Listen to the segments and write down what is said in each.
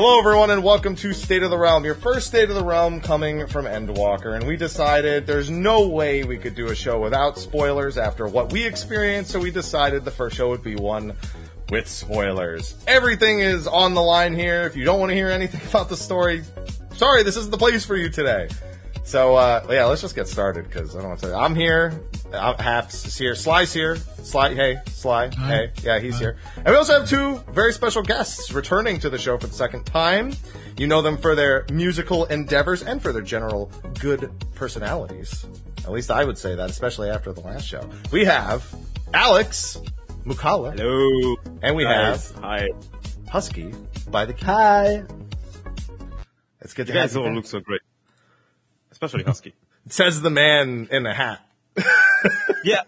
Hello, everyone, and welcome to State of the Realm, your first State of the Realm coming from Endwalker. And we decided there's no way we could do a show without spoilers after what we experienced, so we decided the first show would be one with spoilers. Everything is on the line here. If you don't want to hear anything about the story, sorry, this isn't the place for you today. So, uh, yeah, let's just get started because I don't want to. I'm here. I'm Haps is here. Sly's here. Sly, hey, Sly, hey, yeah, he's here. And we also have two very special guests returning to the show for the second time. You know them for their musical endeavors and for their general good personalities. At least I would say that, especially after the last show. We have Alex Moukala, Hello. and we guys. have Hi. Husky by Daylight. Hi. It's good to You have guys you all back. look so great. Especially Husky. Says the man in the hat. yeah.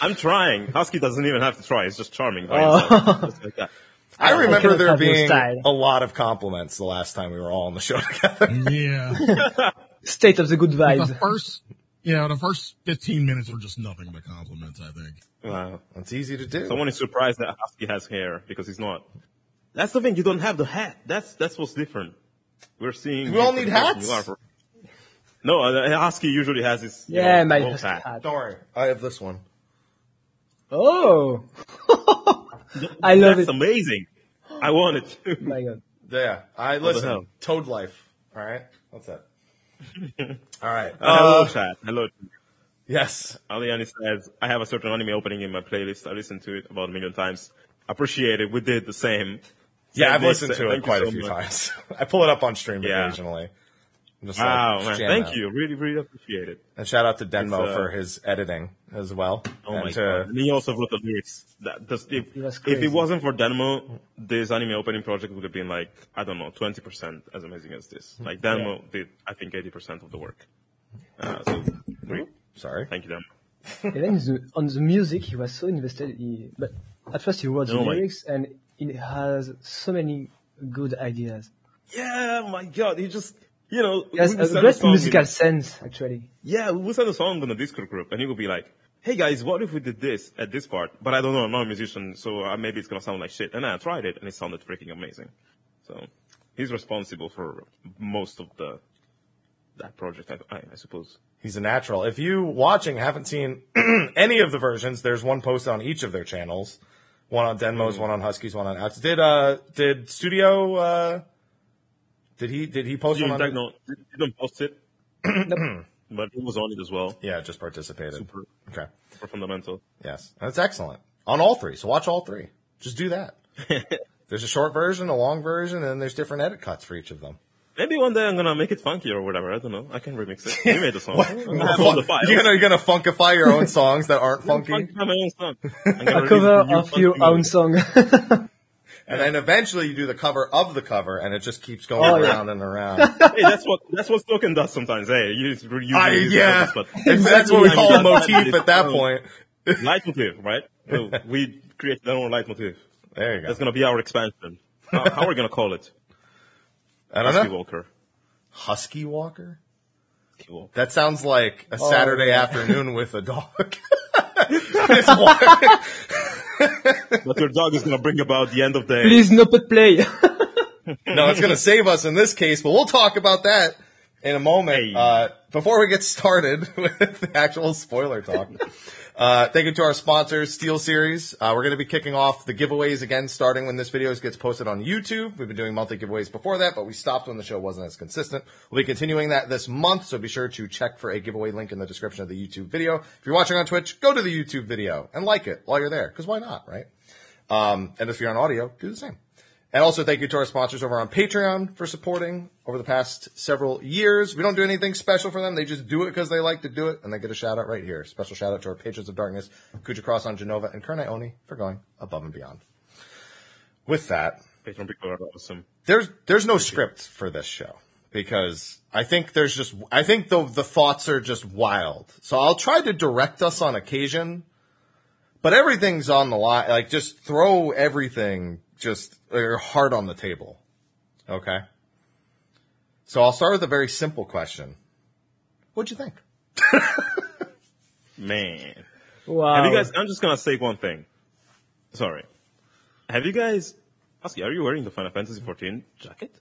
I'm trying. Husky doesn't even have to try. It's just charming by Oh. himself. Like that. I remember cannot there being a lot of compliments the last time we were all on the show together. Yeah. State of the good the vibes. first, yeah, the first 15 minutes were just nothing but compliments, I think. Wow. That's easy to do. Someone is surprised that Husky has hair because he's not. That's the thing. You don't have the hat. That's that's what's different. We're seeing. We all need for the person hats? you are for- No, uh, Husky usually has his. you Yeah, know, my wolf husky hat. hat. Don't worry, I have this one. Oh. I love That's it. amazing. I want it too. My God. Yeah, I listen. hell? Toad life. All right, what's that? all right. Uh, hello, Uh, chat. Hello. yes, Aliani says, I have a certain anime opening in my playlist. I listened to it about a million times. Appreciate it. We did the same. yeah, Said I've this, listened to thank it you quite a few much. times. I pull it up on stream Yeah. occasionally. I'm just like, Wow, just man. Thank out. you. Really, really appreciate it. And shout out to Denmo uh, for his editing as well. Oh and my to, god. And he also wrote the lyrics. That, that's- if, It was if crazy. it wasn't for Denmo, this anime opening project would have been like, I don't know, 20% as amazing as this. Like Denmo did, I think, 80% of the work. Uh, so, great. Sorry. Thank you, Denmo. And then the, on the music, he was so invested. He, but at first he wrote the Oh my- lyrics and it has so many good ideas. Yeah, oh my god. He just, you know, He has we a great musical in- sense, actually. Yeah, we send a song on the Discord group, and he would be like, "Hey guys, what if we did this at this part?" But I don't know, I'm not a musician, so uh, maybe it's gonna sound like shit. And I tried it, and it sounded freaking amazing. So he's responsible for most of the that project, I, I, I suppose. He's a natural. If you watching haven't seen any of the versions, there's one post on each of their channels. One on. Denmo's, one on Huskies, one on Alex. Did uh did Studio uh did he did he post You one on no, didn't post it, but he was on it as well. Yeah, just participated. Super, Okay. super fundamental. Yes. That's excellent. On all three. So watch all three. Just do that. there's a short version, a long version, and then there's different edit cuts for each of them. Maybe one day I'm gonna make it funky or whatever. I don't know. I can remix it. You made the song. I have all the files. You're gonna, you're gonna funkify your own songs that aren't funky. Funkify my own song. I'm gonna A cover a new of your own movie. song. And then eventually you do the cover of the cover and it just keeps going Oh, yeah. around and around. hey, that's what that's what Soken does sometimes. Hey, you use, you I, use yeah. but And that's what we call a motif at that um, point. Leitmotiv, right? So we create our own leitmotiv. There you go. That's gonna be our expansion. How, how are we gonna call it? I don't Husky know. Walker. Husky Walker? Cool. That sounds like a Oh, Saturday yeah. afternoon with a dog. It's walking. But your dog is gonna bring about the end of the day. Please no put play. no, it's going to save us in this case, but we'll talk about that in a moment. Hey. Uh, before we get started with the actual spoiler talk, uh, thank you to our sponsors, SteelSeries. Uh, we're going to be kicking off the giveaways again starting when this video gets posted on YouTube. We've been doing monthly giveaways before that, but we stopped when the show wasn't as consistent. We'll be continuing that this month, so be sure to check for a giveaway link in the description of the YouTube video. If you're watching on Twitch, go to the YouTube video and like it while you're there, because why not, right? Um, and if you're on audio, do the same. And also thank you to our sponsors over on Patreon for supporting over the past several years. We don't do anything special for them. They just do it because they like to do it and they get a shout out right here. Special shout out to our patrons of darkness, Kuja Cross on Genova and Kernai Oni for going above and beyond. With that, Patreon people are awesome. there's, there's no script for this show because I think there's just, I think the, the thoughts are just wild. So I'll try to direct us on occasion, but everything's on the line. Like just throw everything just your heart on the table. Okay. So I'll start with a very simple question. What'd you think? Man. wow. Have you guys, I'm just gonna say one thing. Sorry. Have you guys Husky, are you wearing the Final Fantasy 14 jacket?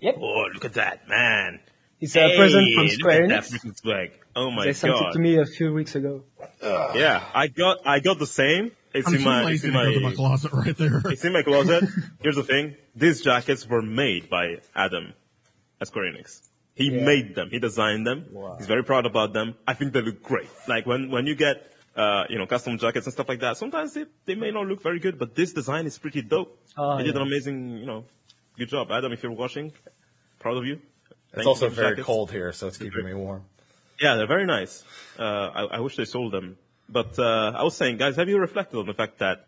Yep. Oh, look at that, man. It's a present from Square Enix. that. Oh my They sent god. it to me a few weeks ago. Yeah, I got I got the same. It's I'm in too my it's lazy in to go to my my closet right there. it's in my closet. Here's the thing: these jackets were made by Adam at Square Enix. He Yeah. made them. He designed them. He's very proud about them. I think they look great. Like when when you get uh, you know custom jackets and stuff like that, sometimes they they may not look very good, but this design is pretty dope. Oh, they did an amazing you know good job, Adam. If you're watching, proud of you. Thank It's you also for very jackets. cold here, so it's keeping me warm. Yeah, they're very nice. Uh, I, I wish they sold them. But uh, I was saying, guys, have you reflected on the fact that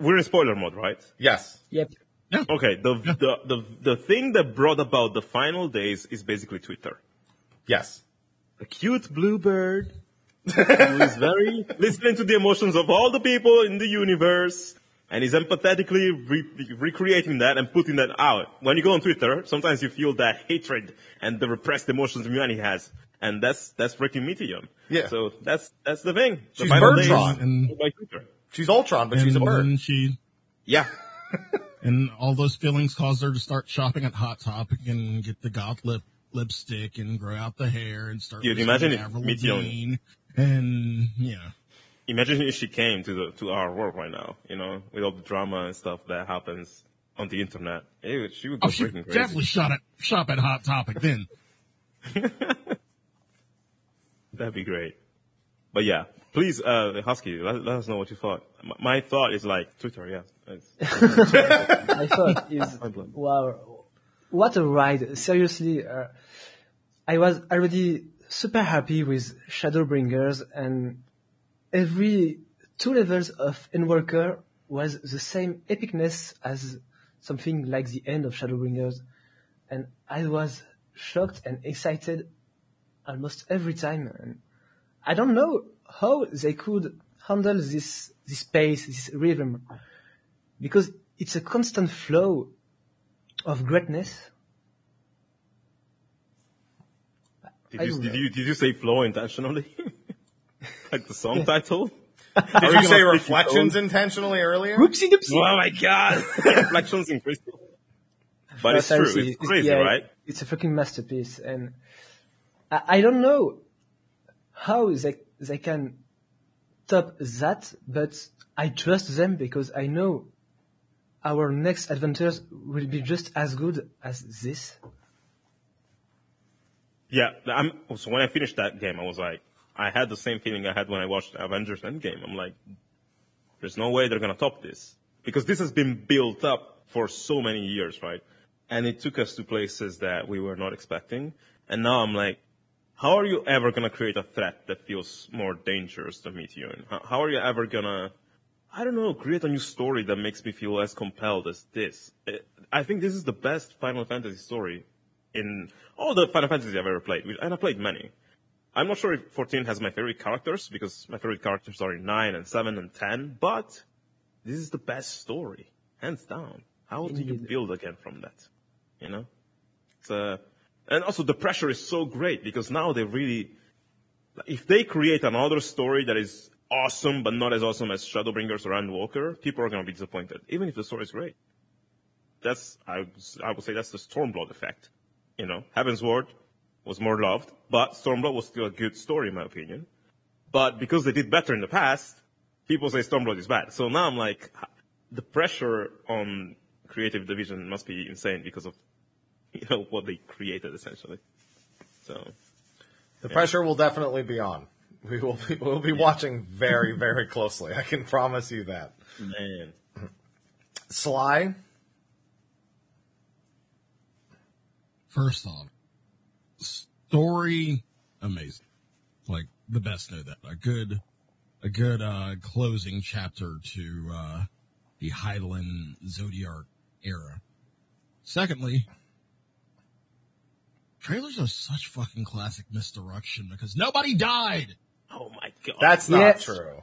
we're in spoiler mode, right? Yes. Yep. Okay, the, the, the, the thing that brought about the final days is basically Twitter. Yes. A cute bluebird who is very listening to the emotions of all the people in the universe and is empathetically re- recreating that and putting that out. When you go on Twitter, sometimes you feel that hatred and the repressed emotions humanity has. And that's, that's freaking Meteion. Yeah. So that's, that's the thing. The She's final days Bertron. And- She's Ultron, but and she's a bird. then she Yeah. and all those feelings caused her to start shopping at Hot Topic and get the goth lip lipstick and grow out the hair and start. Dude, listening imagine to if Avril Meteor- and yeah. Imagine if she came to the, to our world right now, you know, with all the drama and stuff that happens on the internet. Ew, she would oh, go Oh, she freaking crazy. definitely shot at shop at Hot Topic then. That'd be great. But yeah, please, uh, Husky, let, let us know what you thought. M- My thought is like Twitter, yeah. It's- I thought is wow, what a ride! Seriously, uh, I was already super happy with Shadowbringers, and every two levels of Endwalker was the same epicness as something like the end of Shadowbringers, and I was shocked and excited almost every time. And I don't know how they could handle this this pace, this rhythm, because it's a constant flow of greatness. Did you, did you, did you say flow intentionally? like the song title? Did you say reflections intentionally earlier? Whoopsie doopsie. Oh my god! Reflections in crystal. But No, it's true. seriously, It's crazy, yeah, right? It's a fucking masterpiece, and I, don't know how they they can top that, but I trust them because I know our next adventures will be just as good as this. Yeah, I'm, so when I finished that game, I was like, I had the same feeling I had when I watched Avengers Endgame. I'm like, there's no way they're gonna top this. Because this has been built up for so many years, right? And it took us to places that we were not expecting. And now I'm like, how are you ever gonna create a threat that feels more dangerous than Meteion? How, how are you ever gonna, I don't know, create a new story that makes me feel as compelled as this? Eh, I think this is the best Final Fantasy story in all the Final Fantasies I've ever played, and I played many. I'm not sure if 14 has my favorite characters because my favorite characters are in 9 and 7 and 10, but this is the best story, hands down. How do you build again from that? You know? It's, uh, and also the pressure is so great because now they really, if they create another story that is awesome but not as awesome as Shadowbringers or Endwalker, people are going to be disappointed, even if the story is great. That's, I, I would say that's the Stormblood effect. You know, Heavensward was more loved, but Stormblood was still a good story in my opinion. But because they did better in the past, people say Stormblood is bad. So now I'm like, the pressure on creative division must be insane because of, you know, what they created essentially. So, The pressure will definitely be on. We will be, we'll be watching very, very closely. I can promise you that. man. Sly, First off, story amazing, like the best know that a good, a good uh closing chapter to uh the Hydaelyn Zodiark era. Secondly, trailers are such fucking classic misdirection because nobody died. Oh my god. that's not Yes. true.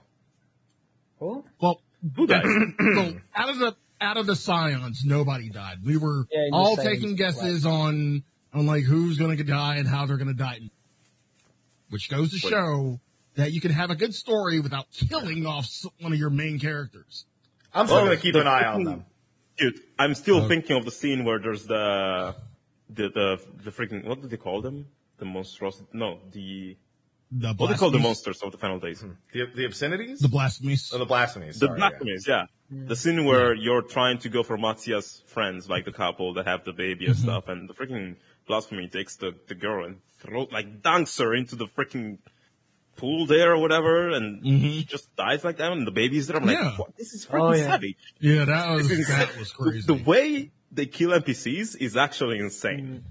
Oh, Well, Who died? well, out of the out of the scions, nobody died. We were Yeah, all taking guesses on on like who's going to die and how they're going to die, which goes to Wait. show that you can have a good story without killing off one of your main characters. I'm still Well, gonna keep an eye on them. Dude, I'm still oh. thinking of the scene where there's the, the, the, the freaking, what do they call them? The monstrosity, no, the, The what do they call the monsters of the final days? Hmm. The, the obscenities? The blasphemies. oh, the blasphemies. The Sorry, yeah. blasphemies, yeah. The scene where you're trying to go for Matsya's friends, like the couple that have the baby and mm-hmm. stuff, and the freaking blasphemy takes the, the girl and throw, like, dunks her into the freaking pool there or whatever, and mm-hmm. she just dies like that, and the baby's there. I'm like, Yeah. what? This is oh, freaking Oh, yeah. savage. Yeah, that was that was crazy. The way they kill NPCs is actually insane.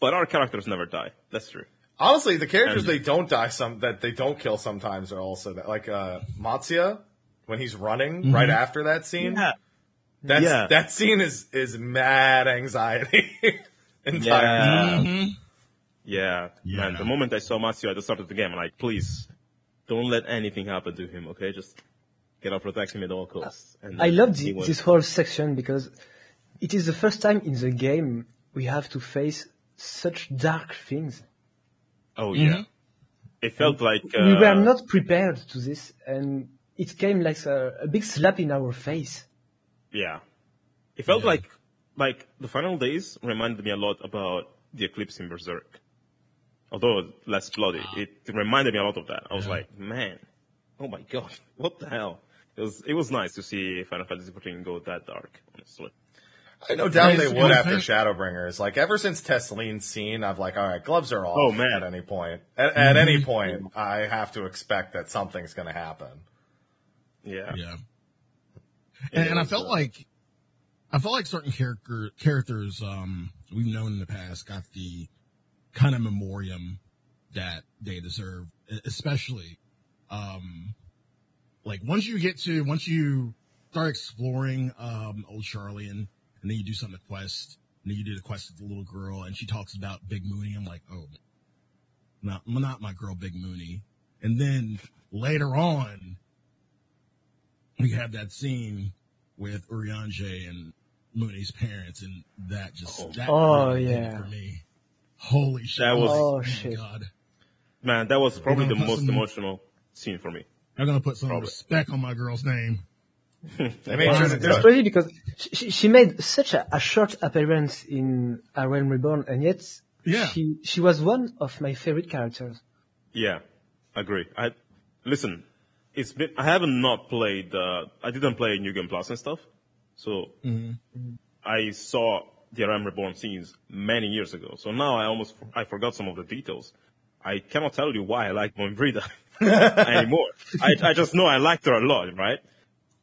But our characters never die. That's true. Honestly, the characters And- they don't die some that they don't kill sometimes are also that like uh Matsya when he's running right after that scene. That's Yeah. that scene is is mad anxiety. Entirely. Yeah. Mhm. Yeah. Yeah. Man, the moment I saw Matsya at the start of the game, I'm like, please, don't let anything happen to him, okay? Just gotta protect him at all costs. And I then love the, this whole section because it is the first time in the game we have to face such dark things. Oh, yeah. It felt like, uh, we were not prepared to this, and it came like a, a big slap in our face. Yeah. It felt Yeah. like, like the final days reminded me a lot about the Eclipse in Berserk. Although less bloody, it reminded me a lot of that. I was Yeah. like, man, oh my god, what the hell? It was, it was nice to see Final Fantasy XIV go that dark, honestly. I know down Right, they would after think- Shadowbringers. Like ever since Tesleen's scene, I've like, all right, gloves are off. Oh, man. At any point, at, at any point, I have to expect that something's going to happen. Yeah. Yeah. And, and I felt like, I felt like certain character, characters, um, we've known in the past got the kind of memoriam that they deserve, especially, um, like once you get to, once you start exploring, um, old Sharlayan, and then you do some of the quest, and then you do the quest with the little girl and she talks about Big Mooney. I'm like, oh, not, not my girl Big Mooney. And then later on, we have that scene with Urianger and Mooney's parents, and that just oh. that Oh, really did it yeah. for me. Holy shit! That was- Oh, oh my shit. God. Man, that was probably the most some- emotional scene for me. I'm gonna put some Probably. respect on my girl's name. They made sure um, It's it. crazy because she, she made such a, a short appearance in uh, A Realm Reborn, and yet Yeah. she she was one of my favorite characters. Yeah, agree. I listen. It's been I haven't not played. Uh, I didn't play New Game Plus and stuff, so mm-hmm. I saw the RM Reborn scenes many years ago. So now I almost I forgot some of the details. I cannot tell you why I like Moenbryda anymore. I I just know I liked her a lot, right?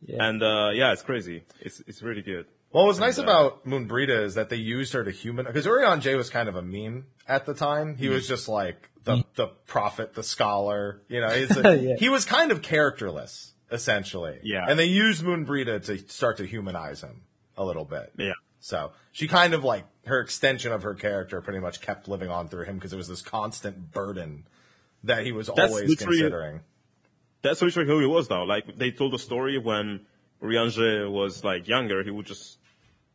Yeah. And uh, yeah, it's crazy. It's it's really good. Well, what's nice uh, about Moenbryda is that they used her to human because Urianger was kind of a meme at the time. He was just like the the prophet, the scholar. You know, he's a, Yeah. he was kind of characterless essentially. Yeah. and they used Moenbryda to start to humanize him a little bit. Yeah. So she kind of like her extension of her character pretty much kept living on through him because it was this constant burden that he was That's always literally- considering. That's literally who he was now. Like they told the story when Urianger was like younger, he would just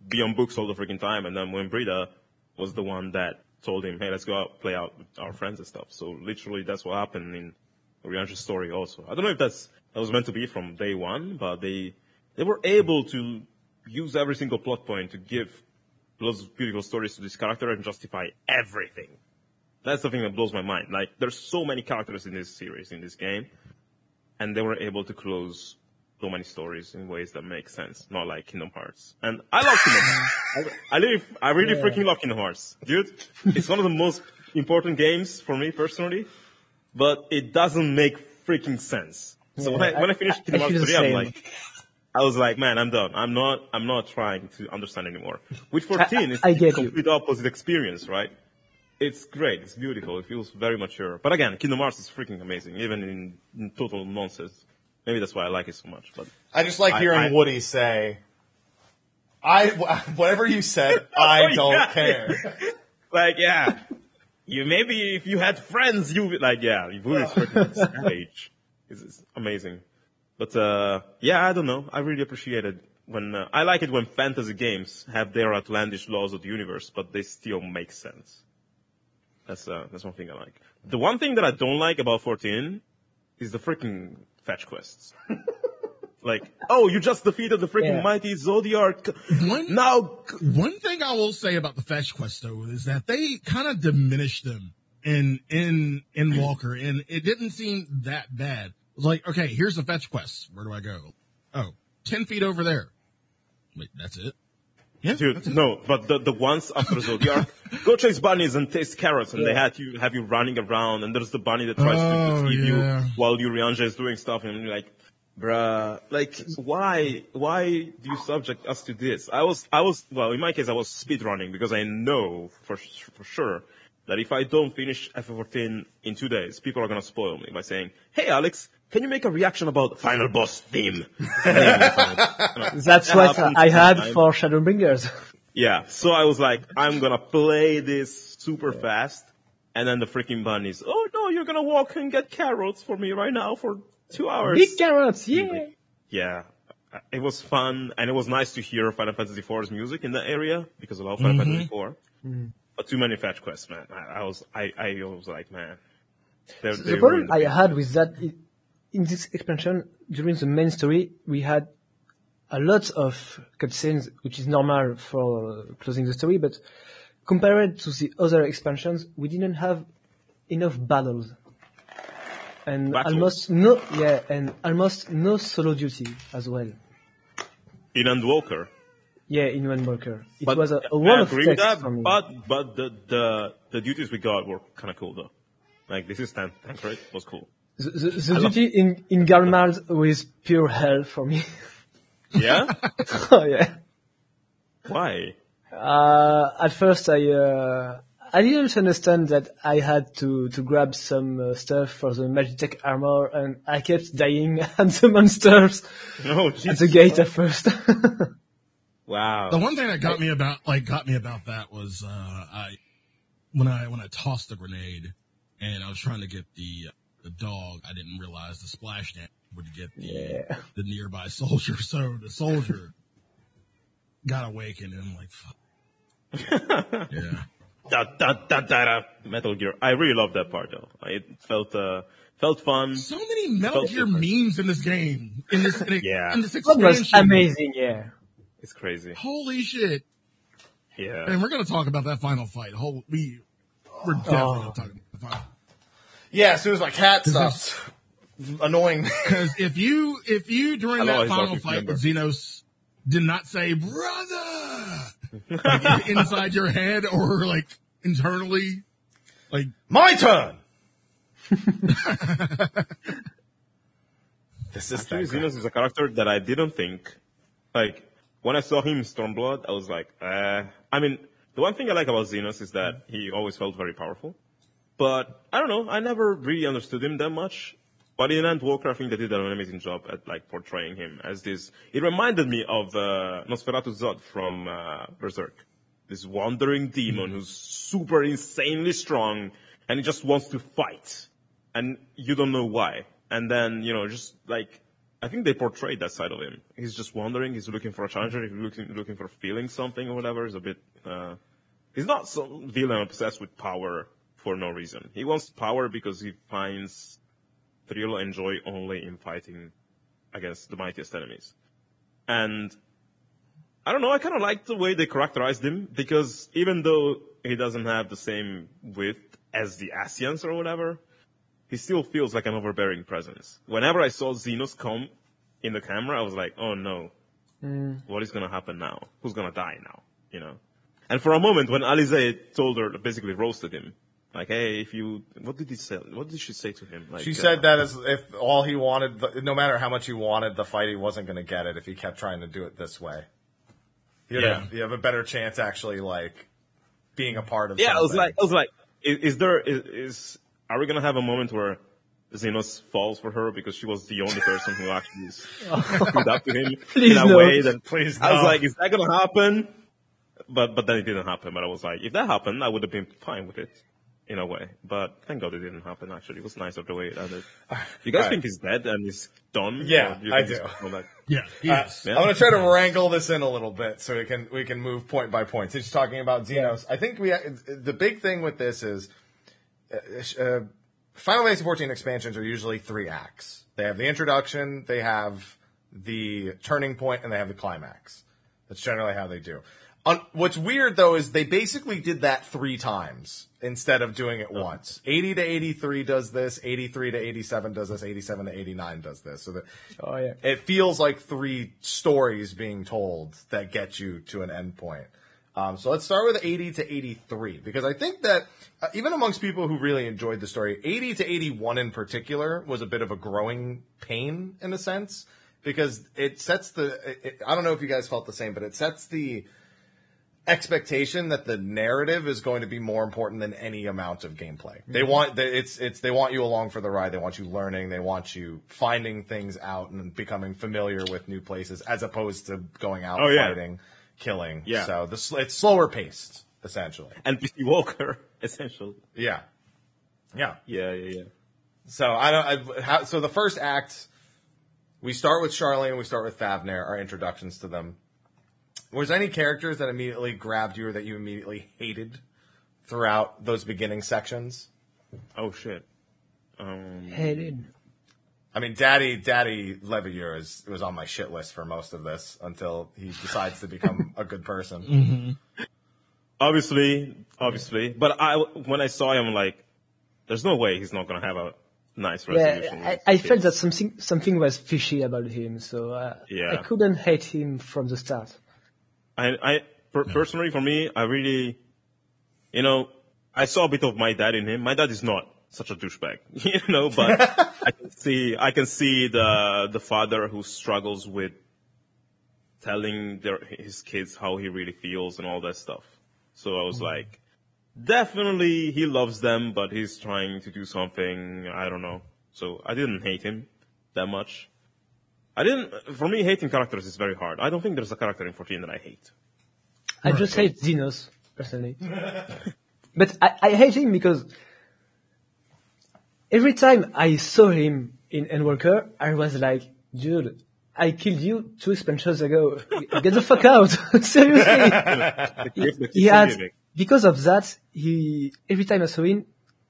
be on books all the freaking time, and then when Brida was the one that told him, "Hey, let's go out play out with our friends and stuff." So literally, that's what happened in Urianger's story. Also, I don't know if that's that was meant to be from day one, but they they were able to use every single plot point to give those beautiful stories to this character and justify everything. That's the thing that blows my mind. Like, there's so many characters in this series, in this game, and they were able to close so many stories in ways that make sense, not like Kingdom Hearts. And I love Kingdom Hearts. I, I really, I really Yeah. freaking love Kingdom Hearts, dude. It's one of the most important games for me personally, but it doesn't make freaking sense. So when I when I finished I- Kingdom Hearts 3, I'm like, I was like, man, I'm done. I'm not, I'm not trying to understand anymore. With 14, it's I the complete opposite experience, right? It's great. It's beautiful. It feels very mature. But again, Kingdom Hearts is freaking amazing, even in, in total nonsense. Maybe that's why I like it so much. But I just like I- hearing I- Woody say, "I whatever you said, I Oh, don't yeah. care." like, yeah, you maybe if you had friends, you would like, yeah, you would freaking savage. It's, it's amazing. But uh, yeah, I don't know. I really appreciate it when uh, I like it when fantasy games have their outlandish laws of the universe, but they still make sense. That's uh, that's one thing I like. The one thing that I don't like about 14 is the freaking fetch quests. Like, oh, you just defeated the freaking Yeah. mighty Zodiark. One- Now, One thing I will say about the fetch quests though is that they kind of diminished them in in in Walker, and it didn't seem that bad. Like, okay, here's the fetch quest. Where do I go? Oh, 10 feet over there. Wait, that's it. Yeah, Dude, no, but the, the ones after Zodiark, go chase bunnies and taste carrots, and they had you have you running around, and there's the bunny that tries Oh, to deceive yeah. you while Urianger is doing stuff, and you're like, bruh, like, why, why do you subject us to this? I was, I was, well, in my case, I was speed running because I know for for sure that if I don't finish FF14 in two days, people are gonna spoil me by saying, "Hey, Alex." Can you make a reaction about final boss theme? That's what I had for Shadowbringers. Yeah, so I was like, I'm gonna play this super fast, and then the freaking bunnies, oh no, you're gonna walk and get carrots for me right now for two hours. Big carrots, yeah. yeah, uh, it was fun, and it was nice to hear Final Fantasy IV's music in that area, because I love Final Fantasy IV. But too many fetch quests, man. I, I was, I, I was like, man. they're- they The problem I had with that, i- in this expansion, during the main story, we had a lot of cutscenes, which is normal for closing the story, but compared to the other expansions, we didn't have enough battles. And Battles? almost no, yeah, and almost no solo duty as well. in Endwalker. Yeah, in one Walker. It But was a wall of agree text that, for me. but but the the the duties we got were kind of cool though. Like this is tank tank rate was cool. The the, the love- duty in, in Garlemald was pure hell for me. Yeah, oh yeah. why? Uh, at first, I uh, I didn't understand that I had to to grab some uh, stuff for the Magitech armor, and I kept dying at the monsters No, at Jesus. the gate at first. Wow. The one thing that got me about like got me about that was uh I when I when I tossed the grenade and I was trying to get the the dog, I didn't realize the splash damage would get the Yeah. the nearby soldier. So the soldier got awakened and I'm like fuck. yeah. Da, da, da, da, da. Metal Gear. I really love that part though. It felt uh felt fun. So many Metal Gear different. memes in this game. In this in, Yeah. in this that was expansion. amazing, yeah. It's crazy. Holy shit. Yeah. And we're gonna talk about that final fight. Whole we we're definitely Oh. gonna talk about the final Yeah, as soon as my cat stops annoying me. Because if you if you during I know that final fight remember. with Zenos did not say brother like inside your head or like internally, like My turn! this is Actually. Zenos is a character that I didn't think, like, when I saw him in Stormblood, I was like, uh, I mean, the one thing I like about Zenos is that he always felt very powerful. But, I don't know, I never really understood him that much. But in Endwalker, I think they did an amazing job at, like, portraying him as this, it reminded me of, uh, Nosferatu Zod from, uh, Berserk. This wandering demon who's super insanely strong, and he just wants to fight and you don't know why. And then, you know, just like, I think they portrayed that side of him. He's just wandering, he's looking for a challenger, he's looking, looking for feeling something or whatever. He's a bit, uh, he's not some villain obsessed with power for no reason. He wants power because he finds thrill and joy only in fighting against the mightiest enemies. And I don't know, I kind of like the way they characterized him because even though he doesn't have the same width as the Ascians or whatever, he still feels like an overbearing presence. Whenever I saw Zenos come in the camera, I was like, oh no, mm. what is gonna happen now? Who's gonna die now? You know? And for a moment, when Alisaie told her, basically roasted him, like, hey, if you, what did he say? What did she say to him? Like, She uh, said that as if all he wanted, the- no matter how much he wanted the fight, he wasn't going to get it if he kept trying to do it this way. You, Yeah. have, you have a better chance actually, like, being a part of Yeah, I was like, I was like, is, is there, is, is, are we gonna have a moment where Zenos falls for her because she was the only person who actually stood up to him Please in a no. way that Please I was no. like, is that gonna happen? But but then it didn't happen. But I was like, if that happened, I would have been fine with it in a way. But thank God it didn't happen. Actually, it was nice of the way it ended. You guys Alright. think he's dead and he's done? Yeah, Or you I think do. he's- well, like- yeah, Uh. Yeah. I'm gonna try to wrangle this in a little bit so we can we can move point by point. Since you're talking about Zenos, I think we the big thing with this is uh, uh, Final Fantasy 14 expansions are usually three acts. They have the introduction, they have the turning point, and they have the climax. That's generally how they do. On, what's weird though is they basically did that three times instead of doing it once. 80 to 83 does this, 83 to 87 does this, 87 to 89 does this. So that Oh yeah. it feels like three stories being told that get you to an end point. Um, so let's start with 80 to 83 because I think that uh, even amongst people who really enjoyed the story, 80 to 81 in particular was a bit of a growing pain in a sense because it sets the. It, it- I don't know if you guys felt the same, but it sets the expectation that the narrative is going to be more important than any amount of gameplay. They Mm-hmm. want they- it's it's they want you along for the ride. They want you learning. They want you finding things out and becoming familiar with new places, as opposed to going out Oh, yeah. fighting, killing. Yeah. So the it's slower paced essentially. NPC Walker, essentially. Yeah. Yeah. Yeah, yeah, yeah. So I don't. I, how, so the first act, we start with Sharlayan. And we start with Thavnair. Our introductions to them. Was there any characters that immediately grabbed you or that you immediately hated throughout those beginning sections? Oh shit. Um, Hated. I mean, Daddy Daddy Leveilleur is was on my shit list for most of this until he decides to become a good person. obviously, obviously, but I when I saw him, like, there's no way he's not gonna have a nice resolution. Yeah, with I, I his felt kids. that something something was fishy about him, so uh, Yeah. I couldn't hate him from the start. I, I per- personally, for me, I really, you know, I saw a bit of my dad in him. My dad is not such a douchebag, you know, but I can see, I can see the the father who struggles with telling their his kids how he really feels and all that stuff. So I was mm-hmm. like, definitely he loves them, but he's trying to do something. I don't know. So I didn't hate him that much. I didn't. For me, hating characters is very hard. I don't think there's a character in 14 that I hate. I just hate Zenos, personally. but I, I hate him because every time I saw him in Endwalker, I was like, dude, I killed you two expansions ago. Get the fuck out. Seriously. He, he had, because of that, he, every time I saw him,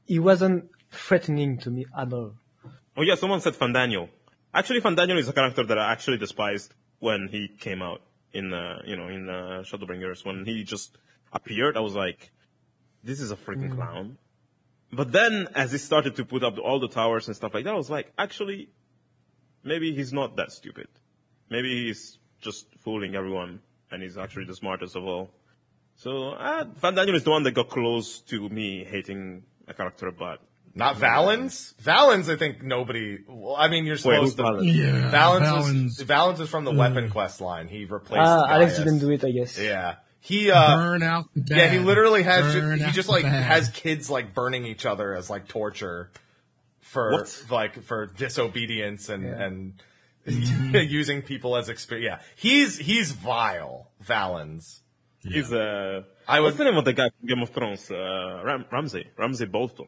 he wasn't threatening to me at all. Oh yeah, someone said Fandaniel. Actually, Fandaniel is a character that I actually despised when he came out in, uh, you know, in uh, Shadowbringers. When he just appeared, I was like, this is a freaking clown. But then, as he started to put up all the towers and stuff like that, I was like, actually, maybe he's not that stupid. Maybe he's just fooling everyone, and he's actually the smartest of all. So, uh, Fandaniel is the one that got close to me hating a character, but Not Valens. Valens, I think nobody. Well, I mean, you're supposed who's to. Valens? Yeah, Valens, Valens. Was, Valens is from the Weapon Quest line. He replaced. Ah, Alex Gaius. didn't do it, I guess. Yeah, he. uh burn out the bad. Yeah, he literally has. ju- he just like has kids like burning each other as like torture for What? like for disobedience and Yeah. and Mm-hmm. using people as experience. Yeah, he's he's vile, Valens. He's uh, I what's would- the name of the guy from Game of Thrones? Uh, Ram- Ramsay, Ramsay Bolton.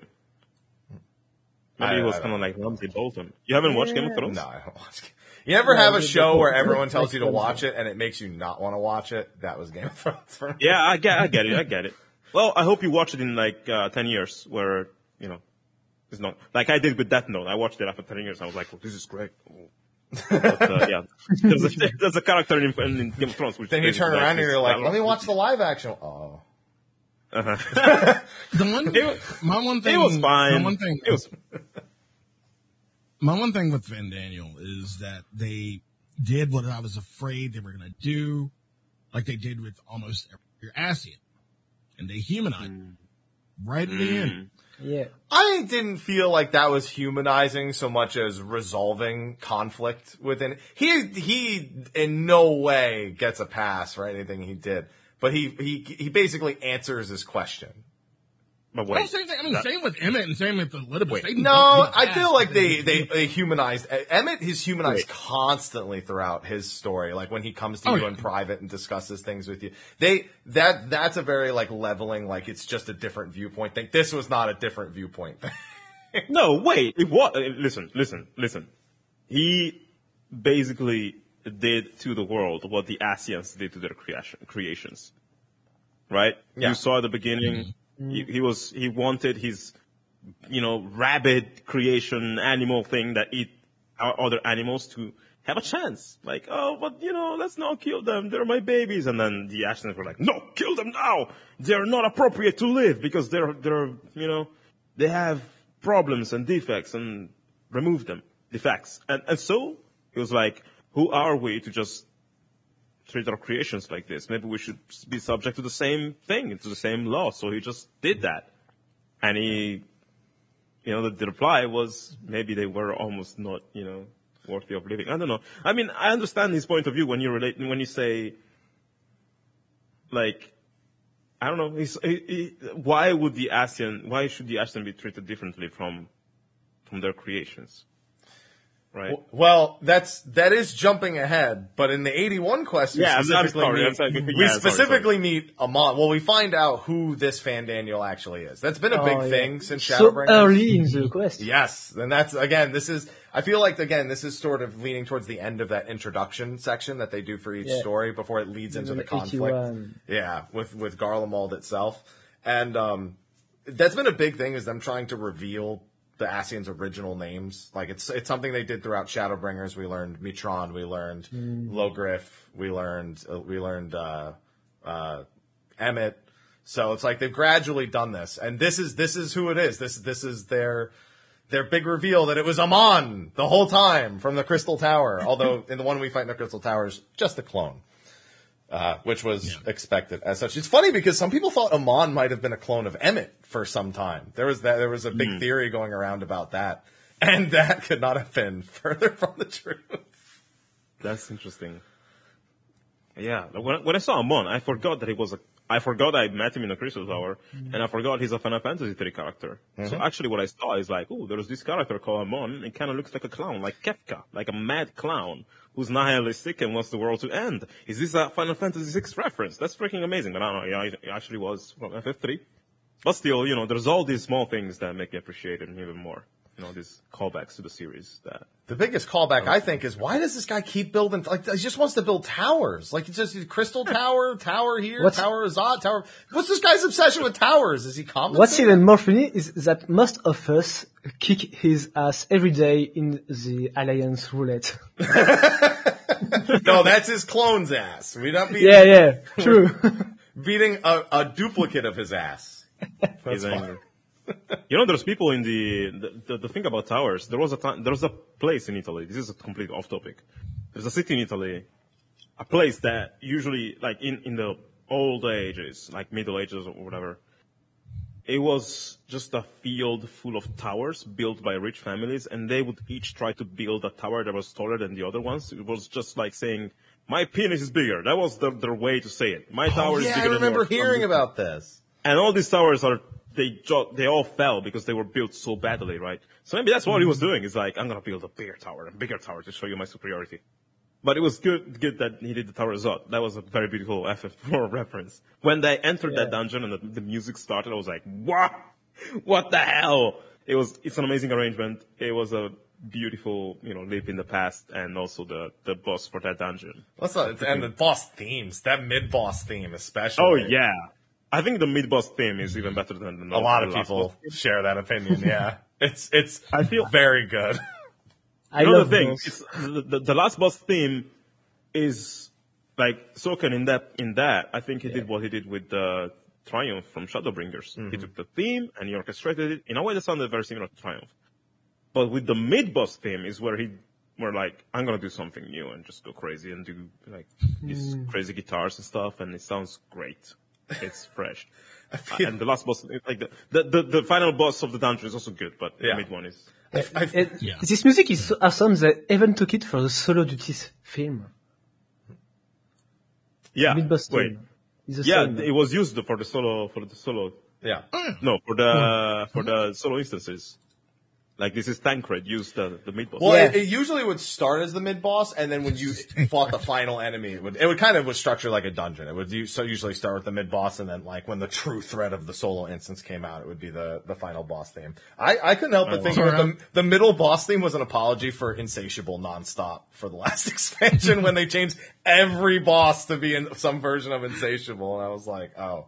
Maybe he was kind of don't like Ramsay Bolton. You haven't watched Game of Thrones? No, I don't watch. You ever No, have a show where everyone tells you to watch it and it makes you not want to watch it? That was Game of Thrones for me. Yeah, I get, I get it, I get it. Well, I hope you watch it in like uh, ten years, where you know it's not like I did with Death Note. I watched it after ten years. I was like, oh, this is great. But, uh, yeah, there's a, there's a character in, in Game of Thrones. Which Then you turn basically around and you're like, let me watch the live action. Oh, Uh-huh. The one, It my one thing, It was fine. My one thing, It was my one thing with Fandaniel is that they did what I was afraid they were going to do, like they did with almost every Ascian, and they humanized him right at the end. Mm. Yeah. I didn't feel like that was humanizing so much as resolving conflict within. He he in no way gets a pass for anything he did, but he he he basically answers his question. But Well, wait, same thing. I mean, same with Emet and same with the Elidibus. They No, I past feel like they, they, they humanized, Emet is humanized Wait. constantly throughout his story. Like when he comes to Oh, you yeah. in private and discusses things with you. They, that, that's a very like leveling, like it's just a different viewpoint thing. This was not a different viewpoint thing. No, wait. It was. Uh, listen, listen, listen. He basically did to the world what the Ascians did to their creation, creations. Right? Yeah. You saw at the beginning. Mm-hmm. He, mm. he was. He wanted his, you know, rabbit creation animal thing that eat other animals to have a chance. Like, oh, but you know, let's not kill them. They're my babies. And then the Ascians were like, no, kill them now. They're not appropriate to live because they're, they're, you know, they have problems and defects and remove them, defects. And, and so he was like, who are we to just treat our creations like this? Maybe we should be subject to the same thing, to the same law. So he just did mm-hmm. that. And he, you know, the, the reply was maybe they were almost not, you know, worthy of living. I don't know. I mean, I understand his point of view when you relate, when you say, like, I don't know, he's, he, he, why would the Ascian, why should the Ascian be treated differently from, from their creations? Right? Well, that's that is jumping ahead, but in the 81 quest, we Yeah, I'm- I'm specifically, sorry, meet, sorry. we Yeah, sorry, specifically meet Amon. Well, we find out who this Fandaniel actually is. That's been a big Oh, yeah. thing since so early in the quest. Yes, and that's again. This is. I feel like again, this is sort of leaning towards the end of that introduction section that they do for each Yeah. story before it leads into the conflict. 81. Yeah, with with Garlemald itself, and um, that's been a big thing is them trying to reveal the Ascians' original names. Like it's it's something they did throughout Shadowbringers. We learned Mitron, we learned Mm. Loghrif, we learned uh, we learned uh, uh, Emet. So it's like they've gradually done this, and this is this is who it is. This this is their their big reveal that it was Amon the whole time from the Crystal Tower. Although in the one we fight in the Crystal Tower is just a clone, uh, which was expected as such. It's funny because some people thought Amon might have been a clone of Emet for some time. There was that there was a big hmm. theory going around about that, and that could not have been further from the truth. That's interesting. Yeah, when, when I saw Amon, I forgot that he was a. I forgot I met him in the Crystal Tower, mm-hmm. and I forgot he's a Final Fantasy III character. So mm-hmm. actually, what I saw is like, oh, there's this character called Amon. It kind of looks like a clown, like Kefka, like a mad clown who's nihilistic and wants the world to end. Is this a Final Fantasy VI reference? That's freaking amazing. But I don't know. Yeah, it actually was from FF3. But still, you know, there's all these small things that make me appreciate it even more. You know, these callbacks to the series that The biggest callback oh, I think is why does this guy keep building like he just wants to build towers like it's just Crystal Tower, Tower here, What's- Tower Azad, Tower. What's this guy's obsession with towers? Is he compensating? What's even more funny is that most of us kick his ass every day in the Alliance roulette. no, that's his clone's ass. We're not beating, yeah, yeah, true. beating a, a duplicate of his ass. That's He's fine. You know, there's people in the, the, the, the thing about towers. There was a time, there was a place in Italy. This is a complete off topic. There's a city in Italy, a place that usually, like in, in the old ages, like middle ages or whatever, it was just a field full of towers built by rich families and they would each try to build a tower that was taller than the other ones. It was just like saying, my penis is bigger. That was the, their way to say it. My oh, tower Oh, is yeah, bigger I than remember yours. hearing about this. And all these towers are they jo- they all fell because they were built so badly, right? So maybe that's what he was mm-hmm. doing. Is like I'm gonna build a bigger tower, a bigger tower to show you my superiority. But it was good good that he did the Tower Zot. That was a very beautiful FF4 reference. When they entered that dungeon and the, the music started, I was like, what? What the hell? It was it's an amazing arrangement. It was a beautiful, you know, leap in the past and also the the boss for that dungeon. Let's and the boss themes, that mid boss theme especially. Oh yeah. I think the mid boss theme is even better than the a lot of the last people share that opinion. Yeah, it's it's I feel- very good. I You love the thing, it's, the, the, the last boss theme is like Soken in that in that. I think he did what he did with the Triumph from Shadowbringers. He mm-hmm. took the theme and he orchestrated it in a way that sounded very similar to Triumph. But with the mid boss theme is where he were like, I'm gonna do something new and just go crazy and do like these mm. crazy guitars and stuff, and it sounds great. It's fresh. Uh, and the last boss, like the, the, the, the final boss of the dungeon is also good, but Yeah. the mid one is I, And Yeah. This music is so awesome that even took it for the Solo Duties film. yeah. Mid-boss Wait, theme. Yeah, same. it was used for the solo for the solo. yeah. No, for the hmm. for the solo instances. Like this is Tancred used the the mid boss. Well, Yeah. it, it usually would start as the mid boss, and then when you fought the final enemy, it would it would kind of was structured like a dungeon. It would u- so usually start with the mid boss, and then like when the true threat of the solo instance came out, it would be the the final boss theme. I I couldn't help but oh. think that the the middle boss theme was an apology for insatiable nonstop for the last expansion when they changed every boss to be in some version of insatiable, and I was like, oh,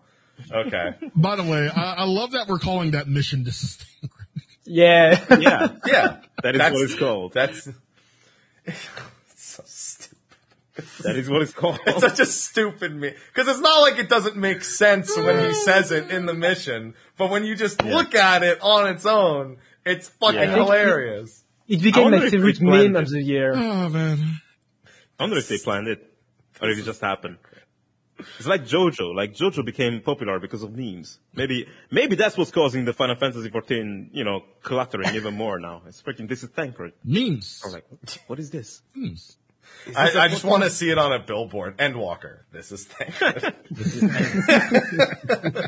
okay, By the way, I, I love that we're calling that mission distinguished. Yeah. yeah, yeah, that is That's- what it's called. That's so stupid. That is what it's called. It's such a stupid me because it's not like it doesn't make sense when he mm. says it in the mission, but when you just look at it on its own, it's fucking Yeah. hilarious. It became wonder my if favorite planned meme it. of the year. Oh man. I wonder if they planned it or if it just happened. It's like JoJo. Like JoJo became popular because of memes. Maybe, maybe that's what's causing the Final Fantasy 14, you know, cluttering even more now. It's freaking, this is Thancred. Memes. I'm like, what- what is this? Memes. I, I just want to see it on a billboard. Endwalker. This is thing.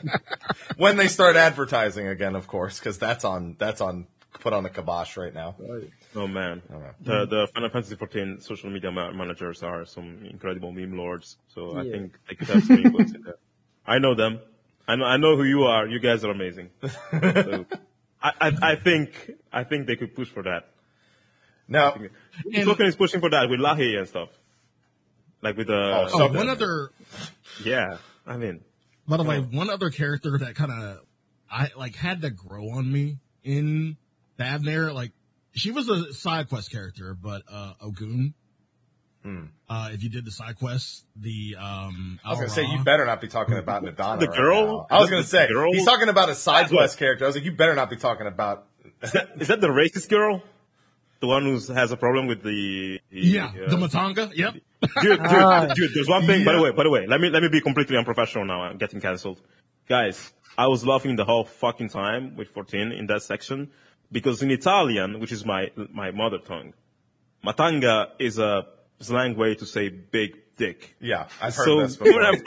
when they start advertising again, of course, because that's on that's on put on the kibosh right now. Oh man, the the Final Fantasy 14 social media ma- managers are some incredible meme lords. So I think they could have some influence in there. I know them. I know I know who you are. You guys are amazing. So, I, I I think I think they could push for that. Now, Token is pushing for that with Lahi and stuff, like with the Oh, Oh, Something. one other. yeah. I mean, By the way, one other character that kind of I like had to grow on me in Thavnair. Like she was a side quest character, but uh Ogun. Uh, if you did the side quest, the um, I was gonna say you better not be talking about Nadana. The right girl? now. I was gonna say girl? he's talking about a side That's what- quest character. I was like, you better not be talking about. is that, is that the racist girl? The one who has a problem with the, the Yeah, uh, the Matanga. Yep. dude, dude, Ah. dude, there's one thing. By the way, by the way, let me let me be completely unprofessional now. I'm getting cancelled, guys. I was laughing the whole fucking time with 14 in that section because in Italian, which is my my mother tongue, matanga is a slang way to say big dick. Yeah, I've heard so this before. whenever,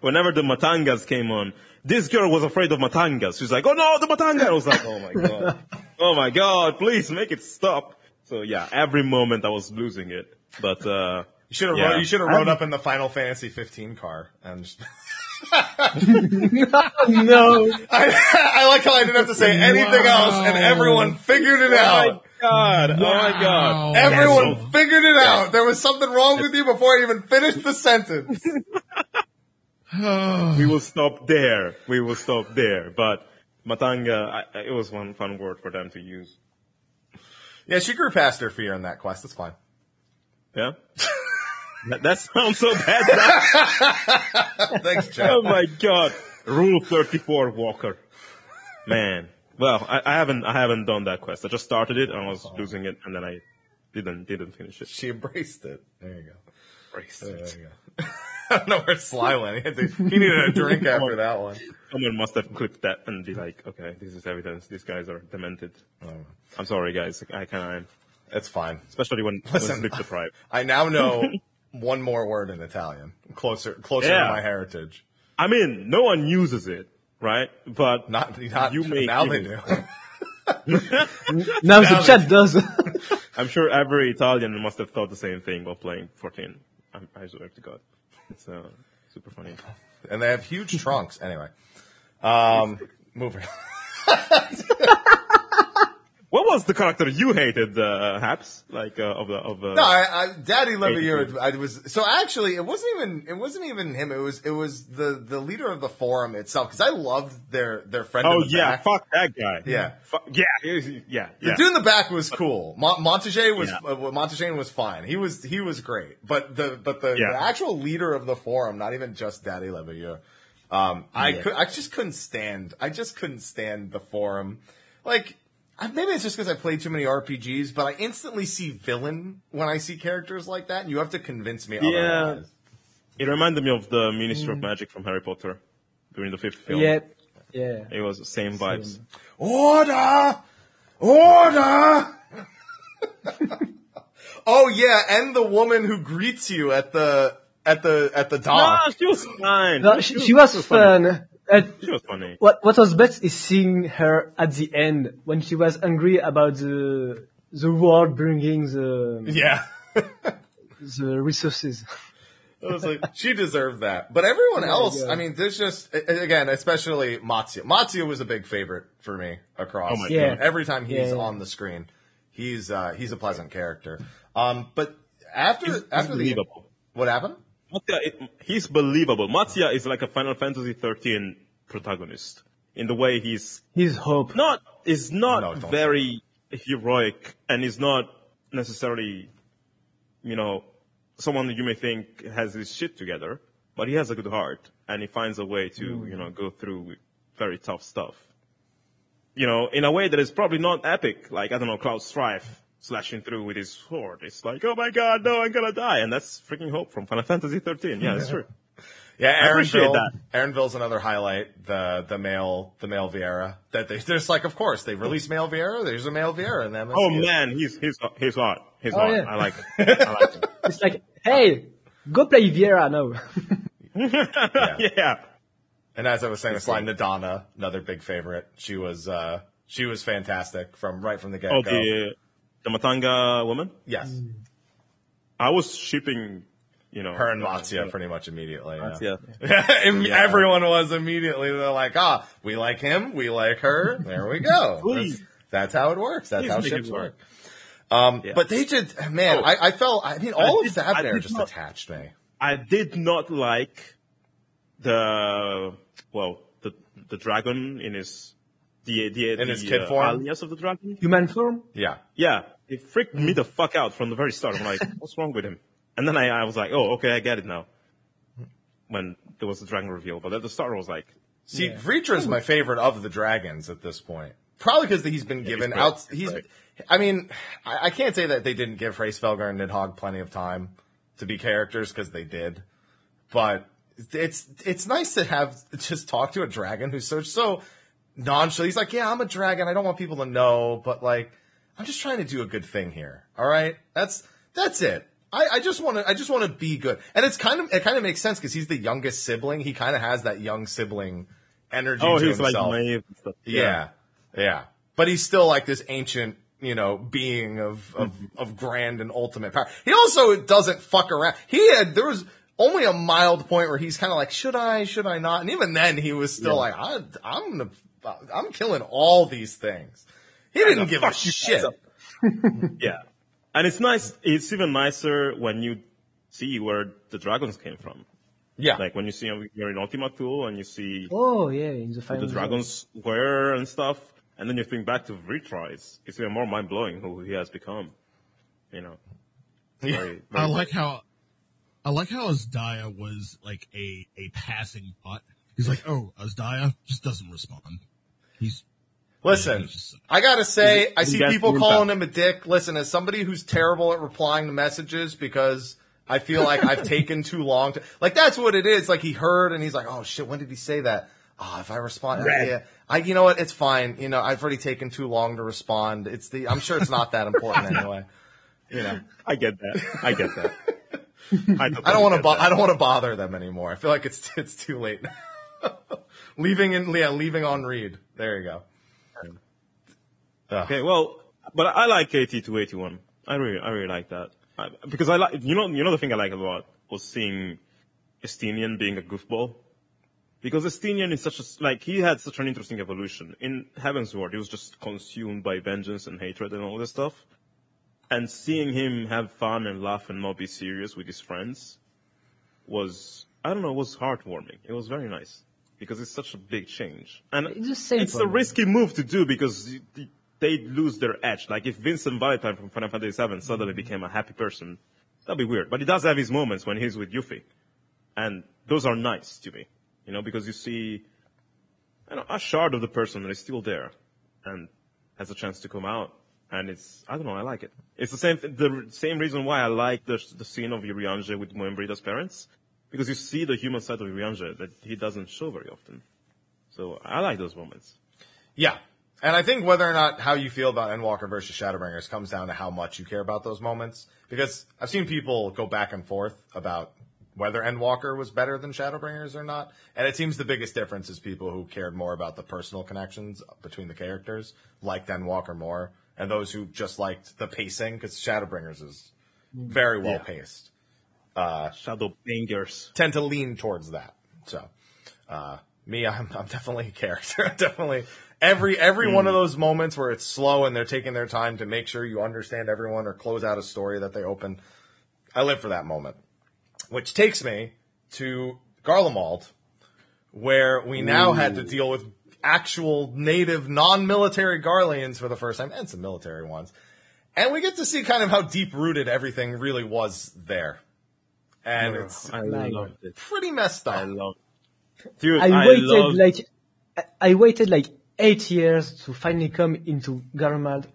whenever the matangas came on, this girl was afraid of matangas. She's like, "Oh no, the matanga!" I was like, "Oh my god, oh my god, please make it stop." So yeah, every moment I was losing it, but. uh You should have Yeah. you should have wrote up in the Final Fantasy 15 car and. Just, no. I, I like how I didn't have to say anything else, and everyone figured it Oh out. my god! Oh my god! Everyone Cancelled. figured it out. There was something wrong with you before I even finished the sentence. We will stop there. We will stop there. But matanga, I, I- it was one fun word for them to use. Yeah, she grew past her fear in that quest. That's fine. Yeah. that, that sounds so bad. Thanks, Chad. oh my god! Rule thirty-four, Walker. Man. Well, I, I haven't I haven't done that quest. I just started it and I was oh. losing it, and then I didn't didn't finish it. She embraced it. There you go. Christ. There you go. I don't know where Sly went. He, to- he needed a drink after that one. Someone must have clipped that and be like, okay, this is evidence. These guys are demented. Oh. I'm sorry, guys. I kind of am. It's fine. Especially when, when Listen. sleep deprived. I now know one more word in Italian. Closer, closer Yeah. to my heritage. I mean, no one uses it, right? But Not, not you make now they you. do. Now the chat does. I'm sure every Italian must have thought the same thing while playing 14. I'm, I swear to God. It's uh, super funny. and they have huge trunks. Anyway, um, moving. What was the character you hated, uh, Haps? Like, uh, of the, of, uh, No, I, I, Daddy Leveilleur, I was, so actually it wasn't even, it wasn't even him. It was, it was the, the leader of the forum itself. Cause I loved their, their friend oh the yeah, back. fuck that guy. Yeah. Fuck, yeah, was- yeah, The dude in the back was cool. Mon- Montague was, Yeah. uh, was fine. He was, he was great. But the, but the, Yeah. the actual leader of the forum, not even just Daddy Leveilleur, um, I Yeah. could, I just couldn't stand, I just couldn't stand the forum. Like, maybe it's just because I played too many RPGs, but I instantly see villain when I see characters like that, and you have to convince me Yeah. otherwise. It reminded me of the Ministry of mm. Magic from Harry Potter during the fifth film. yeah. Yeah. It was the same vibes. Order! Order! oh yeah, and the woman who greets you at the at the at the No, dock. she was fine. No, she, she was fun. Uh, She was funny. what what was best is seeing her at the end when she was angry about the the world bringing the Yeah. the resources. I was like, she deserved that. But everyone else. I mean, there's just, again, especially Matsya. Matsya was a big favorite for me across. Oh my Yeah. God. Every time he's Yeah, on the screen, he's, uh, he's a pleasant character. Um, but after, after the, what happened? Matsya, it, he's believable. Matsya is like a Final Fantasy 13 protagonist in the way he's His hope. not is not No, very heroic and is not necessarily, you know, someone you may think has his shit together, but he has a good heart and he finds a way to, Mm. you know, go through very tough stuff. You know, in a way that is probably not epic, like, I don't know, Cloud Strife slashing through with his sword. It's like, oh my god, no, I'm gonna die. And that's freaking hope from Final Fantasy 13. Yeah, that's true. Yeah, I appreciate Erenville. that. Erenville's another highlight. The the male the male Viera that they there's like of course they released male Viera. There's a male Viera in them. Oh man, he's, he's, he's hot. He's Oh, hot. yeah. I like it. I like it. It's like, hey, go play Viera now. yeah. And as I was saying, it's like Nadana, another big favorite. She was uh she was fantastic from right from the get go. Oh, the, the Matanga woman? yes, I was shipping, you know. her and Matsya pretty much immediately. Yeah. and everyone was immediately. They're like, ah, we like him, we like her. There we go. That's, Please. that's how it works. That's Please how make ships it work. work. Um, Yeah. but they did, man. Oh. I, I felt. I mean, all I of did- that I there did just not- attached me. I did not like the, well, the, the dragon in his, the, the, In the, his kid uh, form? alias of the dragon. Human form? Yeah. Yeah. It freaked me the fuck out from the very start. I'm like, what's wrong with him? And then I, I was like, oh, okay, I get it now. When there was the dragon reveal. But at the start I was like, See, Yeah. Vrtra is my favorite of the dragons at this point. Probably because he's been given great. out. He's. Great. I mean, I, I can't say that they didn't give Hraesvelgr and Nidhogg plenty of time to be characters because they did, but it's it's nice to have just talk to a dragon who's so so nonchalant. He's like, yeah, I'm a dragon. I don't want people to know, but like, I'm just trying to do a good thing here. All right, that's that's it. I, I just want to I just want to be good, and it's kind of it kind of makes sense because he's the youngest sibling. He kind of has that young sibling energy. oh, to he's like naive stuff. Yeah, yeah. But he's still like this ancient, you know, being of of, mm-hmm. of grand and ultimate power. He also doesn't fuck around. He had there was only a mild point where he's kind of like, should I, should I not? And even then, he was still like, I, I'm gonna, I'm killing all these things. He didn't give a fuck shit. Yeah. And it's nice, it's even nicer when you see where the dragons came from. Yeah, Like when you see you're in Ultima Thule and you see Oh, yeah, in the final the dragons were and stuff, and then you think back to Vrtra, it's, it's even more mind blowing who he has become. You know. Very, I very like how I like how Azdaja was like a a passing thought. He's like, oh, Azdaja just doesn't respond. He's Listen, I gotta say, I see people calling him a dick. Listen, as somebody who's terrible at replying to messages because I feel like I've taken too long to, like that's what it is. Like he heard and he's like, oh shit, when did he say that? Oh, if I respond, yeah, I, you know what? It's fine. You know, I've already taken too long to respond. It's the, I'm sure it's not that important anyway. You know, I get that. I get that. I, I don't want to, bo- I don't want to bother them anymore. I feel like it's, it's too late. leaving in, yeah, leaving on read. There you go. Ugh. Okay, well, but I like AT two eighty one. I really, I really like that I, because I like you know you know the thing I like a lot was seeing Estinian being a goofball because Estinian is such a like he had such an interesting evolution in Heavensward. He was just consumed by vengeance and hatred and all this stuff, and seeing him have fun and laugh and not be serious with his friends was I don't know was heartwarming. It was very nice because it's such a big change and It's the same it's a risky move to do because y- y- they lose their edge. Like if Vincent Valentine from Final Fantasy VII suddenly mm-hmm. became a happy person, that'd be weird. But he does have his moments when he's with Yuffie, and those are nice to me, you know, because you see, you know, a shard of the person that is still there, and has a chance to come out. And it's, I don't know, I like it. It's the same, the same reason why I like the, the scene of Urianger with Moenbryda's parents, because you see the human side of Urianger that he doesn't show very often. So I like those moments. Yeah. And I think whether or not how you feel about Endwalker versus Shadowbringers comes down to how much you care about those moments. Because I've seen people go back and forth about whether Endwalker was better than Shadowbringers or not. And it seems the biggest difference is people who cared more about the personal connections between the characters, liked Endwalker more, and those who just liked the pacing, because Shadowbringers is very well paced. Shadow Bangers. Tend to lean towards that. So, uh, me, I'm, I'm definitely a character. definitely every every one hmm. of those moments where it's slow and they're taking their time to make sure you understand everyone or close out a story that they open. I live for that moment, which takes me to Garlemald, where we now had to deal with actual native non-military Garleans for the first time and some military ones. And we get to see kind of how deep rooted everything really was there. and it's I My loved it. pretty messed I up. love Dude, I I waited love like I- I waited like eight years to finally come into Garlemald,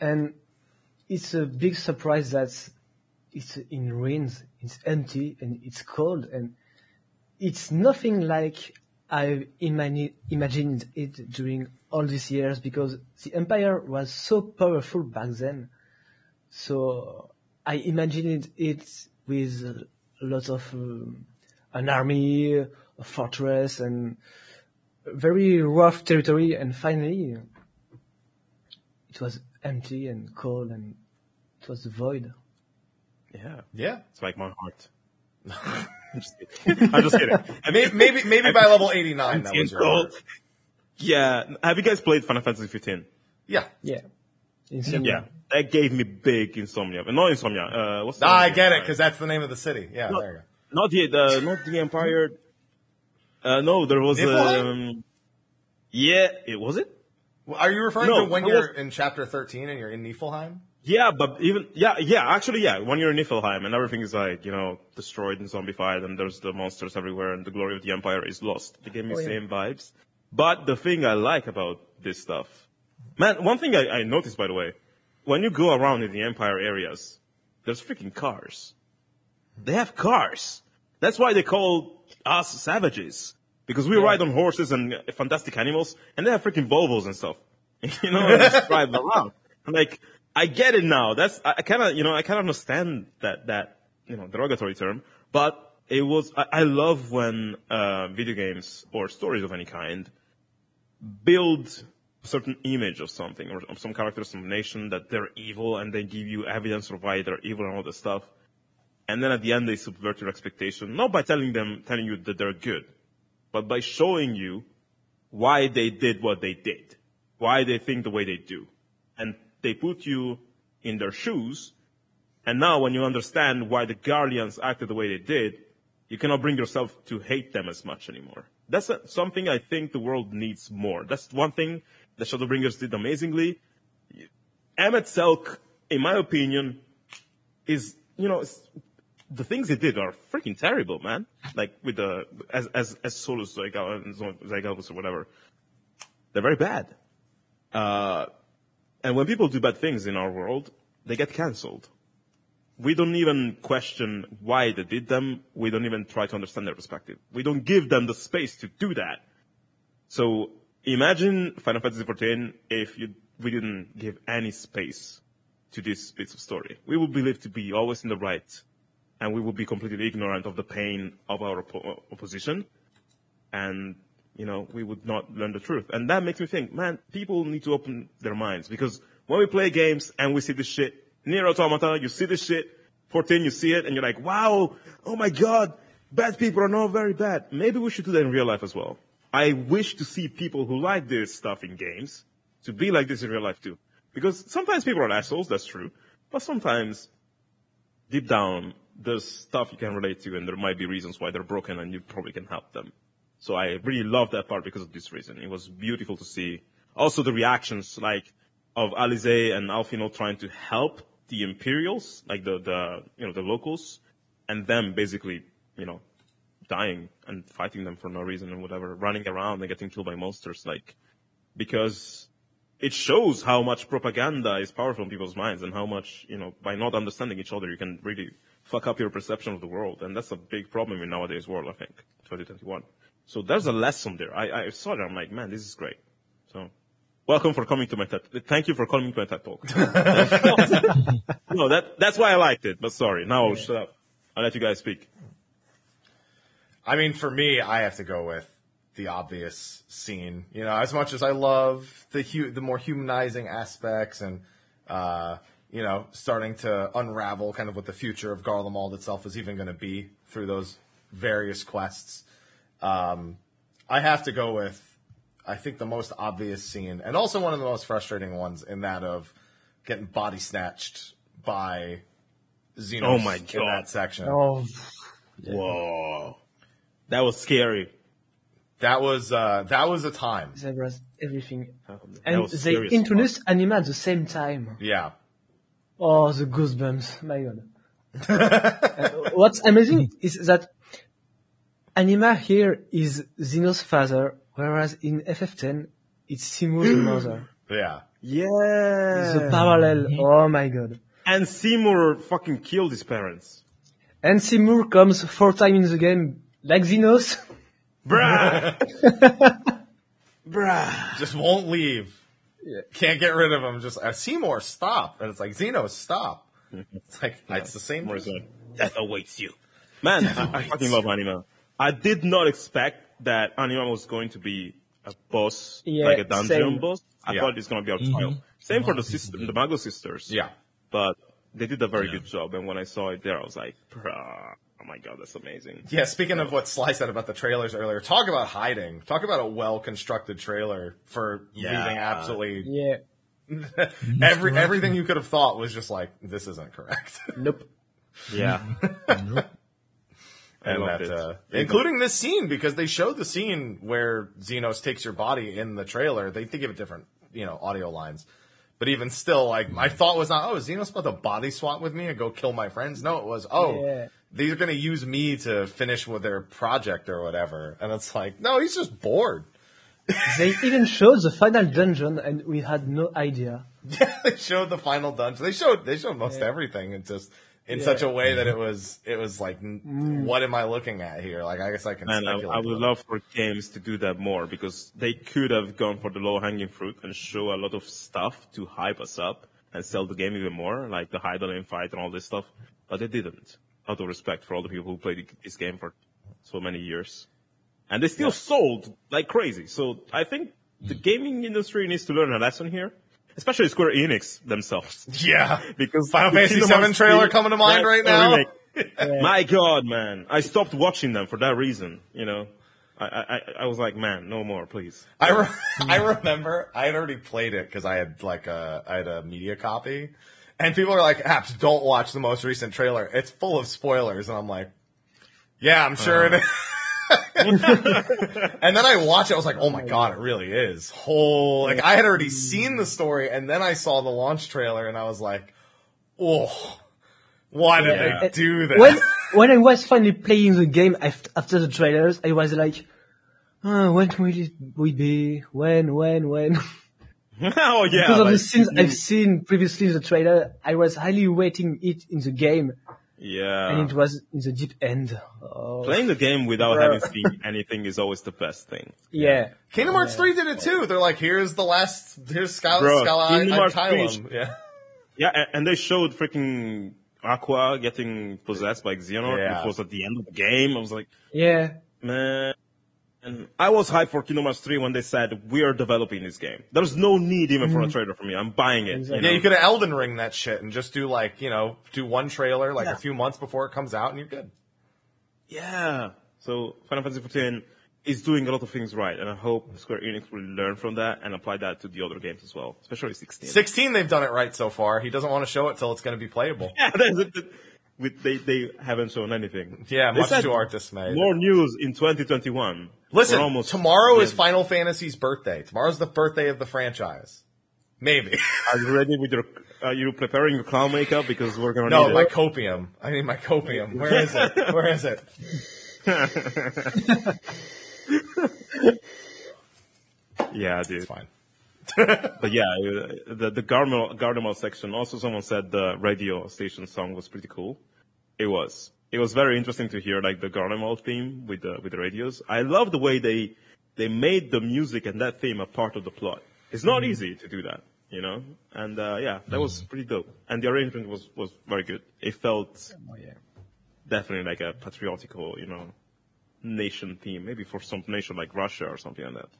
and it's a big surprise that it's in ruins, it's empty, and it's cold, and it's nothing like I imani- imagined it during all these years because the Empire was so powerful back then. So I imagined it with a lot of um, an army, a fortress, and very rough territory. And finally, it was empty and cold, and it was void. Yeah, Yeah. it's like my heart. I'm just kidding. I'm just kidding. Maybe, maybe, maybe by level 89 that was your Cold. heart. Yeah. Have you guys played Final Fantasy 15? Yeah. Yeah. Insomnia. Yeah. That gave me big insomnia. But not insomnia. Uh, what's the I get it, uh, because that's the name of the city. Yeah, No. there you go. Not the, uh, the not the Empire. Uh, no, there was Niflheim? um. Yeah, it was it. Well, Are you referring No, to when you're was- in chapter 13 and you're in Niflheim? Yeah, but even yeah, yeah, actually, yeah. When you're in Niflheim and everything is like you know destroyed and zombified, and there's the monsters everywhere, and the glory of the Empire is lost. They gave me Oh, yeah. same vibes. But the thing I like about this stuff, man, one thing I, I noticed by the way, when you go around in the Empire areas, there's freaking cars. They have cars. That's why they call us savages because we ride on horses and fantastic animals, and they have freaking Volvos and stuff. you know, and just drive around. Like, I get it now. That's I, I kind of, you know, I kind of understand that that you know derogatory term, but it was. I, I love when uh, video games or stories of any kind build a certain image of something or of some character, some nation that they're evil, and they give you evidence of why they're evil and all this stuff. And then at the end, they subvert your expectation, not by telling them, telling you that they're good, but by showing you why they did what they did, why they think the way they do. And they put you in their shoes. And now when you understand why the Garleans acted the way they did, you cannot bring yourself to hate them as much anymore. That's something I think the world needs more. That's one thing the Shadowbringers did amazingly. Emet-Selch, in my opinion, is, you know, the things they did are freaking terrible, man. Like with the, as, as, as Solus, Zygal- zos Galvus or whatever. They're very bad. Uh, and when people do bad things in our world, they get cancelled. We don't even question why they did them. We don't even try to understand their perspective. We don't give them the space to do that. So imagine Final Fantasy XIV if you, we didn't give any space to these bits of story. We would believe to be always in the right, and we would be completely ignorant of the pain of our oppo- opposition, and you know we would not learn the truth. And that makes me think, man, people need to open their minds because when we play games and we see this shit, NieR Automata, you see this shit, 14, you see it, and you're like, wow, oh my god, bad people are not very bad. Maybe we should do that in real life as well. I wish to see people who like this stuff in games to be like this in real life too. Because sometimes people are assholes, that's true. But sometimes, deep down, there's stuff you can relate to and there might be reasons why they're broken and you probably can help them. So I really love that part because of this reason. It was beautiful to see. Also the reactions, like, of Alisaie and Alphinaud trying to help the Imperials, like the, the, you know, the locals, and them basically, you know, dying and fighting them for no reason and whatever, running around and getting killed by monsters, like, because it shows how much propaganda is powerful in people's minds and how much, you know, by not understanding each other, you can really fuck up your perception of the world. And that's a big problem in nowadays world, I think, 2021. So there's a lesson there. I, I saw that. I'm like, man, this is great. So welcome for coming to my TED. Thank you for coming to my TED talk. no, that, that's why I liked it, but sorry. Now I'll shut up. I'll let you guys speak. I mean, for me, I have to go with the obvious scene. You know, as much as I love the hu- the more humanizing aspects and uh, you know, starting to unravel kind of what the future of Garlemald itself is even going to be through those various quests. Um, I have to go with, I think the most obvious scene, and also one of the most frustrating ones, in that of getting body snatched by Zenos Oh my in God. that section. Oh, Whoa. That was scary. That was uh, that was a time. there was everything. And they introduced anima at the same time. Yeah. Oh, the goosebumps. My god. Uh, what's amazing is that Anima here is Zenos' father, whereas in FF10 it's Seymour's mother. Yeah. Yeah. The parallel, oh my god. And Seymour fucking killed his parents. And Seymour comes four times in the game, like Zenos. Bruh. Bruh. Just won't leave. Can't get rid of him. Just uh, Seymour, stop. And it's like Zeno, stop. It's like it's the same. Seymour's person. like, death awaits you. Man, I, I fucking love Anima. I did not expect that Anima was going to be a boss, Yeah, like a dungeon same. boss. I Yeah. thought it's going to be a trial. Same for the system, the Magus sisters. Yeah. But they did a very good job. And when I saw it there, I was like, bruh, oh my god, that's amazing. Yeah, speaking of what Sly said about the trailers earlier, talk about hiding. Talk about a well constructed trailer for Yeah. leaving absolutely Yeah. every everything you could have thought was just like this isn't correct. Nope. Yeah. Nope. And that, uh, including this scene because they showed the scene where Zenos takes your body in the trailer. They, they give it different, you know, audio lines. But even still, like my thought was not, oh, is Zenos about to body swap with me and go kill my friends? No, it was, oh, Yeah. these are going to use me to finish with their project or whatever. And it's like, no, he's just bored. They even showed the final dungeon and we had no idea. Yeah, they showed the final dungeon. They showed they showed most everything. It's just in such a way that it mm-hmm. was it was like, n what am I looking at here? Like I guess I can. And I, speculate I a would love for games to do that more because they could have gone for the low hanging fruit and show a lot of stuff to hype us up and sell the game even more, like the Hydaelyn fight and all this stuff. But they didn't, out of respect for all the people who played this game for so many years. And they still sold like crazy. So I think the gaming industry needs to learn a lesson here, especially Square Enix themselves. Yeah, Because Final Fantasy VII trailer 3, coming to mind right uh, now. My God, man! I stopped watching them for that reason. You know, I I, I was like, man, no more, please. I re- I remember I had already played it because I had like a I had a media copy, and people are like, "Apps, don't watch the most recent trailer. It's full of spoilers." And I'm like, "Yeah, I'm sure it is." and then I watch it. I was like, "Oh my god, it really is." Whole like I had already seen the story, and then I saw the launch trailer, and I was like, "Oh, why did Yeah. they do that?" When, when I was finally playing the game after the trailers, I was like, oh, when will it we be? When, when, when? oh yeah, because of the like, scenes I've seen previously in the trailer, I was highly waiting it in the game, yeah. and it was in the deep end. Oh, Playing the game without Bro. having seen anything is always the best thing. yeah. Kingdom Hearts 3 did it too. They're like, here's the last, here's Sky, Bro, Scala Kingdom Hearts 3 Tylum. Yeah. Yeah, and they showed freaking Aqua getting possessed by Xehanort, Yeah. which was at the end of the game. I was like, Yeah. man. And I was hyped for Kingdom Hearts 3 when they said, we are developing this game. There's no need even for a mm-hmm. trailer for me. I'm buying it. Exactly. You know? Yeah, you could have Elden Ring that shit and just do like, you know, do one trailer like Yeah. a few months before it comes out and you're good. Yeah. So Final Fantasy XIV is doing a lot of things right, and I hope Square Enix will learn from that and apply that to the other games as well, especially 16. 16, they've done it right so far. He doesn't want to show it till it's going to be playable. Yeah, that's it. With, they, they haven't shown anything. Yeah, They much to our dismay. More news in 2021. Listen, We're almost tomorrow is. Final Fantasy's birthday. Tomorrow's the birthday of the franchise. Maybe. Are you ready with your? Are you preparing your clown makeup because we're gonna no, need my it? copium. I need my copium. Where is it? Where is it? Yeah, dude. Fine. But yeah, uh, the the Garlemald section. Also, someone said the radio station song was pretty cool. It was. It was very interesting to hear like the Garlemald theme with the with the radios. I love the way they they made the music and that theme a part of the plot. It's not easy to do that, you know. And uh, yeah, that was pretty dope. And the arrangement was was very good. It felt Oh, yeah. definitely like a patriotical, you know, nation theme, maybe for some nation like Russia or something like that.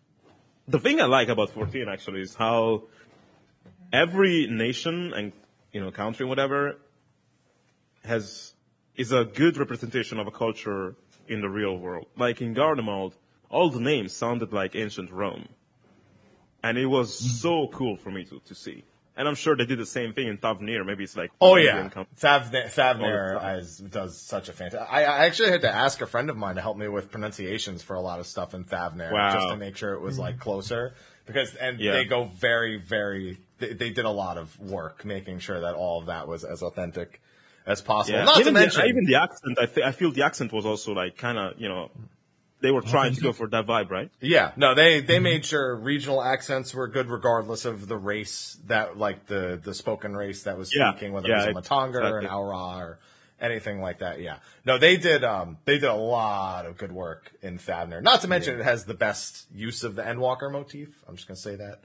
The thing I like about 14 actually is how every nation and, you know, country, whatever, has, is a good representation of a culture in the real world. Like in Garlemald, all the names sounded like ancient Rome. And it was mm-hmm. so cool for me to, to see. And I'm sure they did the same thing in Thavnair. Maybe it's like, Oh yeah, com- Thavnair, Thavnair All the time. has, does such a fantastic. I, I actually had to ask a friend of mine to help me with pronunciations for a lot of stuff in Thavnair, Wow. just to make sure it was like mm-hmm. closer. Because and Yeah. they go very, very. They, they did a lot of work making sure that all of that was as authentic as possible. Yeah. Not even to mention, the, even the accent. I, th- I feel the accent was also like kind of you know they were trying to go for that vibe, right? Yeah, no, they they Mm-hmm. made sure regional accents were good regardless of the race that like the the spoken race that was Yeah, speaking, whether yeah, it was a Matanga or an exactly. Au Ra or anything like that. Yeah, no, they did um they did a lot of good work in Thavnair. Not to mention it has the best use of the Endwalker motif. I'm just gonna say that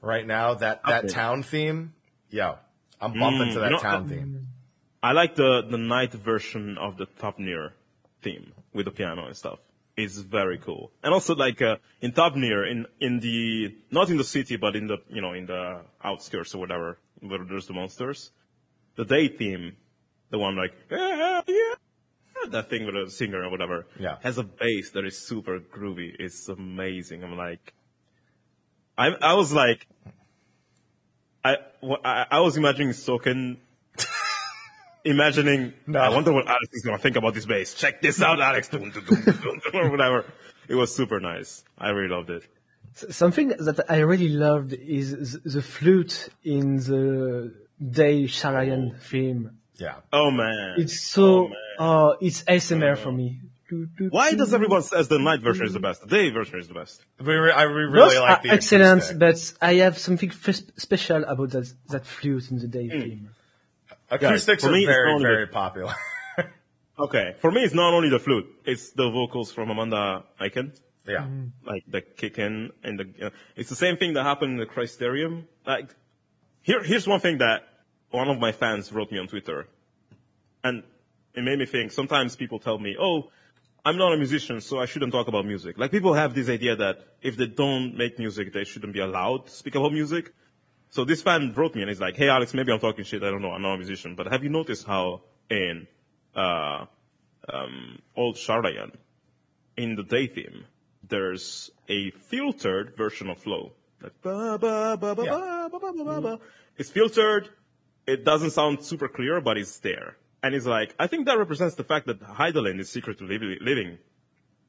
right now. That that Okay. town theme, yo, I'm bumping Mm, to that you know, town theme. I like the the night version of the Thavnair theme with the piano and stuff. It's very cool. And also like uh, in Thavnair, in in the not in the city, but in the you know in the outskirts or whatever, where there's the monsters, the day theme, the one like "Ah, yeah, that thing with a singer or whatever, Yeah. has a bass that is super groovy. It's amazing. I'm like, I I was like, I I, I was imagining Soken imagining, No. I wonder what Alex is going to think about this bass. Check this out, Alex. Or whatever. It was super nice. I really loved it. Something that I really loved is the flute in the Day Sharlayan film. Yeah, Oh man. It's so, Oh, uh, it's ASMR for me. Do, do, Why does everyone says the night version is the best? The day version is the best. we re- I re- Both really like are the excellent, but I have something f- special about that, that flute in the Day Hmm. film. Acoustics for are me, very very the- popular. Okay. For me, it's not only the flute. It's the vocals from Amanda Achen. yeah, Like the kick in and the, uh, it's the same thing that happened in the Crystarium. Like, here, here's one thing that one of my fans wrote me on Twitter. And it made me think, sometimes people tell me, oh, I'm not a musician, so I shouldn't talk about music. Like people have this idea that if they don't make music, they shouldn't be allowed to speak about music. So this fan wrote me and he's like, hey Alex, maybe I'm talking shit, I don't know, I'm not a musician, but have you noticed how in, uh, um, old Sharlayan, in the day theme, there's a filtered version of flow. Like, ba, ba, ba, ba, Yeah. ba, ba, ba, ba, ba. It's filtered. It doesn't sound super clear, but it's there. And it's like, I think that represents the fact that Hydaelyn is secretly li- living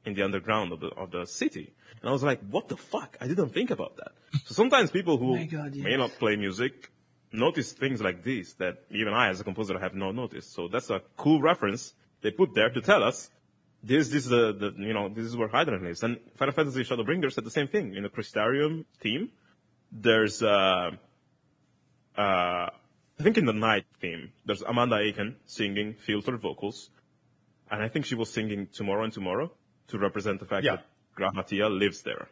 in the underground of the, of the city. And I was like, what the fuck? I didn't think about that. So sometimes people who my God, yes. may not play music notice things like this that even I as a composer have not noticed. So that's a cool reference they put there to tell us this, this is the, the, you know, this is where Hydran lives. And Final Fantasy Shadowbringers said the same thing. In the Crystarium theme, there's, uh, uh, I think in the night theme, there's Amanda Achen singing filtered vocals. And I think she was singing Tomorrow and Tomorrow to represent the fact Yeah. that G'raha Tia lives there,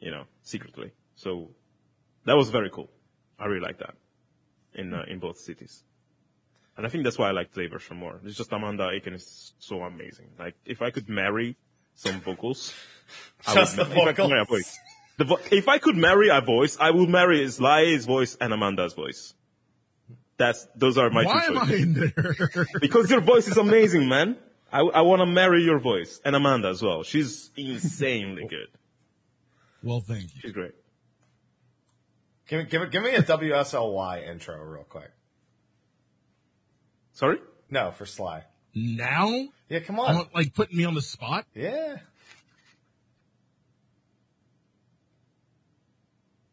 you know, secretly. So that was very cool. I really like that in, uh, in both cities. And I think that's why I like the version more. It's just Amanda Achen is so amazing. Like, if I could marry some vocals, I Just would the ma- if I could vocals? marry a voice. The vo- if I could marry a voice, I would marry Sly's voice and Amanda's voice. That's, those are my Why two am I in there? Because your voice is amazing, man. I, I want to marry your voice. And Amanda as well. She's insanely good. well, thank you. She's great. give me give me give me a WSLY intro real quick. Sorry? No, for Sly. Now, Yeah, come on. want, like putting me on the spot. Yeah.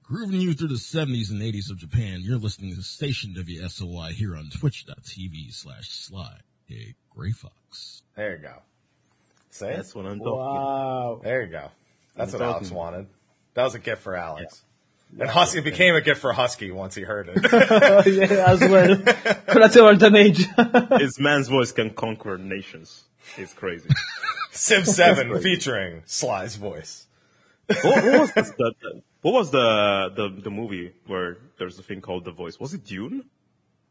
Grooving you through the 70s and 80s of Japan, you're listening to Station WSOY here on twitch.tv slash sly, a Gray Fox. There you go. See? That's what I'm talking Wow. There you go. That's I'm what Alex wanted. That was a gift for Alex. And Husky it became a gift for Husky once he heard it. yeah, as well. Collateral damage. His man's voice can conquer nations. It's crazy. Sim 7 featuring Sly's voice. what, what was this, the, the- what was the, the the movie where there's a thing called The Voice? Was it Dune?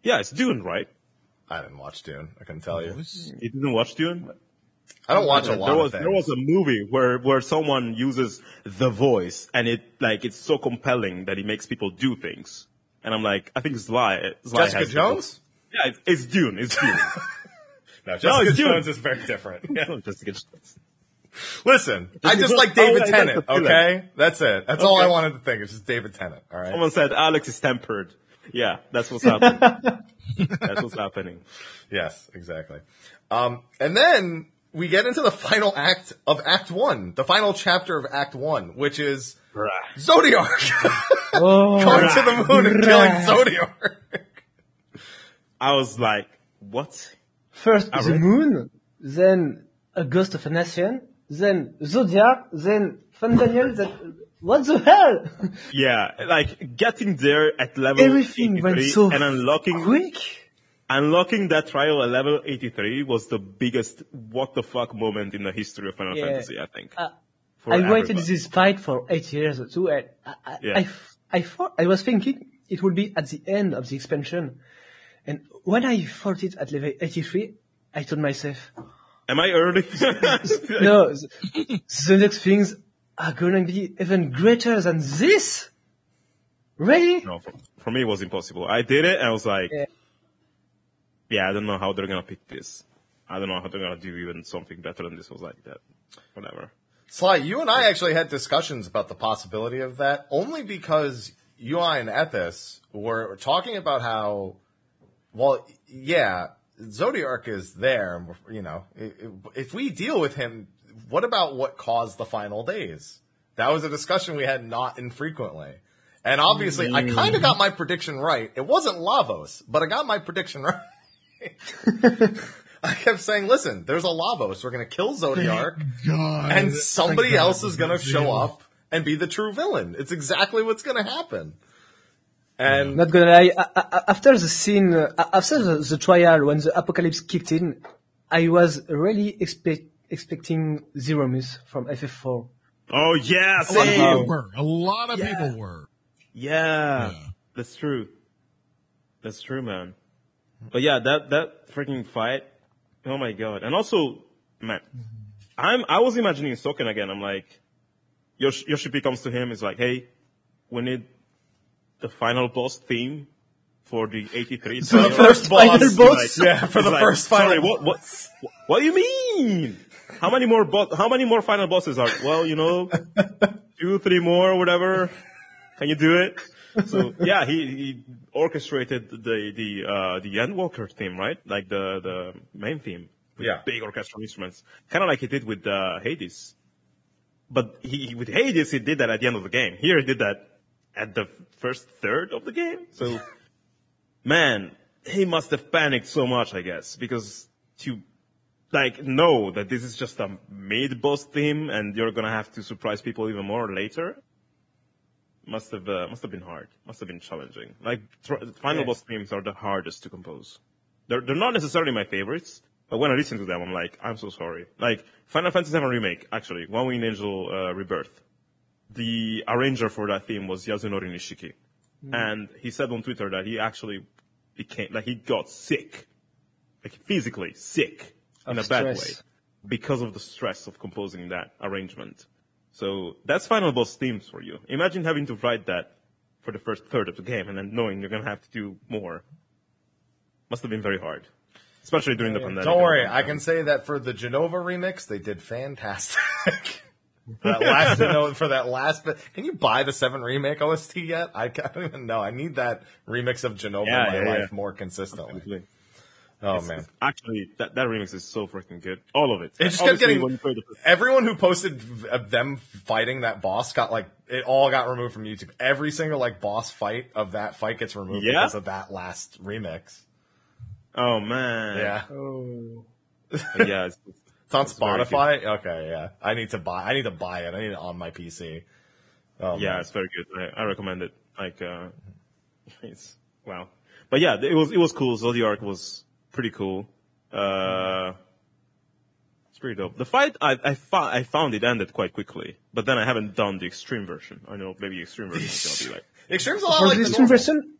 Yeah, it's Dune, right? I didn't watch Dune. I couldn't tell you. You didn't watch Dune? I don't watch a lot there was there was a movie where where someone uses the voice and it like it's so compelling that it makes people do things. And I'm like, I think Sly, Sly Jessica has Jones? Yeah, it's, it's Dune. It's Dune. No, Jessica Dune. Jones is very different. Yeah. Jessica Jones. Listen, I just Jones- like David Tennant, okay? That's it. That's all I wanted to think. It's just David Tennant, all right? Someone said Alex is tempered. Yeah, that's what's happening. that's what's happening. Yes, exactly. Um, and then we get into the final act of Act One, the final chapter of Act One, which is Zodiark oh, going to the moon and killing Zodiark. I was like, what? First the right. moon, then a ghost of a nation, then Zodiark, then Fandaniel. That what the hell? Yeah, like getting there at level Everything went 83 so and unlocking quick. unlocking that trial at level 83 was the biggest what the fuck moment in the history of Final Yeah. Fantasy, I think. Uh, I waited everybody. this fight for eight years too. And I, I, Yeah. I, I thought I was thinking it would be at the end of the expansion, and when I fought it at level 83, I told myself, Am I early? no, the, the next things are going to be even greater than this. Really? no, for, for me it was impossible. I did it and I was like, Yeah. yeah, I don't know how they're gonna pick this. I don't know how they're gonna do even something better than this. I was like that. Whatever. Sly, you and I actually had discussions about the possibility of that only because you I and Ethis were talking about how, well, yeah, Zodiark is there. You know, i- i- if we deal with him, what about what caused the final days? That was a discussion we had not infrequently. And obviously, I kind of got my prediction right. It wasn't Lavos, but I got my prediction right. I kept saying, listen, there's a Lavos. We're going to kill Zodiark God. and somebody else is going to show real. up and be the true villain. It's exactly what's going to happen. And Not gonna lie. a- a- After the scene, uh, after the, the trial, when the apocalypse kicked in, I was really expect, expecting Zeromus from FF4. Oh yeah, A lot of people were. A lot of Yeah. people were. Yeah, Yeah. that's true. That's true, man. But yeah, that that freaking fight. Oh my god! And also, man, mm-hmm. I'm I was imagining Soken again. I'm like, Yosh, Yoshipi comes to him. Is like, hey, we need the final boss theme for the 83. the trial." first Final boss. boss? Yeah, for the like, first final Sorry, what, what, what do you mean? How many more bo- How many more final bosses are? Well, you know, two, three more, whatever. Can you do it? So yeah, he, he orchestrated the the uh, the Endwalker theme, right? Like the the main theme. With Yeah. Big orchestral instruments, kind of like he did with uh, Hades. But he with Hades, he did that at the end of the game. Here, he did that at the first third of the game. So man, he must have panicked so much, I guess, because to like know that this is just a mid boss theme and you're gonna have to surprise people even more later must have uh, must have been hard. Must have been challenging. Like tr- final Yeah. boss themes are the hardest to compose. They're they're not necessarily my favorites, but when I listen to them, I'm like, I'm so sorry. Like Final Fantasy VII remake, actually, One Winged Angel uh, Rebirth. The arranger for that theme was Yasunori Nishiki, and he said on Twitter that he actually became like he got sick, like physically sick in a Of bad way because of the stress of composing that arrangement. So that's final boss themes for you. Imagine having to write that for the first third of the game and then knowing you're gonna have to do more. Must have been very hard. Especially during the pandemic. Don't worry, I can say that for the Jenova remix, they did fantastic. for that last note, for that last bit. Can you buy the seven remake OST yet? I don't even know. I need that remix of Jenova Yeah, in my yeah, life yeah. more consistently. Absolutely. Oh It's- man. it's- Actually, that, that remix is so freaking good. All of it. It just kept getting when you the everyone who posted v- them fighting that boss got like it all got removed from YouTube. Every single like boss fight of that fight gets removed Yeah? because of that last remix. Oh man. Yeah, Oh. yeah. It's, it's on It's Spotify. Okay, yeah, I need to buy. I need to buy it. I need it on my PC. Oh, yeah, man. it's very good. I, I recommend it. Like, uh, it's wow. But yeah, it was it was cool. Zodiark was pretty cool. Uh, it's pretty dope. The fight I I, fo- I found it ended quite quickly, but then I haven't done the extreme version. I know maybe extreme version is gonna be like Extreme's a lot For like the the extreme normal. version,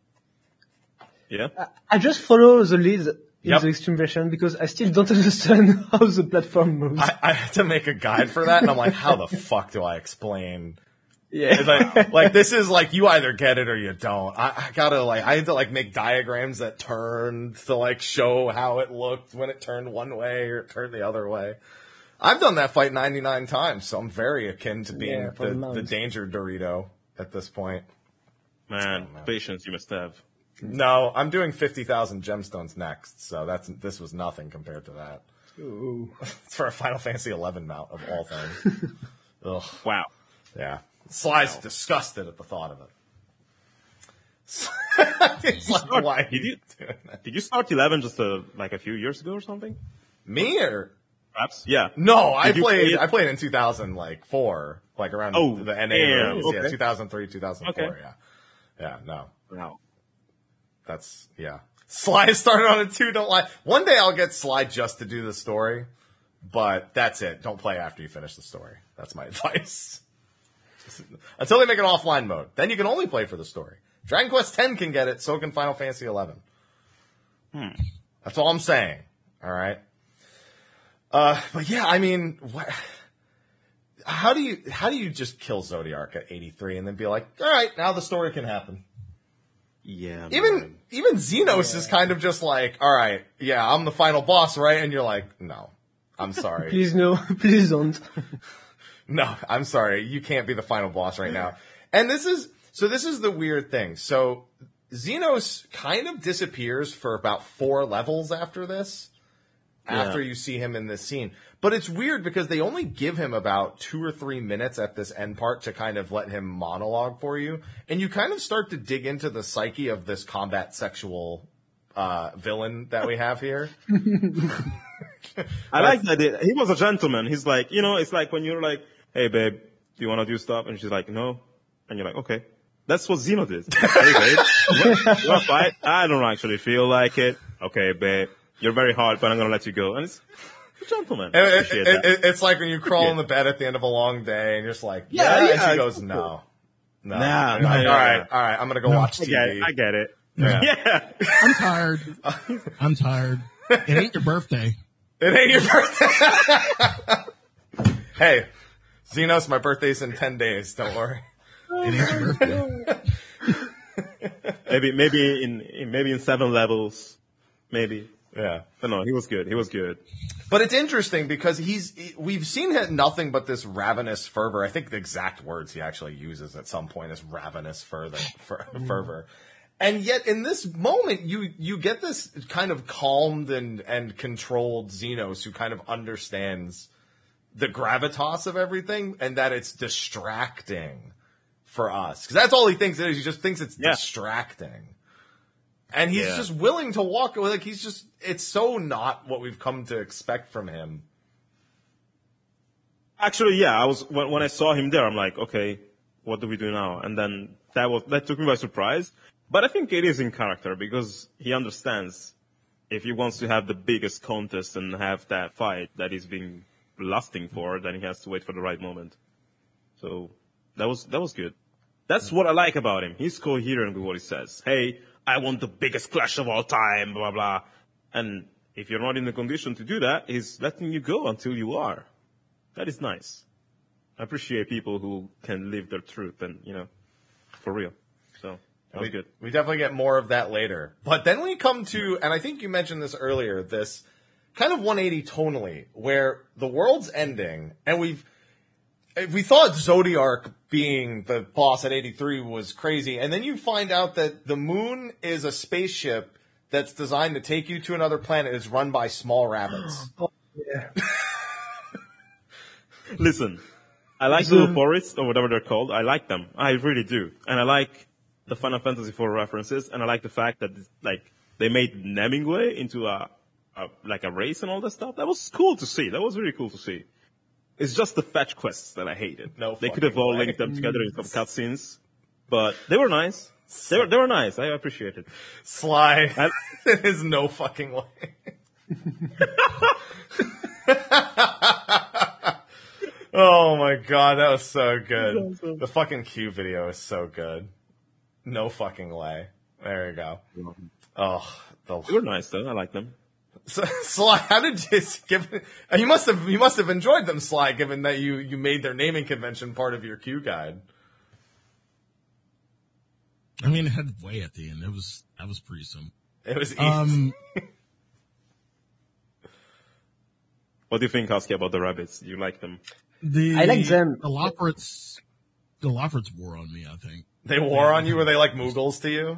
yeah. I just follow the lead in Yep. the extreme version because I still don't understand how the platform moves. I, I had to make a guide for that, and I'm like, how the fuck do I explain? Yeah. It's like, like this is like you either get it or you don't. I, I gotta like, I had to like make diagrams that turned to like show how it looked when it turned one way or it turned the other way. I've done that fight 99 times, so I'm very akin to being Yeah, the, the the danger Dorito at this point. Man, patience you must have. No, I'm doing 50,000 gemstones next, so that's this was nothing compared to that. Ooh. It's for a Final Fantasy 11 mount of all things. Ugh. Wow. Yeah. Sly's disgusted at the thought of it. it's like, why? Did you did you start eleven just uh like a few years ago or something? Me or Perhaps. Yeah. no? I Did you played. play? I played in 2000, like four, like around Oh, the NA damn, release. Yeah, 2003, 2004. Okay. Yeah, yeah. No, Wow. that's yeah. Sly started on it too. Don't lie. One day I'll get Sly just to do the story, but that's it. Don't play after you finish the story. That's my advice. Until they make an offline mode, then you can only play for the story. Dragon Quest X can get it, so can Final Fantasy XI. That's all I'm saying. All right. Uh, but yeah, I mean, what? How do you how do you just kill Zodiark at 83 and then be like, all right, now the story can happen? Yeah. Even man. even Zenos is kind of just like, all right, yeah, I'm the final boss, right? And you're like, no, I'm sorry, Please no, please don't. no, I'm sorry, you can't be the final boss right now. And this is so this is the weird thing. So Zenos kind of disappears for about four levels after this. After Yeah. you see him in this scene. But it's weird because they only give him about two or three minutes at this end part to kind of let him monologue for you. And you kind of start to dig into the psyche of this combat sexual uh, villain that we have here. I like that. He was a gentleman. He's like, you know, it's like when you're like, hey babe, do you want to do stuff? And she's like, no. And you're like, okay. That's what Zeno did. hey babe, you want to fight? I don't actually feel like it. Okay, babe, you're very hard, but I'm gonna let you go. And it's a gentleman. I It- it- it- it's like when you crawl Yeah. in the bed at the end of a long day and you're just like, Yeah, yeah. yeah, and she goes, cool. no. No. Nah, And you're like, nah, all yeah, right, yeah. all right, I'm going to go No, watch I TV. get it. I get it. Yeah. Yeah. I'm tired. I'm tired. It ain't your birthday. It ain't your birthday. hey, Zenos, my birthday's in 10 days. Don't worry. It ain't your birthday. maybe, maybe in, in, maybe in seven levels. Maybe. Yeah. But no, he was good. He was good. But it's interesting because he's, he- we've seen him nothing but this ravenous fervor. I think the exact words he actually uses at some point is ravenous further, fer- mm. fervor. And yet in this moment, you, you get this kind of calmed and, and controlled Zenos who kind of understands the gravitas of everything and that it's distracting for us. Cause that's all he thinks it is. He just thinks it's Yeah. distracting. And he's Yeah. just willing to walk away. like he's just it's so not what we've come to expect from him. Actually, yeah, I was when, when I saw him there, I'm like, okay, what do we do now? And then that was that took me by surprise. But I think it is in character because he understands if he wants to have the biggest contest and have that fight that he's been lusting for, then he has to wait for the right moment. So that was that was good. That's what I like about him. He's coherent with what he says. Hey, I want the biggest clash of all time, blah blah. And if you're not in the condition to do that, he's letting you go until you are. That is nice. I appreciate people who can live their truth and, you know, for real. So, that was we, good. we definitely get more of that later. But then we come to and I think you mentioned this earlier, this kind of 180 tonally where the world's ending and we've we thought Zodiark being the boss at 83 was crazy, and then you find out that the moon is a spaceship that's designed to take you to another planet. is run by small rabbits. Oh, yeah. Listen, I like Little Forests or whatever they're called. I like them. I really do. And I like the Final Fantasy IV references and I like the fact that, like, they made Namingway into a, a, like a race and all that stuff. That was cool to see. That was really cool to see. It's just the fetch quests that I hated. No they could have all way. linked them together in some cutscenes, but they were nice. They were, they were nice. I appreciate it. Sly. I- there is no fucking way. oh my god, that was so good. The fucking Q video is so good. No fucking way. There you go. Oh, They were nice though. I like them. So, Sly, how did you give? You must have you must have enjoyed them, Sly, given that you you made their naming convention part of your Q guide. I mean, it had way at the end. It was that was pretty simple. It was easy. Um, What do you think, Husky, about the rabbits? You like them? the I like them. The Lofferts, the Lofferts wore on me. I think. they wore on you. Were they like Moogles to you?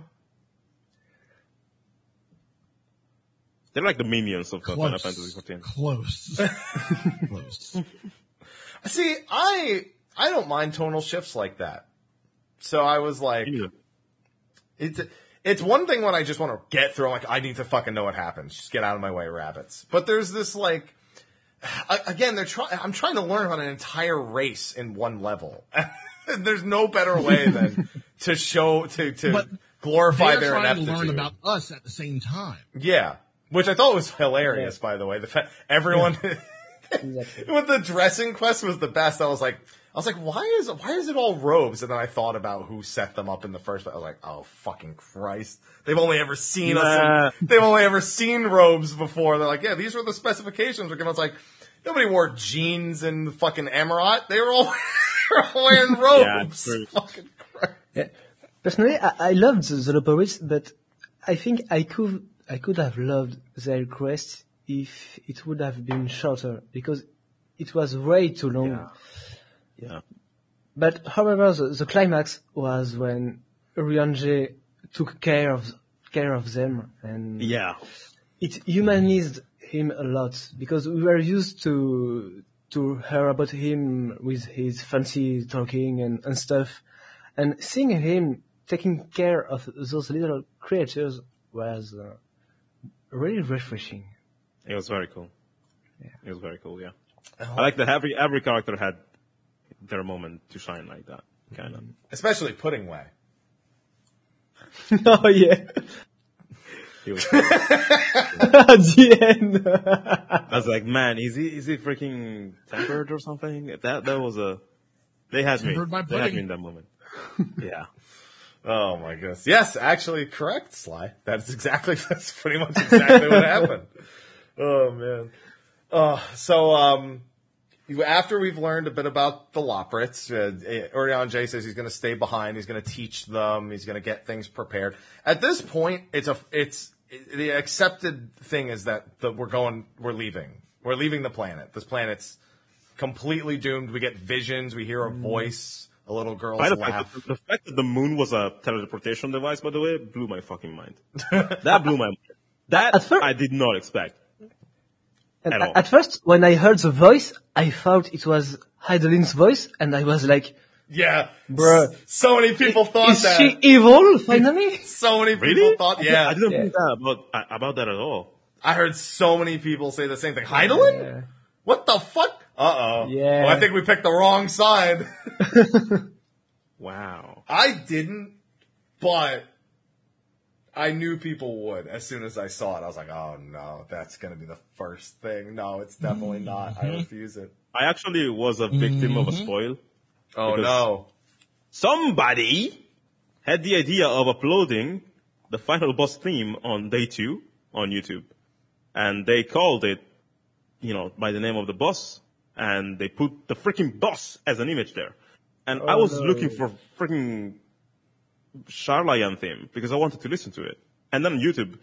They're like the minions of Final Close, Fantasy XIV. close, close. See, I I don't mind tonal shifts like that. So I was like, Yeah. it's it's one thing when I just want to get through. I'm like, I need to fucking know what happens. Just get out of my way, rabbits. But there's this like, again, they're trying. I'm trying to learn about an entire race in one level. there's no better way than to show to to But glorify They're their trying to learn about us at the same time. yeah, which I thought was hilarious. By the way, the fact everyone with the dressing quest was the best. I was like. I was like, why is it, why is it all robes? And then I thought about who set them up in the first place. I was like, oh fucking Christ! They've only ever seen Nah. us. In, they've only ever seen robes before. They're like, yeah, these were the specifications. We're us like, nobody wore jeans and fucking Emirat. They were all, they were all wearing robes. true. fucking Christ. Personally, I, I loved the, the but I think I could I could have loved their quest if it would have been shorter because it was way too long. Yeah. But however, the, the climax was when Urianger took care of care of them, and Yeah. it humanized him a lot because we were used to to hear about him with his fancy talking and, and stuff, and seeing him taking care of those little creatures was uh, really refreshing. It was very cool. Yeah. It was very cool, yeah. I like that every every character had their moment to shine like that, kind of. Mm-hmm. Especially Pudding Way. oh yeah, He was, at the end. I was like, man, is he is he freaking tempered or something? That that was a. They had me. Tempered by They had me in that moment. yeah. Oh my goodness. Yes, actually correct, Sly. That's exactly, that's pretty much exactly what happened. Oh man. Uh, so, um, after we've learned a bit about the Loporrits, uh, Urianger says he's going to stay behind. He's going to teach them. He's going to get things prepared. At this point, it's a, it's, the accepted thing is that the, we're going, we're leaving. We're leaving the planet. This planet's completely doomed. We get visions. We hear a voice. A little girl's By the, way, laugh. the, the fact that the moon was a teleportation device, by the way, blew my fucking mind. that blew my mind. That At fir- I did not expect. And At all. at first, when I heard the voice, I thought it was Hydaelyn's voice, and I was like, Yeah, Bruh. S- So many people thought "Is that. she evil finally?" so many people Really? thought. Yeah, I didn't Yeah. think that about about that at all. I heard so many people say the same thing. Heidelin? Yeah. What the fuck? Uh oh. Yeah. Well, I think we picked the wrong side. Wow. I didn't, but I knew people would. As soon as I saw it, I was like, oh no, that's gonna be the first thing. No, it's definitely not. I refuse it. I actually was a victim of a spoil. Oh no. Somebody had the idea of uploading the final boss theme on day two on YouTube. And they called it, you know, by the name of the boss. And they put the freaking boss as an image there. And I Oh, was no. looking for freaking Sharlayan theme because I wanted to listen to it. And then on YouTube,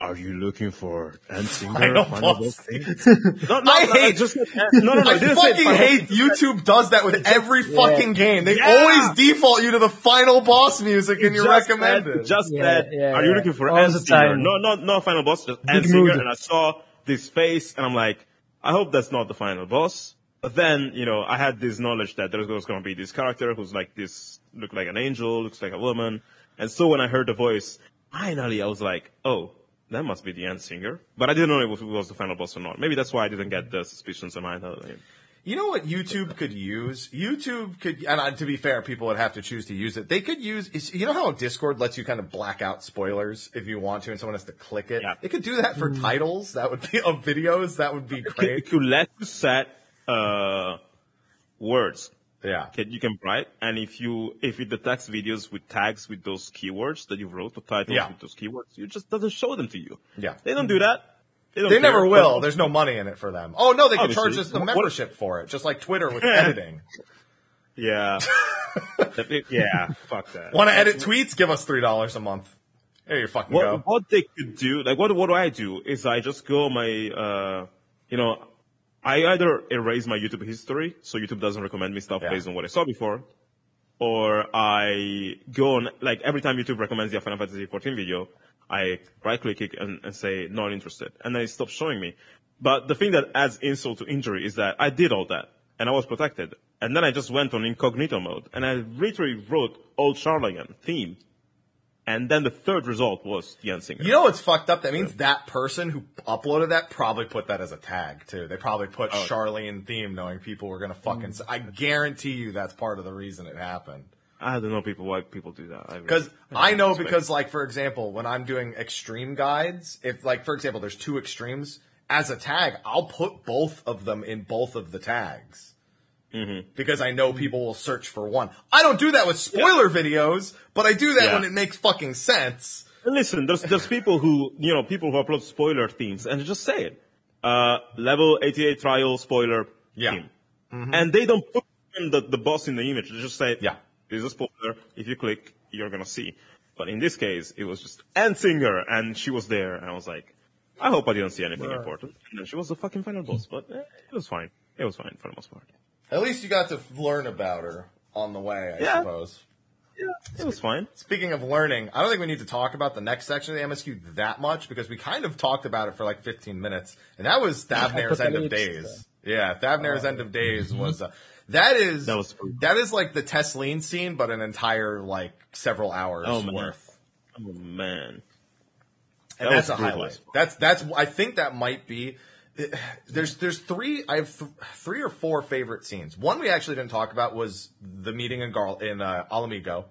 are you looking for Endsinger Final final boss boss theme? No, no, I no, hate- just, no, no, no, I it didn't say fucking hate YouTube does that with every fucking game. They Yeah. always default you to the final boss music in your just recommended. That, just Yeah, that. yeah, are you yeah. looking for All End the Singer? No, no, no final boss. Just Big Endsinger. And I saw this face, and I'm like, I hope that's not the final boss. But then, you know, I had this knowledge that there was going to be this character who's like this, look like an angel, looks like a woman. And so when I heard the voice, finally I was like, oh, that must be the Endsinger. But I didn't know if it was the final boss or not. Maybe that's why I didn't get the suspicions in mind. You know what YouTube could use? YouTube could, and uh, to be fair, people would have to choose to use it. They could use, you know how Discord lets you kind of black out spoilers if you want to, and someone has to click it. Yeah. It could do that for titles. That would be of videos. That would be It great. could let you set, uh, words Yeah. can, you can write, and if you if it detects videos with tags with those keywords that you wrote, the titles Yeah. with those keywords, it just doesn't show them to you. Yeah. They don't do that. They, They never will. There's no money in it for them. Oh no, they could charge us the What- membership for it, just like Twitter with editing. Yeah. Yeah. Fuck that. Want to edit tweets? Give us three dollars a month. There you fucking What, go. what they could do, like what what do I do? Is I just go my, uh, you know, I either erase my YouTube history, so YouTube doesn't recommend me stuff Yeah. based on what I saw before, or I go on like every time YouTube recommends the Final Fantasy 14 video, I right click it and, and say not interested, and then it stops showing me. But the thing that adds insult to injury is that I did all that and I was protected, and then I just went on incognito mode and I literally wrote Old Sharlayan theme And then the third result was Jan Singer. You know what's fucked up? That means that person who uploaded that probably put that as a tag too. They probably put Oh. Charlene theme, knowing people were gonna fucking. Mm. I guarantee you that's part of the reason it happened. I don't know people why people do that. I really- Because I I know because like for example, when I'm doing extreme guides, if like for example, there's two extremes as a tag, I'll put both of them in both of the tags. Mm-hmm. Because I know people will search for one. I don't do that with spoiler videos, but I do that Yeah. when it makes fucking sense. And listen, there's there's people who you know people who upload spoiler themes and just say it. Uh, level 88 trial spoiler Yeah. theme, and they don't put in the the boss in the image. They just say, Yeah. "This is a spoiler. If you click, you're gonna see." But in this case, it was just Endsinger, and she was there, and I was like, "I hope I didn't see anything important." And then she was the fucking final boss, but eh, it was fine. It was fine for the most part. At least you got to learn about her on the way, I Yeah. suppose. Yeah, it was fine. Speaking of learning, I don't think we need to talk about the next section of the MSQ that much because we kind of talked about it for like 15 minutes, and that was Thavnair's End of Apocalypse. Days. Yeah, Thavnair's End of Days was uh, that is That was- that is like the Tesleen scene, but an entire like several hours Oh, man. worth, Oh man. and That that's a brutal. highlight. That's that's I think that might be. There's there's three I have th- three or four favorite scenes. One we actually didn't talk about was the meeting in Garl in uh, Ala Migo,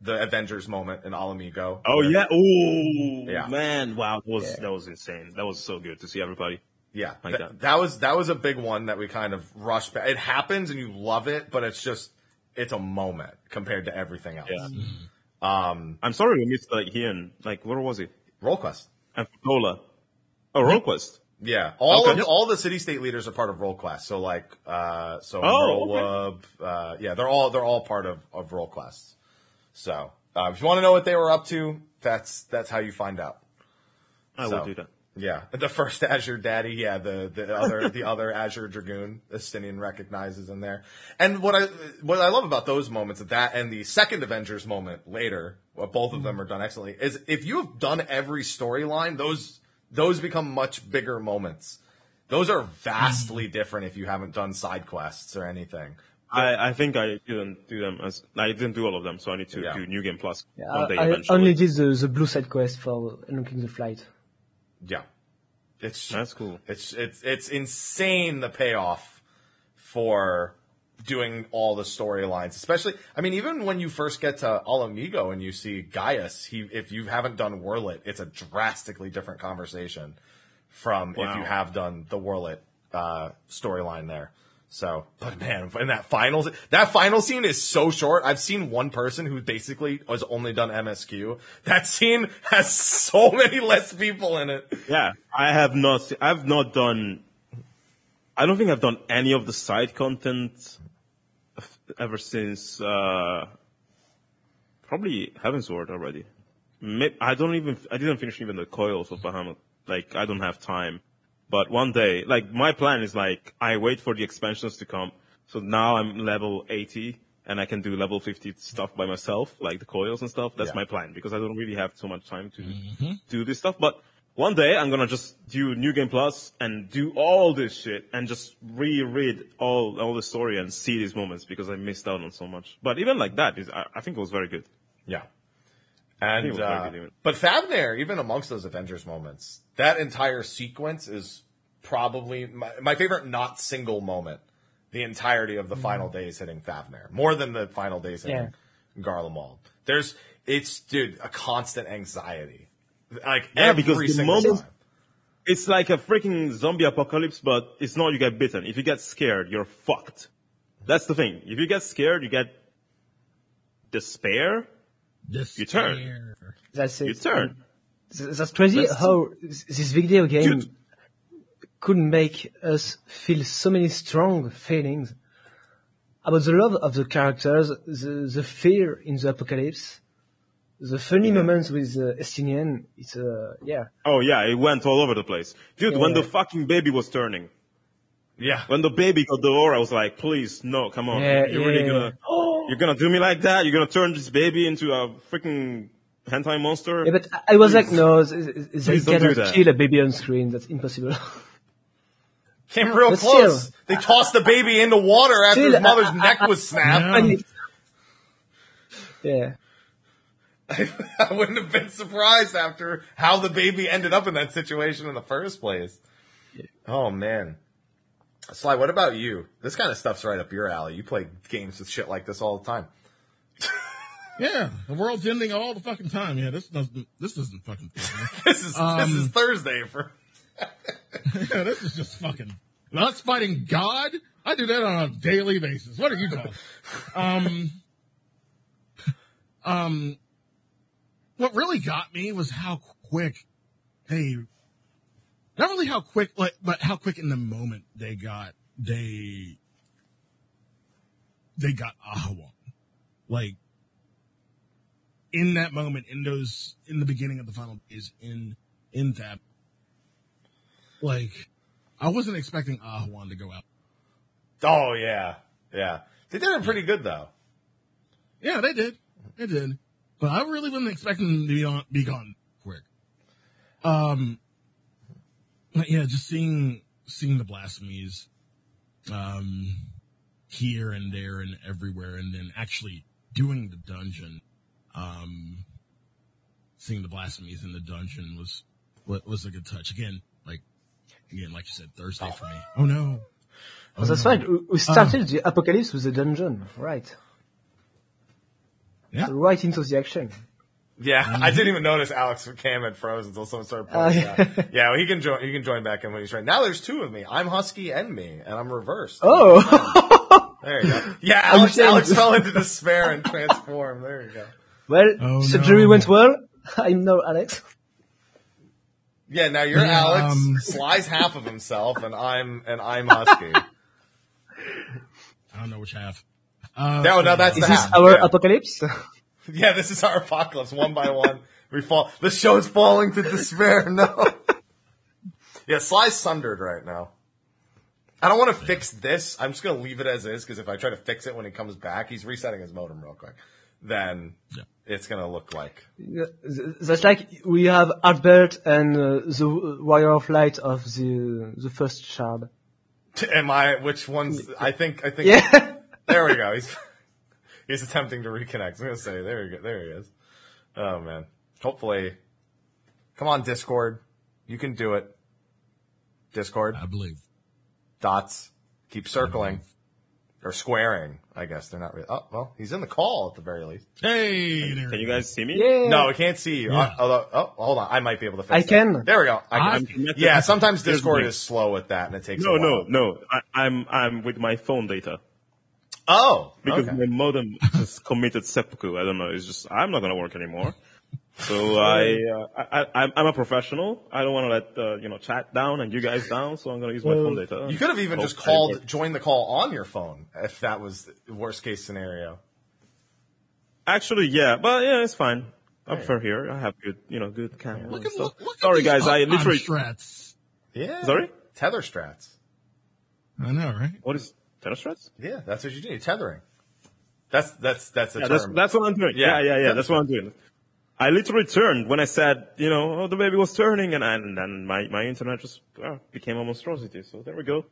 the Avengers moment in Ala Migo. Oh where- yeah. Oh Yeah. man. Wow. That was that was insane. That was so good to see everybody. Yeah, Like that, that. that was that was a big one that we kind of rushed back. It happens and you love it, but it's just it's a moment compared to everything else. Yeah. Um, I'm sorry we missed like Ian. Like where was he? Roll quest. And Cola. Oh, RollQuest. Yeah, all Okay. of all the city state leaders are part of roll quest. So like, uh, so Oh, Merlwyb, uh, yeah, they're all they're all part of of roll quests. So uh, if you want to know what they were up to, that's that's how you find out. I So. will do that. Yeah, the first Azure Daddy, yeah, the the other the other Azure Dragoon, Estinian recognizes in there. And what I what I love about those moments, that and the second Avengers moment later, well, both of them are done excellently. Is if you have done every storyline, those those become much bigger moments. Those are vastly different if you haven't done side quests or anything. I, I think I didn't do them as I didn't do all of them, so I need to Yeah. do New Game Plus Yeah, one day I, I only did the, the blue side quest for unlocking the flight. Yeah, it's That's cool. It's it's it's insane the payoff for doing all the storylines, especially. I mean, even when you first get to Ala Migo and you see Gaius, he if you haven't done Werlyt, it's a drastically different conversation from if you have done the Werlyt uh, storyline there. So, but man, in that final that final scene is so short. I've seen one person who basically has only done MSQ. That scene has so many less people in it. Yeah, I have not. I've not done. I don't think I've done any of the side content ever since uh, probably Heavensward already. I don't even. I didn't finish even the coils of Bahamut. Like I don't have time. But one day, like my plan is like I wait for the expansions to come. So now I'm level 80 and I can do level 50 stuff by myself, like the coils and stuff. That's Yeah. my plan because I don't really have so much time to mm-hmm. do this stuff. But one day I'm gonna just do New Game Plus and do all this shit and just reread all all the story and see these moments because I missed out on so much. But even like that, is, I, I think it was very good. Yeah. It And uh, very good even. but Thavnair, even amongst those Avengers moments, that entire sequence is probably my, my favorite not single moment. The entirety of the final days hitting Thavnair, more than the final days hitting Garlemald. There's it's dude a constant anxiety, like Yeah, every because the single moment- time. It's like a freaking zombie apocalypse, but it's not you get bitten. If you get scared, you're fucked. That's the thing. If you get scared, you get despair. This You turn. That's it. You turn. That's crazy That's- how this video game Dude. could make us feel so many strong feelings about the love of the characters, the, the fear in the apocalypse, the funny moments with uh, Estinian. It's uh, yeah. Oh yeah, it went all over the place. Dude, when Yeah. the fucking baby was turning, Yeah, when the baby got the aura, I was like, please, no, come on. Yeah, you're really gonna, you're gonna do me like that? You're gonna turn this baby into a freaking hentai monster? Yeah, but I- I was like, no, th- th- they Please don't do that. kill a baby on screen. That's impossible. came real But close. still- they tossed the baby in the water after Still, his mother's I- I- neck I- was snapped. And it- yeah. I, I wouldn't have been surprised after how the baby ended up in that situation in the first place. Oh man. Sly, what about you? This kind of stuff's right up your alley. You play games with shit like this all the time. Yeah, the world's ending all the fucking time. Yeah, this doesn't. This isn't fucking. This is this Um, is Thursday for yeah, this is just fucking. Us fighting God. I do that on a daily basis. What are you talking? um. Um. What really got me was how quick they. Not really how quick, like, but how quick in the moment they got they. They got Ahawan. Like in that moment, in those, in the beginning of the final days, in in that, like, I wasn't expecting Ahawan to go out. Oh yeah. Yeah. They did it pretty good though. Yeah, they did, they did, but I really wasn't expecting them to be on, be gone quick. Um, yeah, just seeing seeing the blasphemies, um, here and there and everywhere, and then actually doing the dungeon, um, seeing the blasphemies in the dungeon was what was a good touch. Again, like again, like you said, Thursday for me. Oh no. Oh, that's right. We- We started the apocalypse with the dungeon, right? Yeah. Right into the action. Yeah, I didn't even notice Alex Cam had froze until someone started Oh, pointing yeah. out. Yeah, well, he can join. He can join back in when he's right. Now there's two of me. I'm Husky and me, and I'm reversed. Oh, There you go. Yeah, Alex. Alex fell into despair and transformed. There you go. well, Oh, surgery no. went well. I'm now Alex. Yeah, now you're Yeah, Alex. um, Sly's half of himself, and I'm and I'm Husky. I don't know which half. Uh, no, no, that's Is the this half. our yeah. apocalypse? yeah, this is our apocalypse. One by one, we fall. The show's falling to despair. No. Yeah, Sly's sundered right now. I don't want to fix this. I'm just gonna leave it as is because if I try to fix it when he comes back, he's resetting his modem real quick. Then Yeah. it's gonna look like That's like we have Albert and uh, the wire of light of the the first shard. Am I? Which ones? I think. I think. Yeah. There we go. He's he's attempting to reconnect. I'm gonna say there we go. There he is. Oh man. Hopefully, come on, Discord. You can do it. Discord I believe. dots keep circling or squaring. I guess they're not really. Oh well, he's in the call at the very least. Hey, there Can you guys see me? yeah. No, we can't see you. Yeah. Uh, although, oh, hold on. I might be able to fix it. I that. can. There we go. I can. connected. Yeah, sometimes Discord is slow with that, and it takes. No, a no, while. no. I, I'm I'm with my phone data Oh, because okay. my modem just committed seppuku. I don't know. It's just I'm not gonna work anymore. So I, uh, I, I I'm- I'm a professional. I don't want to let uh, you know chat down and you guys down. So I'm gonna use my phone data. You could have even just called, work. joined the call on your phone if that was the worst case scenario. Actually, yeah, but yeah, it's fine. I prefer here. I have good, you know, good camera. Look at, stuff. look, look at Sorry, these guys. I literally. strats. Yeah. Sorry? Tether strats. I know, right? What is Telestrats? Yeah, that's what you do. Tethering. That's that's that's the Yeah, term. that's that's what I'm doing. Yeah. Yeah, yeah, yeah. That's what I'm doing. I literally turned when I said, you know, oh, the baby was turning, and, I, and then my my internet just uh, became a monstrosity. So there we go.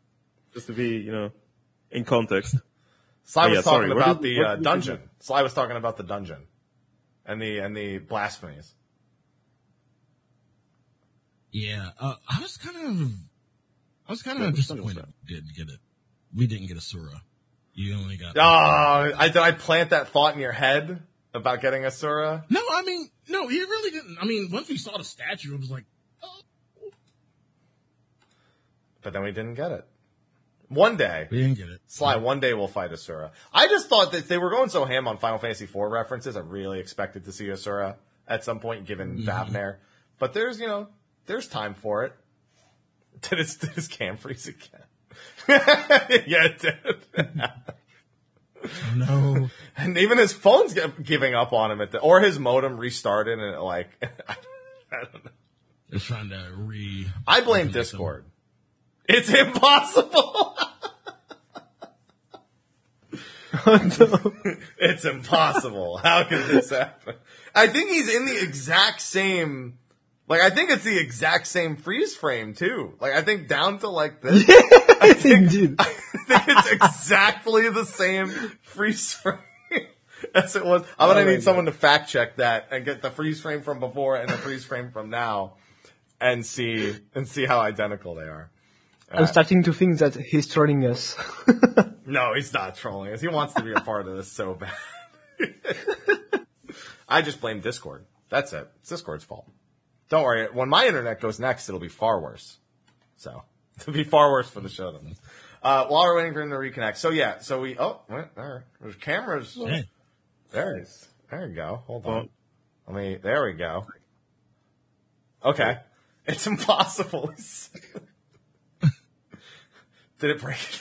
Just to be, you know, in context. Sly was yeah, talking sorry. About did- the uh, did we dungeon. Sly was talking about the dungeon, and the and the blasphemies. Yeah, uh, I was kind of, I was kind of which disappointed didn't get it. We didn't get Asura. You only got. Oh, I did I plant that thought in your head about getting Asura? No, I mean, no, you really didn't. I mean, once we saw the statue, it was like, oh, But then we didn't get it. One day, we didn't get it. Sly, one day we'll fight Asura. I just thought that they were going so ham on Final Fantasy IV references. I really expected to see Asura at some point, given mm-hmm. Thavnair. But there's, you know, there's time for it. Did his, did his cam freeze again? yeah, it did. Oh, no. and even his phone's gi- giving up on him at the, or his modem restarted and it like, I don't know. It's trying to re. I blame Discord. It's impossible. Oh, it's impossible. How could this happen? I think he's in the exact same. Like I think it's the exact same freeze frame too. Like I think down to like this. I think it's exactly the same freeze frame. as it was. I'm gonna Oh need someone to fact check that and get the freeze frame from before and the freeze frame from now, and see and see how identical they are. I'm uh, starting to think that he's trolling us. No, he's not trolling us. He wants to be a part of this so bad. I just blame Discord. That's it. It's Discord's fault. Don't worry. When my internet goes next, it'll be far worse. So it'll be far worse for the show than this. Uh, while we're waiting for him to reconnect. So yeah. So we. Oh, wait, there. There's cameras. Hey, There it is. There you go. Hold on. Let me. There we go. Okay. It's impossible. Did it break?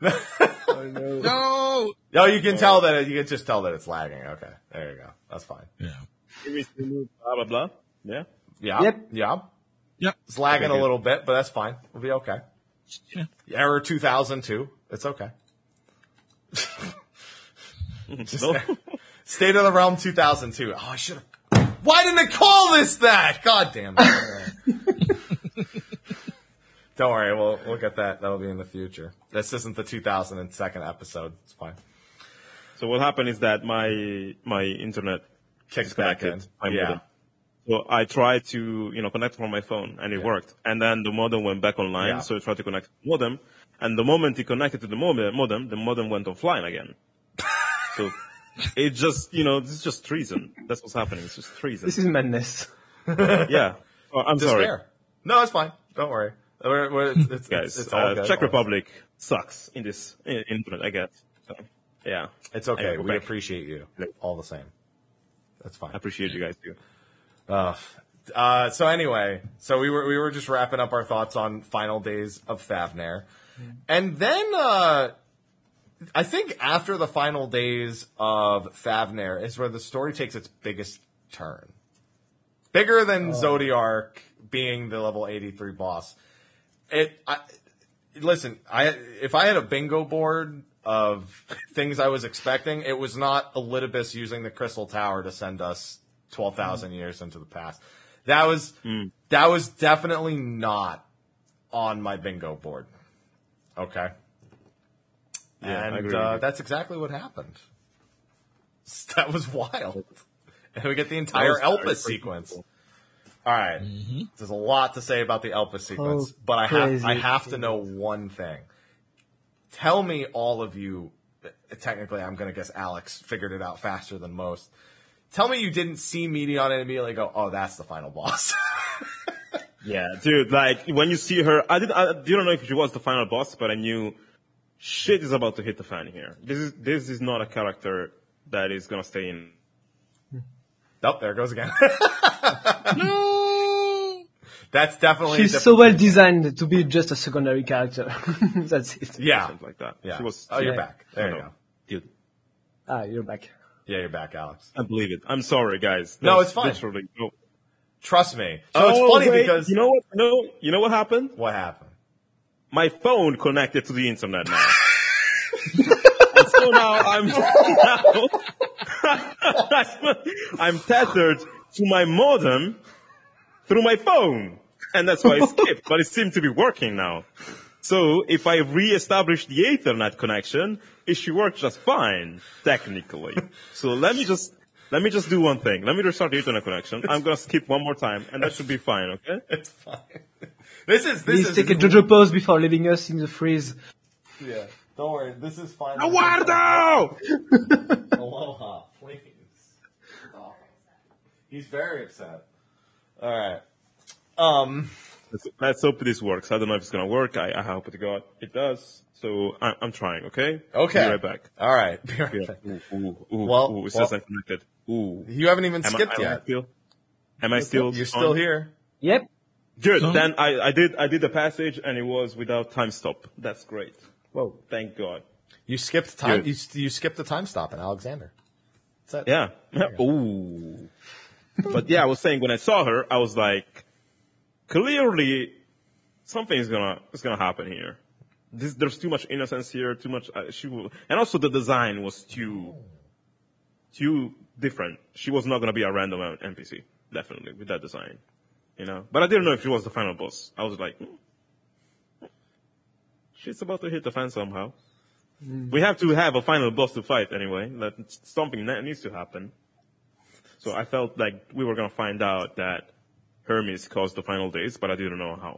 no. no. No, you can tell that. It, you can just tell that it's lagging. Okay. There you go. That's fine. Yeah. Blah blah blah. Yeah. Yeah. Yep. Yeah. Yep. It's lagging Okay, a good. little bit, but that's fine. We'll be okay. Yeah. Error 2002. It's okay. State of the Realm 2002. Oh, I should have. Why didn't I call this that? God damn it. Don't worry, we'll we'll get that. That'll be in the future. This isn't the 2002nd episode. It's fine. So what happened is that my my internet Kicks back in. disconnected my Yeah. So I tried to you know connect from my phone and it worked, and then the modem went back online. Yeah. So I tried to connect to the modem, and the moment it connected to the modem, the modem went offline again. so it just you know this is just treason. That's what's happening. It's just treason. this is madness. yeah. Oh, I'm sorry, Despair. No, it's fine. Don't worry. We're, we're, it's, it's, guys. it's, uh, good. Czech Republic sucks in this in, internet. I guess. So, yeah. It's okay. We back. appreciate you all the same. That's fine. I appreciate you guys too. Uh, uh, so anyway, so we were we were just wrapping up our thoughts on final days of Thavnair, and then uh, I think after the final days of Thavnair is where the story takes its biggest turn, bigger than Zodiark being the level eighty three boss. It I, listen, I if I had a bingo board of things I was expecting, it was not Elidibus using the Crystal Tower to send us twelve thousand years into the past. That was that was definitely not on my bingo board. Okay. Yeah, and uh, that's exactly what happened. That was wild. And we get the entire That was very Elpis sequence. All right. Mm-hmm. There's a lot to say about the Elpis sequence, Oh, but I have. I have to know one thing. Tell me, all of you. Uh, technically, I'm going to guess Alex figured it out faster than most. Tell me you didn't see Meteion and immediately go, "Oh, that's the final boss." Yeah, dude, like when you see her, I did. I didn't know if she was the final boss, but I knew shit is about to hit the fan here. This is this is not a character that is gonna stay in. oh, there it goes again. No. that's definitely She's so well thing. designed to be just a secondary character. That's it. Yeah, Something like that. yeah. She was. oh, you're back. There you No. go. Dude, Ah, you're back. Yeah, you're back, Alex. I believe it. I'm sorry, guys. No, it's fine. Literally, no. Trust me. So it's Oh, funny wait, because you know what? Know, you know what happened? what happened? My phone connected to the internet now. so now I'm now, I'm tethered to my modem through my phone, and that's why I skipped. But it seemed to be working now. So if I re-establish the Ethernet connection, it should work just fine, technically. So let me just let me just do one thing. Let me restart the internet connection. I'm gonna skip one more time, and that should be fine. Okay? It's fine. This is this Please is take a JoJo pause before leaving us in the freeze. Yeah, don't worry. This is fine. Eduardo! Aloha, please. Oh. He's very upset. All right. Um. Let's, let's hope this works. I don't know if it's gonna work. I, I hope to God it does. So I, I'm trying. Okay. Okay. Be right back. All right. Be right Yeah. back. Ooh, ooh, ooh, Well- ooh, it well- says I'm connected. Ooh. You haven't even Am I- skipped am I yet. still? Am I still? You're still on? here. Yep. Good. So- Then I, I did I did the passage and it was without time stop. That's great. Whoa. Thank God. You skipped time. You, you skipped the time stop in Alexander. That's it. Yeah. Ooh. but yeah, I was saying when I saw her, I was like, clearly something is gonna is gonna happen here. This, there's too much innocence here, too much. Uh, she will, and also the design was too too different. She was not gonna be a random NPC, definitely with that design, you know. But I didn't know if she was the final boss. I was like, hmm. she's about to hit the fan somehow. We have to have a final boss to fight anyway. That something that needs to happen. So I felt like we were gonna find out that Hermes caused the final days, but I didn't know how.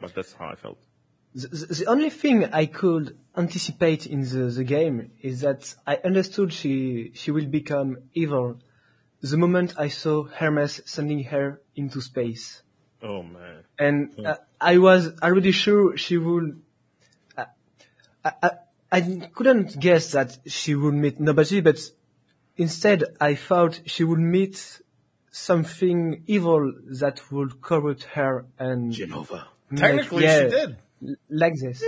But that's how I felt. The, the- only thing I could anticipate in the, the game is that I understood she she will become evil the moment I saw Hermes sending her into space. Oh man. and uh, I was already sure she would. I, I, I I couldn't guess that she would meet nobody, but instead I thought she would meet something evil that would corrupt her and Jenova. make- Technically, yeah, she did. like this.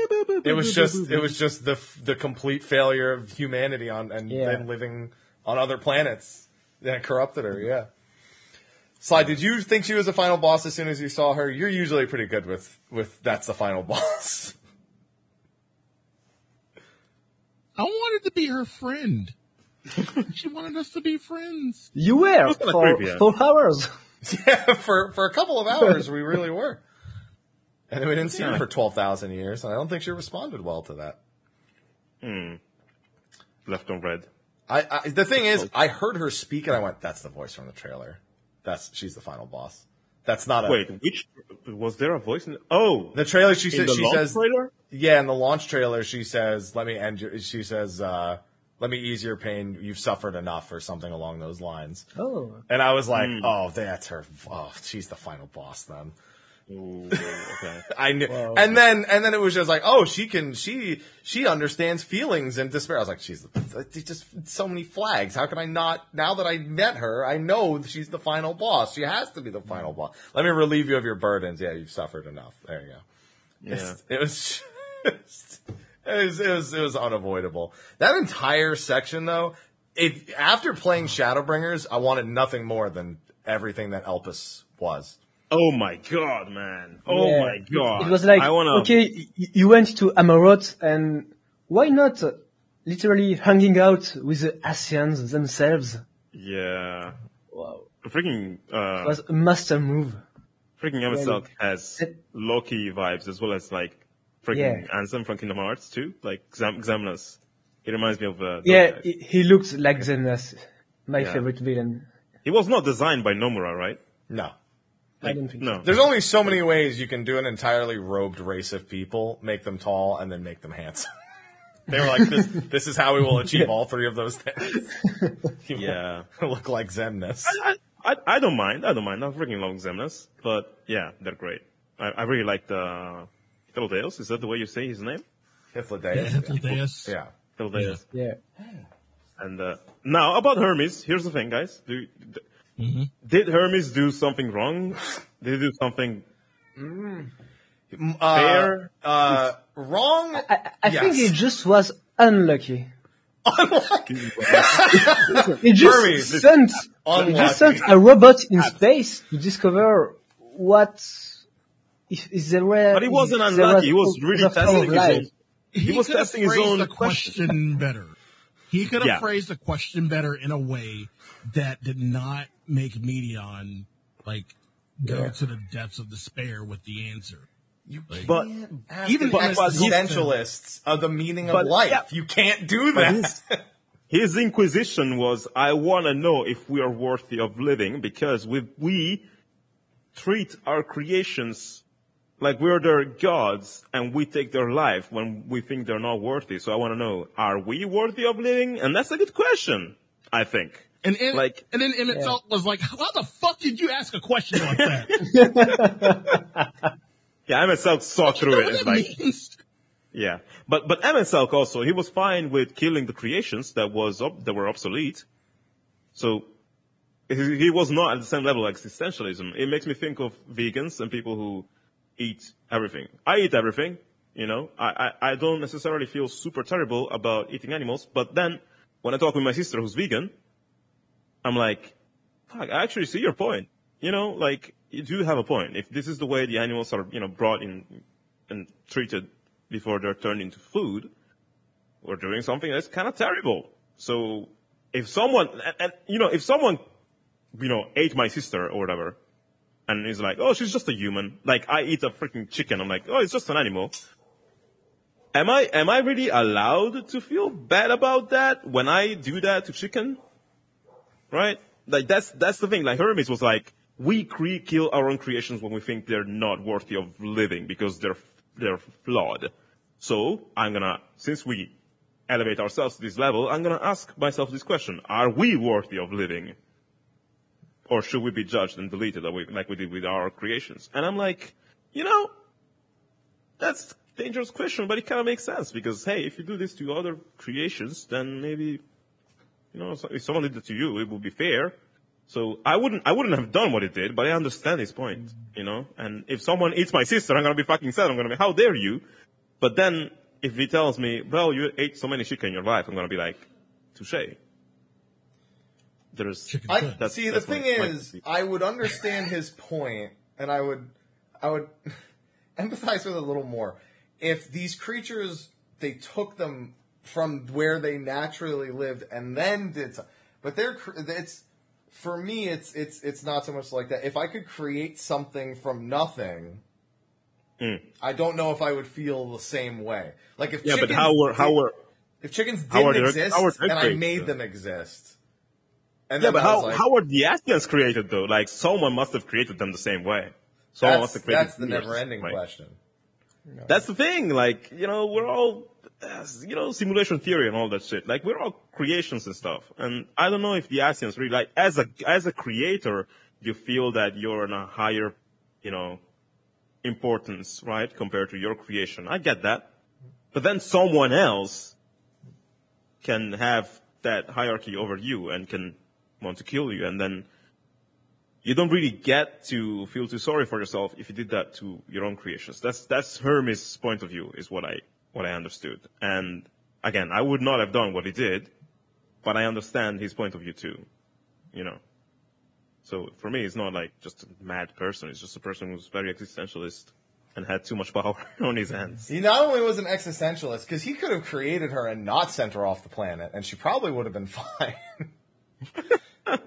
It was just it was just the the complete failure of humanity on and Yeah. then living on other planets that corrupted her. Yeah. Sly, did you think she was the final boss as soon as you saw her? You're usually pretty good with with that's the final boss. I wanted to be her friend. she wanted us to be friends. You were was for creepy, yeah. four hours. yeah, for for a couple of hours we really were. And then we didn't see her for twelve thousand years, and I don't think she responded well to that. Hmm. Left on red. I, I the thing is, I heard her speak, and I went, "That's the voice from the trailer. That's she's the final boss. That's not a Wait, which was there a voice in? Oh, The trailer, she in says, the she launch says, trailer. yeah, in the launch trailer, she says, "Let me end your." She says, uh, "Let me ease your pain. You've suffered enough," or something along those lines. Oh, And I was like, hmm. "Oh, that's her. Oh, she's the final boss then." Ooh, okay. I knew, and then and then it was just like, "Oh, she can. She she understands feelings and despair." I was like, "She's just so many flags. How can I not? Now that I met her, I know she's the final boss. She has to be the final boss. Let me relieve you of your burdens. Yeah, you've suffered enough. There you go." Yeah. It's- It was, just, it was, it was, it was unavoidable. That entire section though, if, after playing Shadowbringers, I wanted nothing more than everything that Elpis was. Oh my god, man. Oh yeah. my god. It was like, I wanna. okay, you went to Amaurot, and why not uh, literally hanging out with the Ascians themselves? Yeah. Wow, Freaking, it uh, was a master move. freaking MSL has Loki vibes as well as like freaking Yeah. Ansem from Kingdom Hearts too. Like Xam- Xemnas. It reminds me of, uh, Yeah, guys. he, looks like Xemnas, my Yeah. favorite villain. He was not designed by Nomura, right? No. I don't think No. There's only so many ways you can do an entirely robed race of people, make them tall, and then make them handsome. they were like, this, this is how we will achieve all three of those things. Yeah. look like Xemnas. I, I, I don't mind. I don't mind. I freaking love Xemnas. But yeah, they're great. I, I really like the Philadelphus. Is that the way you say his name? Hythlodaeus. Hythlodaeus. Yeah. Philadelphus. Yeah. And uh, now about Hermes. Here's the thing, guys. Do, d- Mm-hmm. Did Hermes do something wrong? Did he do something Uh, fair? uh, wrong. I, I think Yes. he just was unlucky. Unlucky. He just Hermes. sent, he Unlucky. just sent a robot in space to discover what if, is there were. But he wasn't if there unlucky. He was other really form of testing his own. He was could have testing his phrased own the question. question better. He could have Yeah. phrased the question better in a way that did not make Meteion like go to the depths of despair with the answer. But Even Even but- but- existentialists of the meaning of But- life. yeah. You can't do But that. his, his inquisition was, I want to know if we are worthy of living because we, we treat our creations like we're their gods and we take their life when we think they're not worthy. So I want to know, are we worthy of living? And that's a good question, I think. And in, Like- and then in itself was like, how the fuck did you ask a question like that? Yeah, MSL saw You know through it. what It's that like, means? Yeah, but but MSL also he was fine with killing the creations that was ob- that were obsolete. So he, he was not at the same level as existentialism. It makes me think of vegans and people who eat everything. I eat everything. You know, I, I, I don't necessarily feel super terrible about eating animals, but then when I talk with my sister who's vegan, I'm like, fuck, I actually see your point. You know, like, you do have a point. If this is the way the animals are, you know, brought in and treated before they're turned into food, we're doing something that's kind of terrible. So if someone, and, and, you know, if someone, you know, ate my sister or whatever, and he's like, oh, she's just a human. Like, I eat a freaking chicken. I'm like, oh, it's just an animal. am I am I really allowed to feel bad about that when I do that to chicken? Right? Like that's that's the thing. Like Hermes was like, we cre- kill our own creations when we think they're not worthy of living because they're they're flawed. So I'm gonna since we elevate ourselves to this level, I'm gonna ask myself this question: Are we worthy of living? Or should we be judged and deleted like we, did with our creations? And I'm like, you know, that's a dangerous question, but it kind of makes sense because hey, if you do this to other creations, then maybe, you know, if someone did it to you, it would be fair. So I wouldn't, I wouldn't have done what it did, but I understand his point, you know. And if someone eats my sister, I'm gonna be fucking sad. I'm gonna be, how dare you? But then if he tells me, well, you ate so many chicken in your life, I'm gonna be like, touche. There's I. That's- see. The that's thing my- my is, conceit. I would understand his point, and I would, I would empathize with it a little more if these creatures they took them from where they naturally lived and then did. So, but they're it's for me. It's it's it's not so much like that. If I could create something from nothing. Hmm. I don't know if I would feel the same way. Like if yeah, but how were how were if chickens didn't exist how are and I made them exist, and yeah, but how like- how were the Ascians created though? Like someone must have created them the same way. Someone That's, must have created that's the never-ending way. question. That's the thing. Like, you know, we're all, you know, simulation theory and all that shit. Like, we're all creations and stuff. And I don't know if the Ascians really, like, as a, as a creator, you feel that you're in a higher, you know, importance, right? Compared to your creation. I get that. But then someone else can have that hierarchy over you and can want to kill you. And then you don't really get to feel too sorry for yourself if you did that to your own creations. That's that's Hermes' point of view, is what I what I understood. And again, I would not have done what he did, but I understand his point of view too. You know. So for me, it's not like just a mad person. It's just a person who's very existentialist and had too much power on his hands. He not only was an existentialist, because he could have created her and not sent her off the planet, and she probably would have been fine.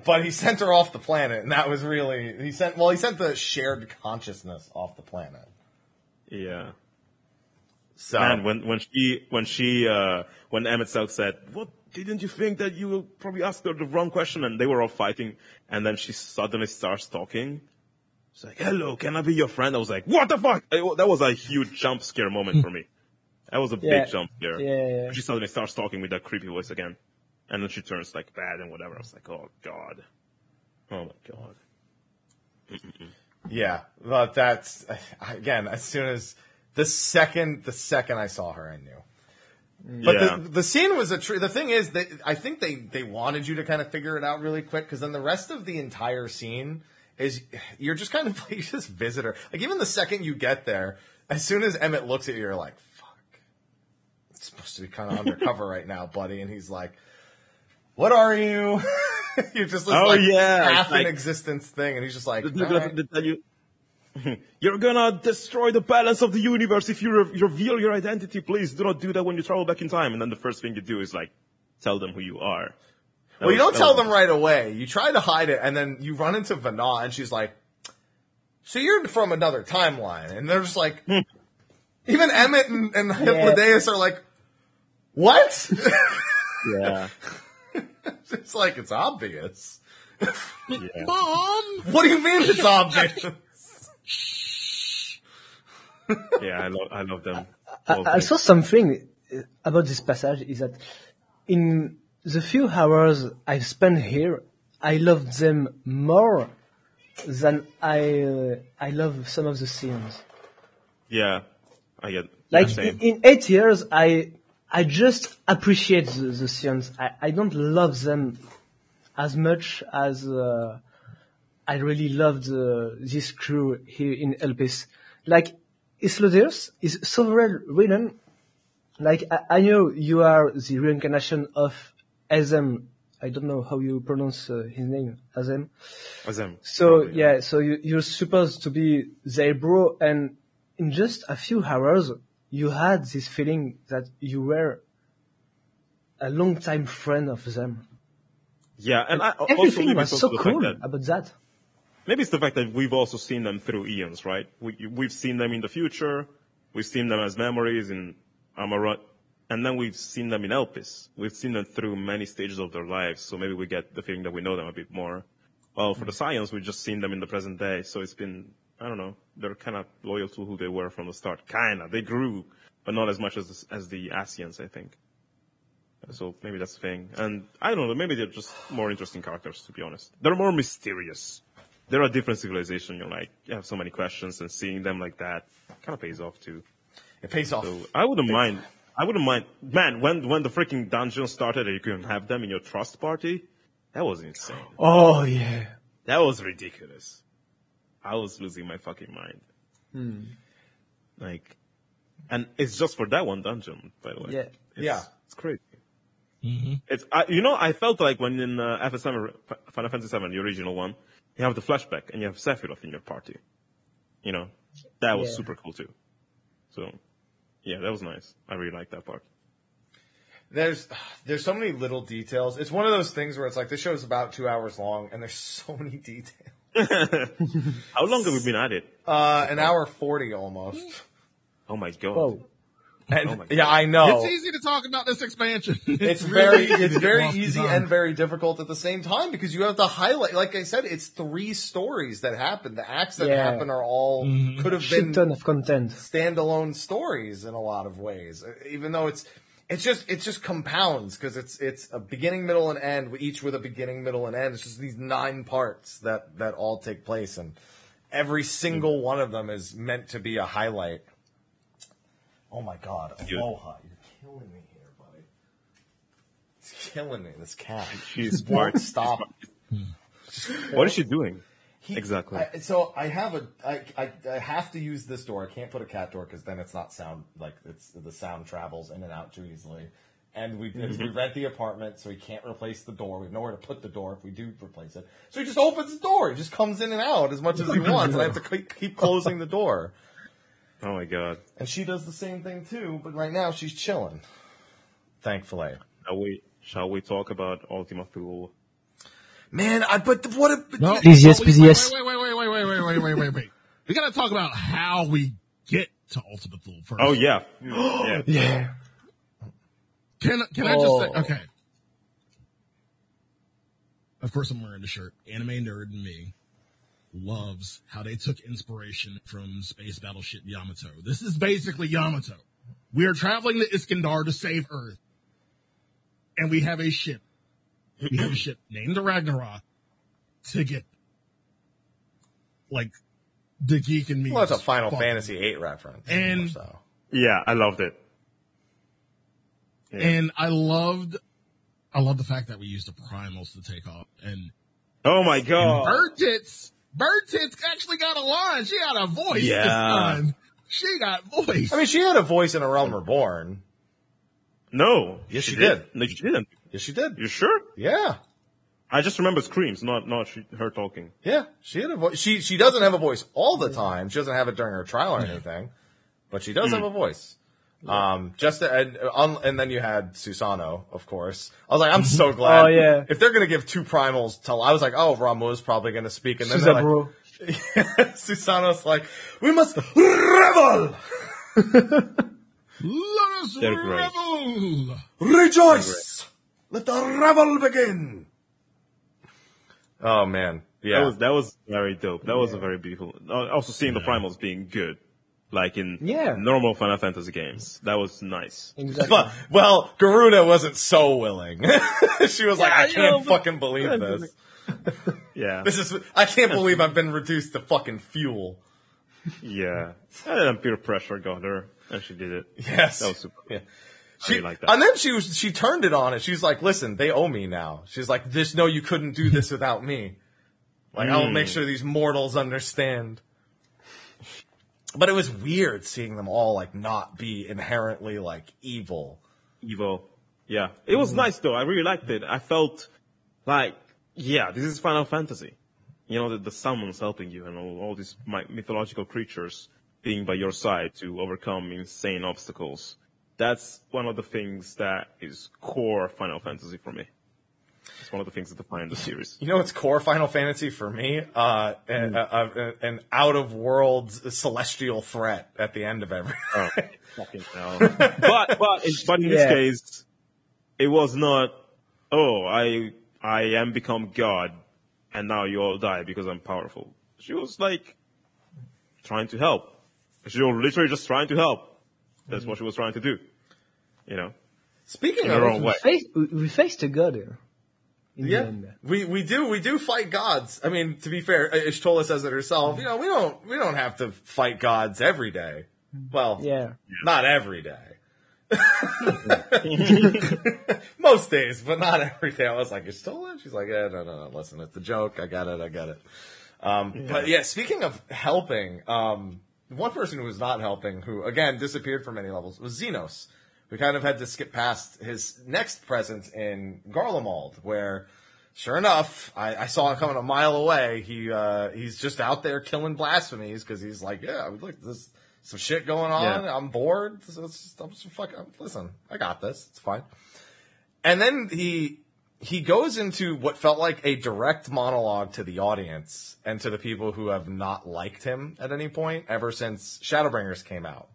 But he sent her off the planet, and that was really he sent. Well, he sent the shared consciousness off the planet. Yeah. So Man, when when she when she uh when Emet-Selch said, "What didn't you think that you will probably ask her the wrong question?" and they were all fighting, and then she suddenly starts talking. She's like, "Hello, can I be your friend?" I was like, "What the fuck?" I- that was a huge jump scare moment for me. That was a Yeah. big jump scare. Yeah, yeah, yeah. She suddenly starts talking with that creepy voice again, and then she turns like bad and whatever. I was like, "Oh god, oh my god." yeah, but that's again as soon as the second the second I saw her, I knew. But yeah. the, the scene was a tr- the thing is that I think they they wanted you to kind of figure it out really quick because then the rest of the entire scene is you're just kind of like just visitor. Like even the second you get there, as soon as Emet looks at you, you're like, "Fuck, it's supposed to be kind of undercover right now, buddy." And he's like, "What are you?" you're just this Oh, like yeah, half like- an existence thing, and he's just like, Th- th- "All right." th- th- you, you're gonna destroy the balance of the universe if you, re- reveal your identity. Please do not do that when you travel back in time. And then the first thing you do is like tell them who you are. That Well, you don't tell was- them right away. You try to hide it, and then you run into Venat, and she's like, "So you're from another timeline?" And they're just like, hmm. even Emet and, and Hythlodaeus are like, "What?" Yeah. it's like it's obvious. yeah. Mom! What do you mean it's obvious? Yeah, I love, I love them. I- both. Also, something uh, about this passage is that in the few hours I've spent here, I loved them more than I uh, I love some of the scenes. yeah. I get Like in, in eight years, I I just appreciate the, the scenes. I, I don't love them as much as uh, I really loved uh, this crew here in Elpis. Like Hythlodaeus is well written. Like I, I know you are the reincarnation of Azem. I don't know how you pronounce uh, his name, Azem. Azem. So Probably, yeah, so you, you're supposed to be their bro, and in just a few hours, you had this feeling that you were a long time friend of them. Yeah, and I also Everything was so also the fact cool that about that. maybe it's the fact that we've also seen them through eons, right? We, we've seen them in the future. We've seen them as memories in Amaurot, and then we've seen them in Elpis. We've seen them through many stages of their lives, so maybe we get the feeling that we know them a bit more. Well, for the mm. science, we've just seen them in the present day, so it's been, I don't know, they're kind of loyal to who they were from the start. Kinda. They grew, but not as much as, as the Ascians, I think. So maybe that's the thing. And I don't know, maybe they're just more interesting characters, to be honest. They're more mysterious. They're a different civilization, you're like, you have so many questions, and seeing them like that kind of pays off too. It pays off. So I wouldn't mind. I wouldn't mind. Man, when when the freaking dungeon started and you couldn't have them in your trust party, that was insane. Oh yeah. That was ridiculous. I was losing my fucking mind. Hmm. Like, and it's just for that one dungeon, by the way. Yeah. It's, Yeah. It's crazy. Mm-hmm. It's I, you know I felt like when in uh, FS7 Final Fantasy VII, the original one, you have the flashback and you have Sephiroth in your party. You know, that was Yeah. super cool too. So, yeah, that was nice. I really liked that part. There's there's so many little details. It's one of those things where it's like this show is about two hours long, and there's so many details. How long have we been at it? Uh, an hour forty almost. Oh my god. Whoa. And, Oh my yeah, I know. It's easy to talk about this expansion. It's very, really it's very easy design. and very difficult at the same time because you have to highlight. Like I said, it's three stories that happen. The acts that Yeah. happen are all could have Shit been ton of content. standalone stories in a lot of ways. Even though it's, it's just, it just compounds because it's, it's a beginning, middle, and end, each with a beginning, middle, and end. It's just these nine parts that that all take place, and every single one of them is meant to be a highlight. Oh my God. Aloha, you're killing me here, buddy. It's killing me. This cat. She's smart. stop. What is she doing? He- Exactly. I, so I have a I, I I have to use this door. I can't put a cat door because then it's not sound like it's the sound travels in and out too easily. And we we rent the apartment, so we can't replace the door. We have nowhere to put the door if we do replace it. So he just opens the door. He just comes in and out as much as he wants, and I have to keep, keep closing the door. Oh my god. And she does the same thing too, but right now she's chilling. Thankfully. Shall we, shall we talk about Ultima Thule? Man, I but what a No, Please, yes, wait, please, yes. Wait, wait, wait, wait, wait, wait, wait, wait, wait, wait. We gotta talk about how we get to Ultima Thule first. Oh yeah. yeah. Yeah. Can can I just say Oh. okay? Of course, I'm wearing the shirt. Anime nerd in me loves how they took inspiration from space battleship Yamato. This is basically Yamato. We are traveling to Iskandar to save Earth, and we have a ship. We have a ship named the Ragnarok to get like the geek in me. well, that's a Final fucking- Fantasy VIII reference. And- so. Yeah, I loved it. Yeah. And I loved, I love the fact that we used the primals to take off and Oh my god. Bird Tits, Bird Tits actually got a line. She had a voice Yeah. this time. She got voice. I mean, she had a voice in A Realm Reborn. No. Yes, she did. No, she didn't. Yes, she did. You sure? Yeah. I just remember screams, not not she, her talking. Yeah, she had a voice. She she doesn't have a voice all the time. She doesn't have it during her trial or anything, but she does have a voice. Um, just to, and, on, and then you had Susano, of course. I was like, I'm so glad. Oh, yeah. If they're gonna give two primals, till I was like, oh, Ramuh's probably gonna speak, and then they're like, Bro. Susano's like, we must revel, Let us They're great. revel. rejoice, let the revel begin. Oh man, yeah. That was that was very dope. That was a very beautiful. uh, Also seeing the primals being good, like in Yeah. normal Final Fantasy games, that was nice. Exactly. But, well, Garuda wasn't so willing. she was like, I can't yeah, but- fucking believe this. Yeah, This is, I can't believe I've been reduced to fucking fuel. yeah. And then peer pressure got her, and she did it. Yes. That was super. Yeah. She, like that. and then she was, she turned it on it. She's like, listen, they owe me now. She's like, this, no, you couldn't do this without me. Like, I'll make hmm. sure these mortals understand. But it was weird seeing them all like not be inherently like evil. Evil. Yeah. It was mm-hmm. nice though. I really liked it. I felt like, yeah, this is Final Fantasy. You know, the, the summons helping you and all, all these mythological creatures being by your side to overcome insane obstacles. That's one of the things that is core Final Fantasy for me. It's one of the things that define the series. You know it's core Final Fantasy for me? Uh, hmm. uh, uh an, a, a, an out of world celestial threat at the end of every. Oh, fucking hell. but but in, but in this case, it was not. Oh, I I am become God, and now you all die because I'm powerful. She was like trying to help. She was literally just trying to help. That's hmm. what she was trying to do. You know, Speaking of own way. Face, we we faced god here. Yeah, we we do we do fight gods. I mean, to be fair, Y'shtola says it herself. You know, we don't we don't have to fight gods every day. Well, Yeah. not every day. Most days, but not every day. I was like, Y'shtola? She's like, yeah, no, no, no. Listen, it's a joke. I got it. I got it. Um, But yeah, speaking of helping, um, one person who was not helping, who again disappeared from many levels, was Zenos. We kind of had to skip past his next presence in Garlemald, where, sure enough, I, I saw him coming a mile away. He uh, he's just out there killing blasphemies because he's like, yeah, look, there's some shit going on. Yeah. I'm bored. So it's just, I'm just fucking listen. I got this. It's fine. And then he he goes into what felt like a direct monologue to the audience and to the people who have not liked him at any point ever since Shadowbringers came out.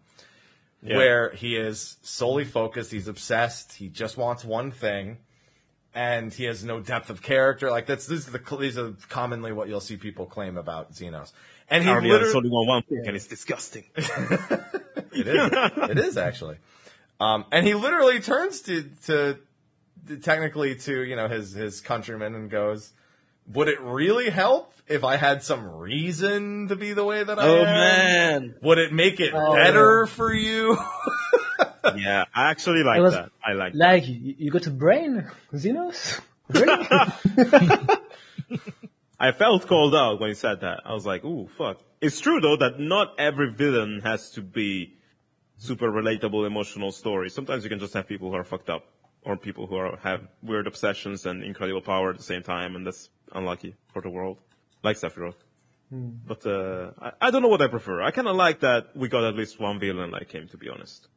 Where he is solely focused, he's obsessed, he just wants one thing, and he has no depth of character. Like that's these are the these are commonly what you'll see people claim about Zenos. And he literally only one one thing, and it's disgusting. it is. it is actually. Um, and he literally turns to, to, to technically to, you know, his, his countrymen and goes, would it really help if I had some reason to be the way that I oh am? man, Would it make it Oh, better for you? yeah, I actually like It was that. I like. That. Like, you, you got a brain, Zenos? Really? I felt called out when he said that. I was like, ooh, fuck. It's true though that not every villain has to be super relatable, emotional story. Sometimes you can just have people who are fucked up or people who are, have weird obsessions and incredible power at the same time, and that's unlucky for the world. Like Sephiroth. But, uh, I, I don't know what I prefer. I kinda like that we got at least one villain like him, to be honest.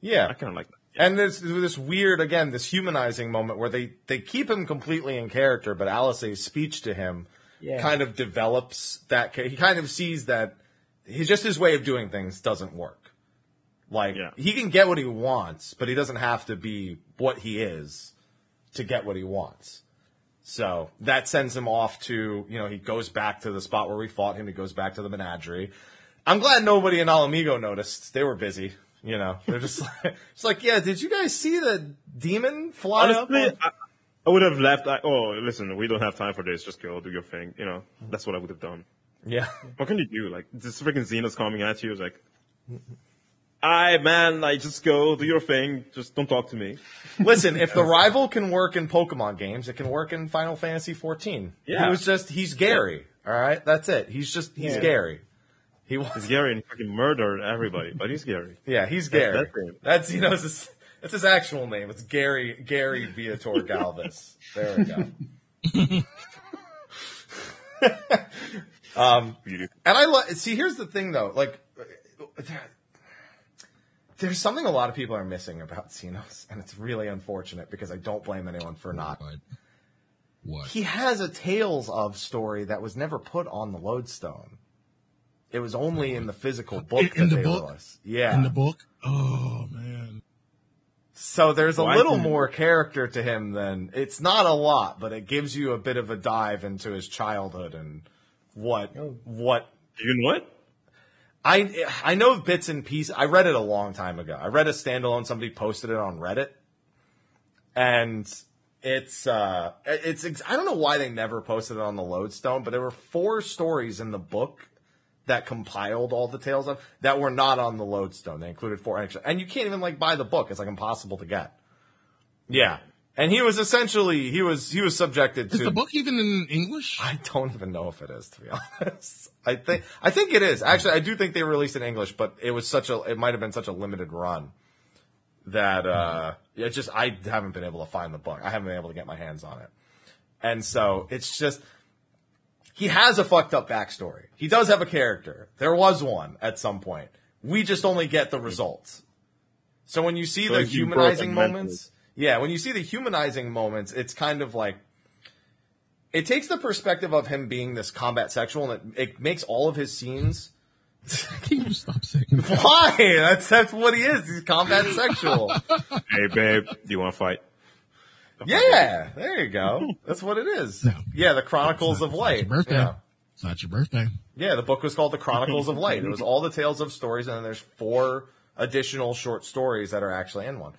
yeah. I kinda like that. And there's this weird, again, this humanizing moment where they, they keep him completely in character, but Alisaie's speech to him Yeah. kind of develops that, he kind of sees that he's just his way of doing things doesn't work. Like, Yeah. he can get what he wants, but he doesn't have to be what he is to get what he wants. So that sends him off to, you know, he goes back to the spot where we fought him. He goes back to the menagerie. I'm glad nobody in Ala Migo noticed. They were busy. You know, they're just like, it's like, yeah, did you guys see the demon fly Honestly, up? I, I would have left. I, oh, listen, we don't have time for this. Just go do your thing. You know, that's what I would have done. Yeah. What can you do? Like, this freaking Zenos coming at you is like, I man, like, just go do your thing. Just don't talk to me. Listen, if the rival can work in Pokemon games, it can work in Final Fantasy 14. Yeah. He was just, he's Gary. All right. That's it. He's just, he's Yeah. Gary. He was, He's Gary and he fucking murdered everybody, but he's Gary. yeah, he's Gary. that's him. That's, you know, it's his, that's his actual name. It's Gary, Gary Viator Galvis. There we go. um, And I lo- see. Here's the thing, though. Like, there's something a lot of people are missing about Zenos, and it's really unfortunate because I don't blame anyone for not. But what? He has a Tales of story that was never put on the Lodestone. It was only in the physical book In- in that the they book? released. Yeah. In the book? Oh man. So there's a Why little didn't- more character to him than it's not a lot, but it gives you a bit of a dive into his childhood and what what Do you know it? I I know bits and pieces. I read it a long time ago. I read a standalone. Somebody posted it on Reddit, and it's uh it's I don't know why they never posted it on the Lodestone, but there were four stories in the book that compiled all the tales of that were not on the Lodestone. They included four extra, and you can't even like buy the book. It's like impossible to get. Yeah, and he was essentially he was he was subjected Is to the book even in English? I don't even know if it is, to be honest. I think I think it is. Actually, I do think they released in English, but it was such a it might have been such a limited run that uh it just I haven't been able to find the book. I haven't been able to get my hands on it. And so it's just he has a fucked up backstory. He does have a character. There was one at some point. We just only get the results. So when you see So the humanizing broken mentally. moments, Yeah, when you see the humanizing moments, it's kind of like it takes the perspective of him being this combat sexual, and it, it makes all of his scenes. Can you stop saying that? Why? That's that's what he is. He's combat sexual. hey, babe, do you want to fight? Yeah, there you go. That's what it is. No. Yeah, the Chronicles of It's Light. your birthday. Yeah. It's not your birthday. Yeah, the book was called The Chronicles of Light. It was all the tales of stories, and then there's four additional short stories that are actually in one.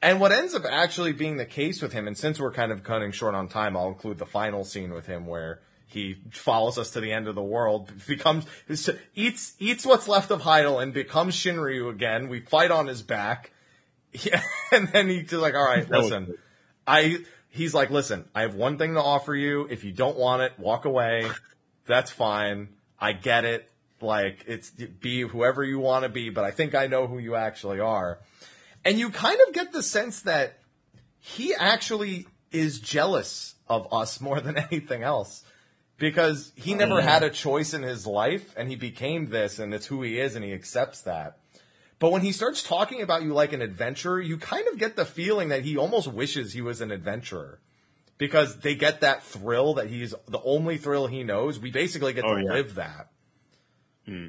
And what ends up actually being the case with him, and since we're kind of cutting short on time, I'll include the final scene with him where he follows us to the end of the world, becomes eats eats what's left of Heidel, and becomes Shinryu again. We fight on his back, yeah, and then he's just like, "All right, listen." I he's like, listen, I have one thing to offer you. If you don't want it, walk away. That's fine. I get it. Like it's be whoever you want to be, but I think I know who you actually are. And you kind of get the sense that he actually is jealous of us more than anything else. Because he never had a choice in his life and he became this and it's who he is and he accepts that. But when he starts talking about you like an adventurer, you kind of get the feeling that he almost wishes he was an adventurer. Because they get that thrill that he's the only thrill he knows. We basically get Oh, to yeah. live that. Hmm.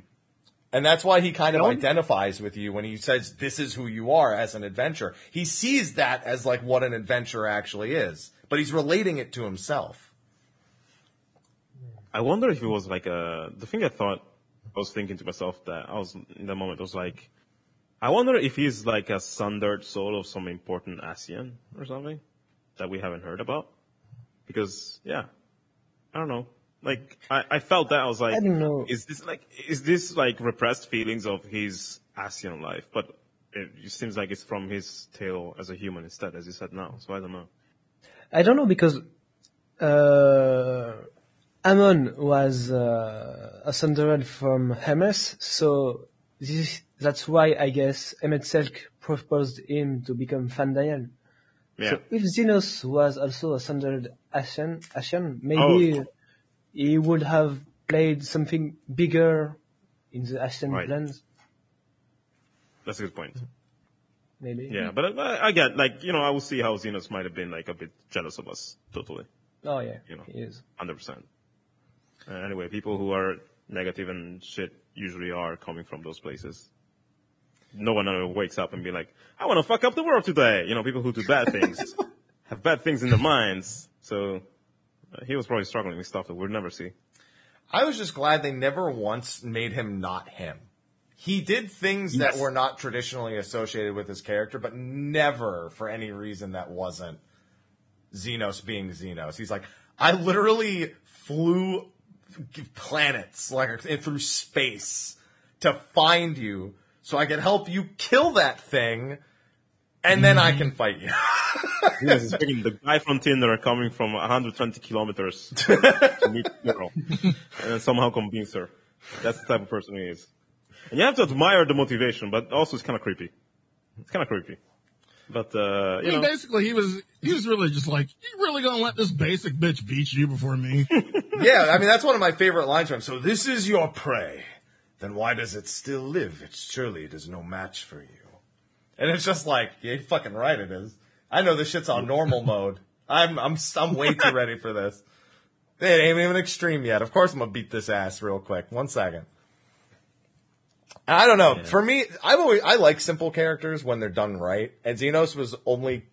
And that's why he kind of identifies with you when he says, this is who you are as an adventurer. He sees that as like what an adventurer actually is, but he's relating it to himself. I wonder if it was like a. The thing I thought, I was thinking to myself that I was in that moment. I was like, I wonder if he's like a sundered soul of some important Ascian or something that we haven't heard about. Because yeah, I don't know. Like I, I felt that I was like, I don't know. is this like is this like repressed feelings of his Ascian life? But it seems like it's from his tale as a human instead, as you said now. So I don't know. I don't know because uh, Amon was uh, asunder from Hermes, so this, that's why I guess Emet-Selch proposed him to become Fandaniel. Yeah. So if Zenos was also a sundered Ascian, Ascian maybe Oh. He would have played something bigger in the Ascian Right. plans. That's a good point. Maybe. Yeah, but I, I get like you know I will see how Zenos might have been like a bit jealous of us. Totally, Oh yeah. You know. He is. hundred percent. Uh, anyway, people who are negative and shit usually are coming from those places. No one ever wakes up and be like, "I want to fuck up the world today." You know, people who do bad things have bad things in their minds. So uh, he was probably struggling with stuff that we'll never see. I was just glad they never once made him not him. He did things that were not traditionally associated with his character, but never for any reason that wasn't Zenos being Zenos. He's like, I literally flew planets like through space to find you so I could help you kill that thing and then I can fight you. Yes, it's freaking the guy from Tinder coming from 120 kilometers to meet the girl and somehow convince her. That's the type of person he is. And you have to admire the motivation, but also it's kind of creepy. It's kind of creepy. But, uh, I you mean, know, basically, he was he was really just like, "You really gonna let this basic bitch beat you before me?" yeah, I mean that's one of my favorite lines from him. So this is your prey. Then why does it still live? It's surely it is no match for you. And it's just like, yeah, you're fucking right. It is. I know this shit's on normal mode. I'm I'm I'm way too ready for this. It ain't even extreme yet. Of course I'm gonna beat this ass real quick. One second. I don't know. For me, I've always I like simple characters when they're done right. And Zenos was only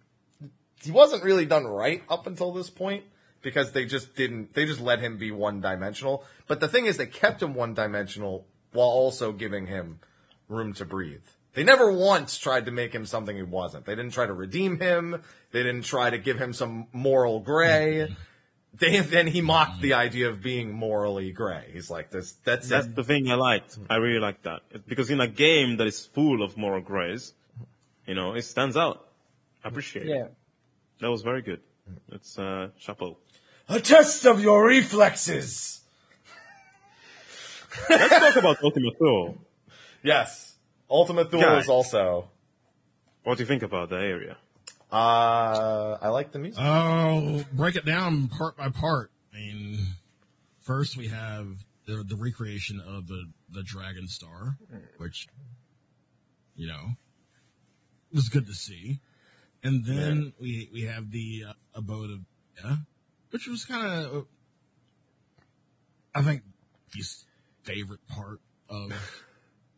he wasn't really done right up until this point because they just didn't they just let him be one dimensional. But the thing is they kept him one dimensional while also giving him room to breathe. They never once tried to make him something he wasn't. They didn't try to redeem him. They didn't try to give him some moral gray. They, then he mocked the idea of being morally gray. He's like, this, that's, that's it. the thing I liked. I really liked that. It's because in a game that is full of moral grays, you know, it stands out. I appreciate Yeah. it. That was very good. It's, uh, chapeau. a test of your reflexes. Let's talk about Ultima Thule. Yes. Ultima Thule Guys. is also, What do you think about the area? uh, I like the music. Oh, break it down part by part. I mean, first we have the, the recreation of the, the Dragon Star, which, you know, was good to see. And then we we have the uh, abode of yeah, which was kind of I think his favorite part of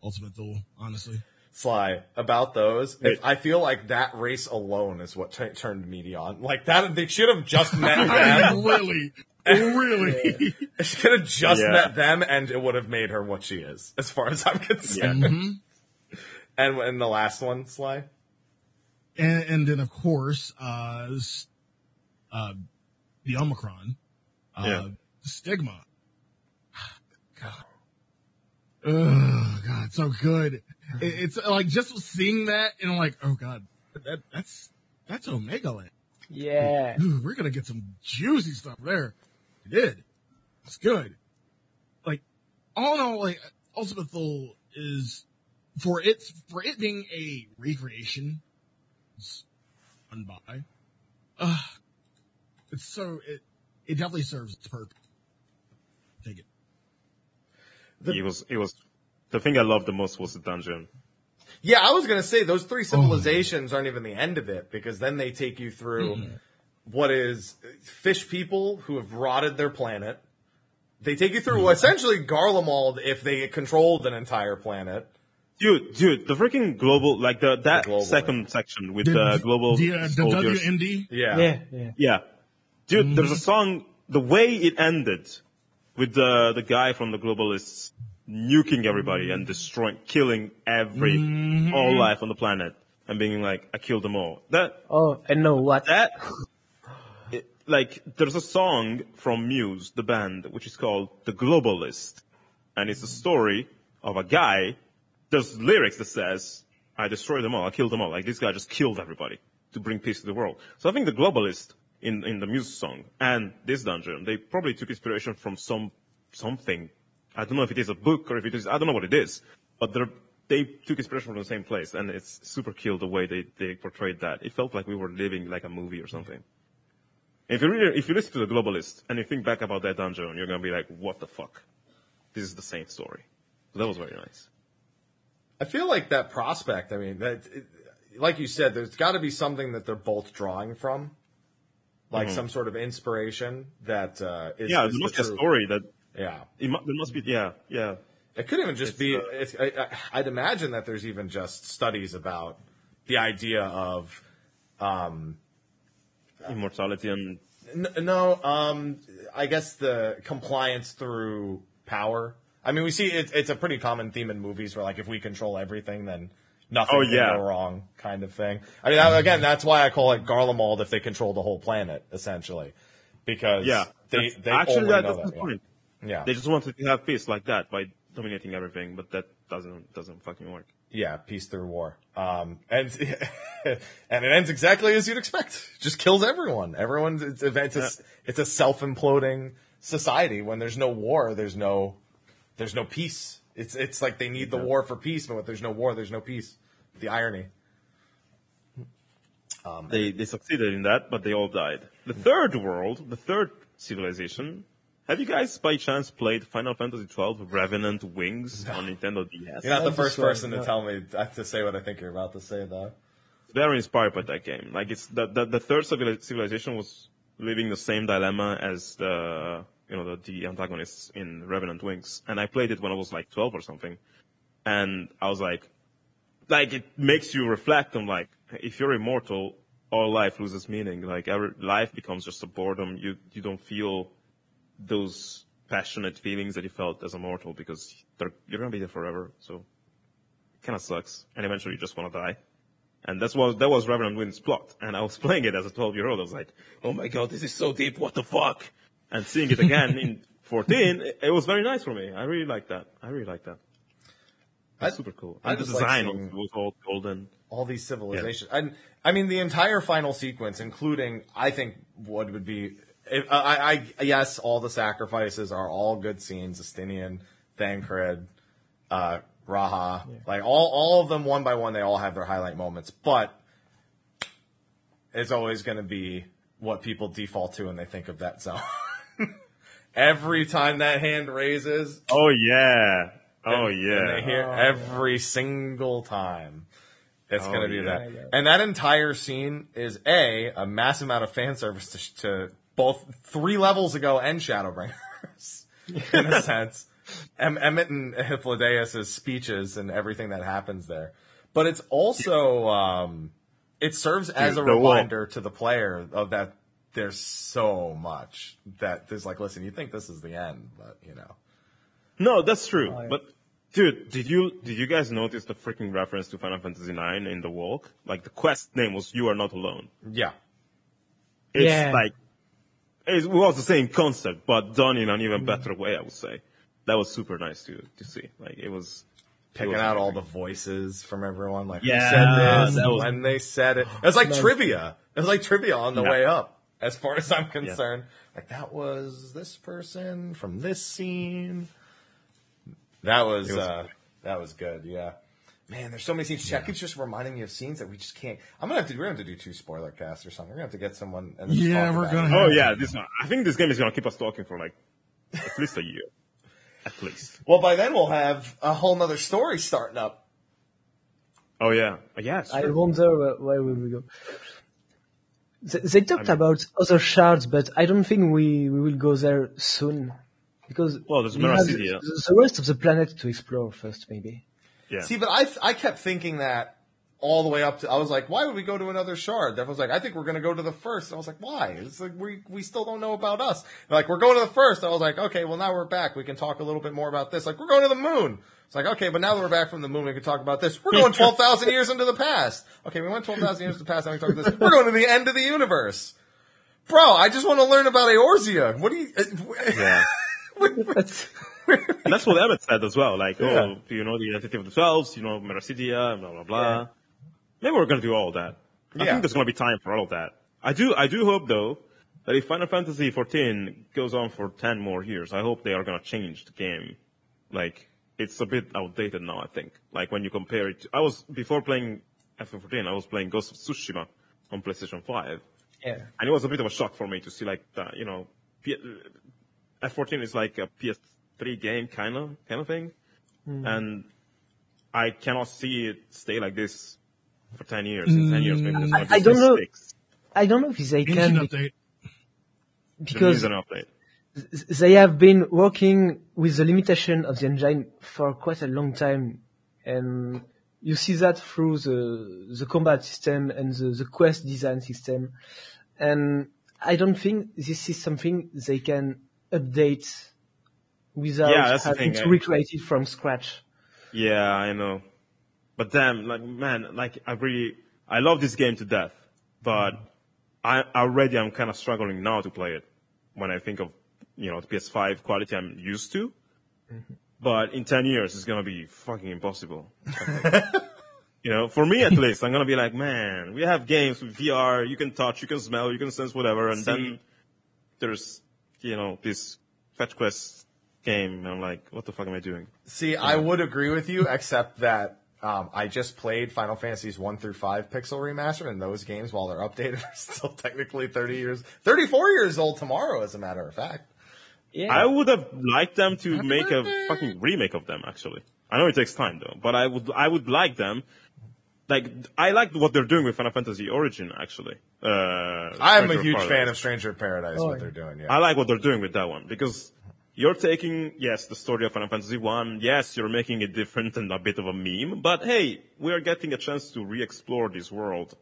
Ultima Thule, honestly. Sly about those. If, I feel like that race alone is what t- turned Meaty on. Like that, they should have just met them. really, really. she could have just Yeah. met them, and it would have made her what she is, as far as I'm concerned. Mhm. And and the last one, Sly. And, and then of course, uh, uh, the Omicron, uh, Yeah. stigma. Oh God, so good. It, it's like just seeing that and I'm like, oh God, that, that's, that's Omega Land. Yeah. Ooh, we're gonna get some juicy stuff there. We did. It's good. Like, all in all, like, Ultima Thule is, for its, for it being a recreation, it's fun by, uh, it's so, it, it definitely serves its purpose. Take it. It was, it was, the thing I loved the most was the dungeon. Yeah, I was gonna say those three oh. civilizations aren't even the end of it because then they take you through hmm. what is fish people who have rotted their planet. They take you through hmm. essentially Garlemald if they controlled an entire planet. Dude, dude, the freaking global, like the, that global, second section with the global the, uh, the. WMD. Yeah. Yeah. Yeah. Yeah. Dude, there's a mm-hmm. song, the way it ended with the, the guy from the globalists nuking everybody and destroying, killing every, mm-hmm. all life on the planet and being like, I killed them all. That, Oh, and no, what? that, it, like, there's a song from Muse, the band, which is called The Globalist. And it's a story of a guy, there's lyrics that says, I destroyed them all, I killed them all. Like, this guy just killed everybody to bring peace to the world. So I think The Globalist in, in the Muse song and this dungeon, they probably took inspiration from some, something. I don't know if it is a book or if it is, I don't know what it is, but they took inspiration from the same place and it's super cool the way they, they portrayed that. It felt like we were living like a movie or something. If you really, if you listen to the globalist and you think back about that dungeon, you're gonna be like, what the fuck? This is the same story. So that was very nice. I feel like that prospect. I mean, that it, like you said, there's got to be something that they're both drawing from, like some sort of inspiration that uh, is. Yeah, there the must be a story that, Yeah, it mu- there must be, yeah, yeah. it could even just be. uh, it's, I, I, I'd imagine that there's even just studies about the idea of. Um, Immortality and, N- no, um, I guess the compliance through power. I mean, we see it, it's a pretty common theme in movies where, like, if we control everything, then nothing Oh, can yeah. go wrong, kind of thing. I mean, that- again, that's why I call it Garlemald if they control the whole planet, essentially, because yeah. they they actually, that, that's that. the point. Yeah, They just wanted to have peace like that by dominating everything, but that doesn't, doesn't fucking work. yeah, peace through war. Um, and and it ends exactly as you'd expect. Just kills everyone. Everyone's it's, it's a, it's a self imploding society. When there's no war, there's no there's no peace. It's it's like they need the war for peace, but when there's no war, there's no peace. The irony. They, they succeeded in that, but they all died. The third world, the third civilization, have you guys by chance played Final Fantasy XII Revenant Wings on Nintendo DS? You're not the first uh, person to tell me to say what I think you're about to say, though. very inspired by that game. Like it's the the, the third civili- civilization was living the same dilemma as the you know the, the antagonists in Revenant Wings, and I played it when I was like 12 or something, and I was like, like it makes you reflect on like if you're immortal, all life loses meaning. Like every life becomes just a boredom. You you don't feel those passionate feelings that you felt as a mortal because you're gonna be there forever. So it kind of sucks, and eventually you just want to die. And that's what that was Revenant Wings' plot. And I was playing it as a 12 year old. I was like, oh my god, this is so deep. What the fuck? And seeing it again in 14, it, it was very nice for me. I really like that. I really like that. That's I- super cool. I And the just like design seeing- was all golden. all these civilizations. And I mean, the entire final sequence, including, I think, what would be, if, I, I, yes, all the sacrifices are all good scenes. Estinian, Thancred, uh, Raha, like all, all of them one by one, they all have their highlight moments, but it's always going to be what people default to when they think of that zone. Every time that hand raises, Oh yeah. Oh and yeah. they hear every single time. It's Oh, gonna be yeah. that, Yeah, yeah. and that entire scene is a a massive amount of fan service to, to both three levels ago and Shadowbringers, in a sense. Em- Emet and Hythlodaeus' speeches and everything that happens there, but it's also um, it serves as a the wall. reminder to the player of that there's so much that there's like, listen, you think this is the end, but you know, No, that's true. Oh, yeah. But dude, did you did you guys notice the freaking reference to Final Fantasy IX in the walk? Like the quest name was "You Are Not Alone." yeah. It's Yeah. like it was the same concept, but done in an even better way. I would say that was super nice to to see. Like it was picking it was out all the voices from everyone. Like, Yeah, who said this? and was- when they said it. It was like trivia. It was like trivia on the Yeah. way up, as far as I'm concerned. Like, that was this person from this scene. That was, was- uh, that was good, yeah. Man, there's so many scenes. Check is just reminding me of scenes that we just can't. I'm gonna have to. We're gonna have to do two spoiler casts or something. We're gonna have to get someone. And Yeah, talk we're about gonna have- Oh yeah, this I think this game is gonna keep us talking for like at least a year, at least. Well, by then we'll have a whole nother story starting up. Oh yeah, yeah. it's I wonder where, where will we go. They, they talked about other shards, but I don't think we, we will go there soon. Because Well, there's we have the, Meracydia. the rest of the planet to explore first, maybe. Yeah. See, but I I kept thinking that all the way up to I was like, why would we go to another shard? Everyone's like, I think we're gonna go to the first. And I was like, why? It's like we we still don't know about us. They're like we're going to the first. I was like, okay, well now we're back. We can talk a little bit more about this. Like we're going to the moon. It's like okay, but now that we're back from the moon, we can talk about this. We're going twelve thousand years into the past. Okay, we went twelve thousand years into the past. Now we talk about this. We're going to the end of the universe. Bro, I just want to learn about Eorzea. What do you? Uh, yeah. That's, And that's what Emet said as well. Like, oh, Yeah. oh, do you know the identity of the Twelves? You know Meracydia, and blah blah blah. Maybe we're gonna do all that. I Yeah. think there's gonna be time for all of that. I do, I do hope though that if Final Fantasy 14 goes on for 10 more years, I hope they are gonna change the game. Like, it's a bit outdated now. I think. Like when you compare it, to, I was before playing FF14, I was playing Ghost of Tsushima on PlayStation 5. yeah. And it was a bit of a shock for me to see like the, you know, P- F14 is like a PS3 game kind of kind of thing, hmm. and I cannot see it stay like this for 10 years. In 10 years, maybe there's hmm. I don't know. mistakes. I don't know if they Engine can be- because needs an update. They have been working with the limitation of the engine for quite a long time, and you see that through the the combat system and the, the quest design system. And I don't think this is something they can update without Yeah, having to eh? recreate it from scratch. Yeah, I know. But damn, like man, like I really, I love this game to death. But I already I'm kind of struggling now to play it when I think of you know the PS5 quality I'm used to. But in ten years, it's gonna be fucking impossible. you know, for me at least, I'm gonna be like, man, we have games with VR. You can touch, you can smell, you can sense whatever, and See- then there's you know this fetch quest game. And I'm like, what the fuck am I doing? See, I would agree with you, except that um, I just played Final Fantasies one through five pixel remaster, and those games, while they're updated, are still technically thirty years, thirty-four years old tomorrow, as a matter of fact. Yeah. I would have liked them to make a fucking remake of them. Actually, I know it takes time though, but I would I would like them. Like I like what they're doing with Final Fantasy Origin. Actually, uh, I'm Stranger a huge Paradise. fan of Stranger Paradise. Oh, what they're doing, yeah. I like what they're doing with that one because you're taking yes the story of Final Fantasy One. Yes, you're making it different and a bit of a meme, but hey, we are getting a chance to re-explore this world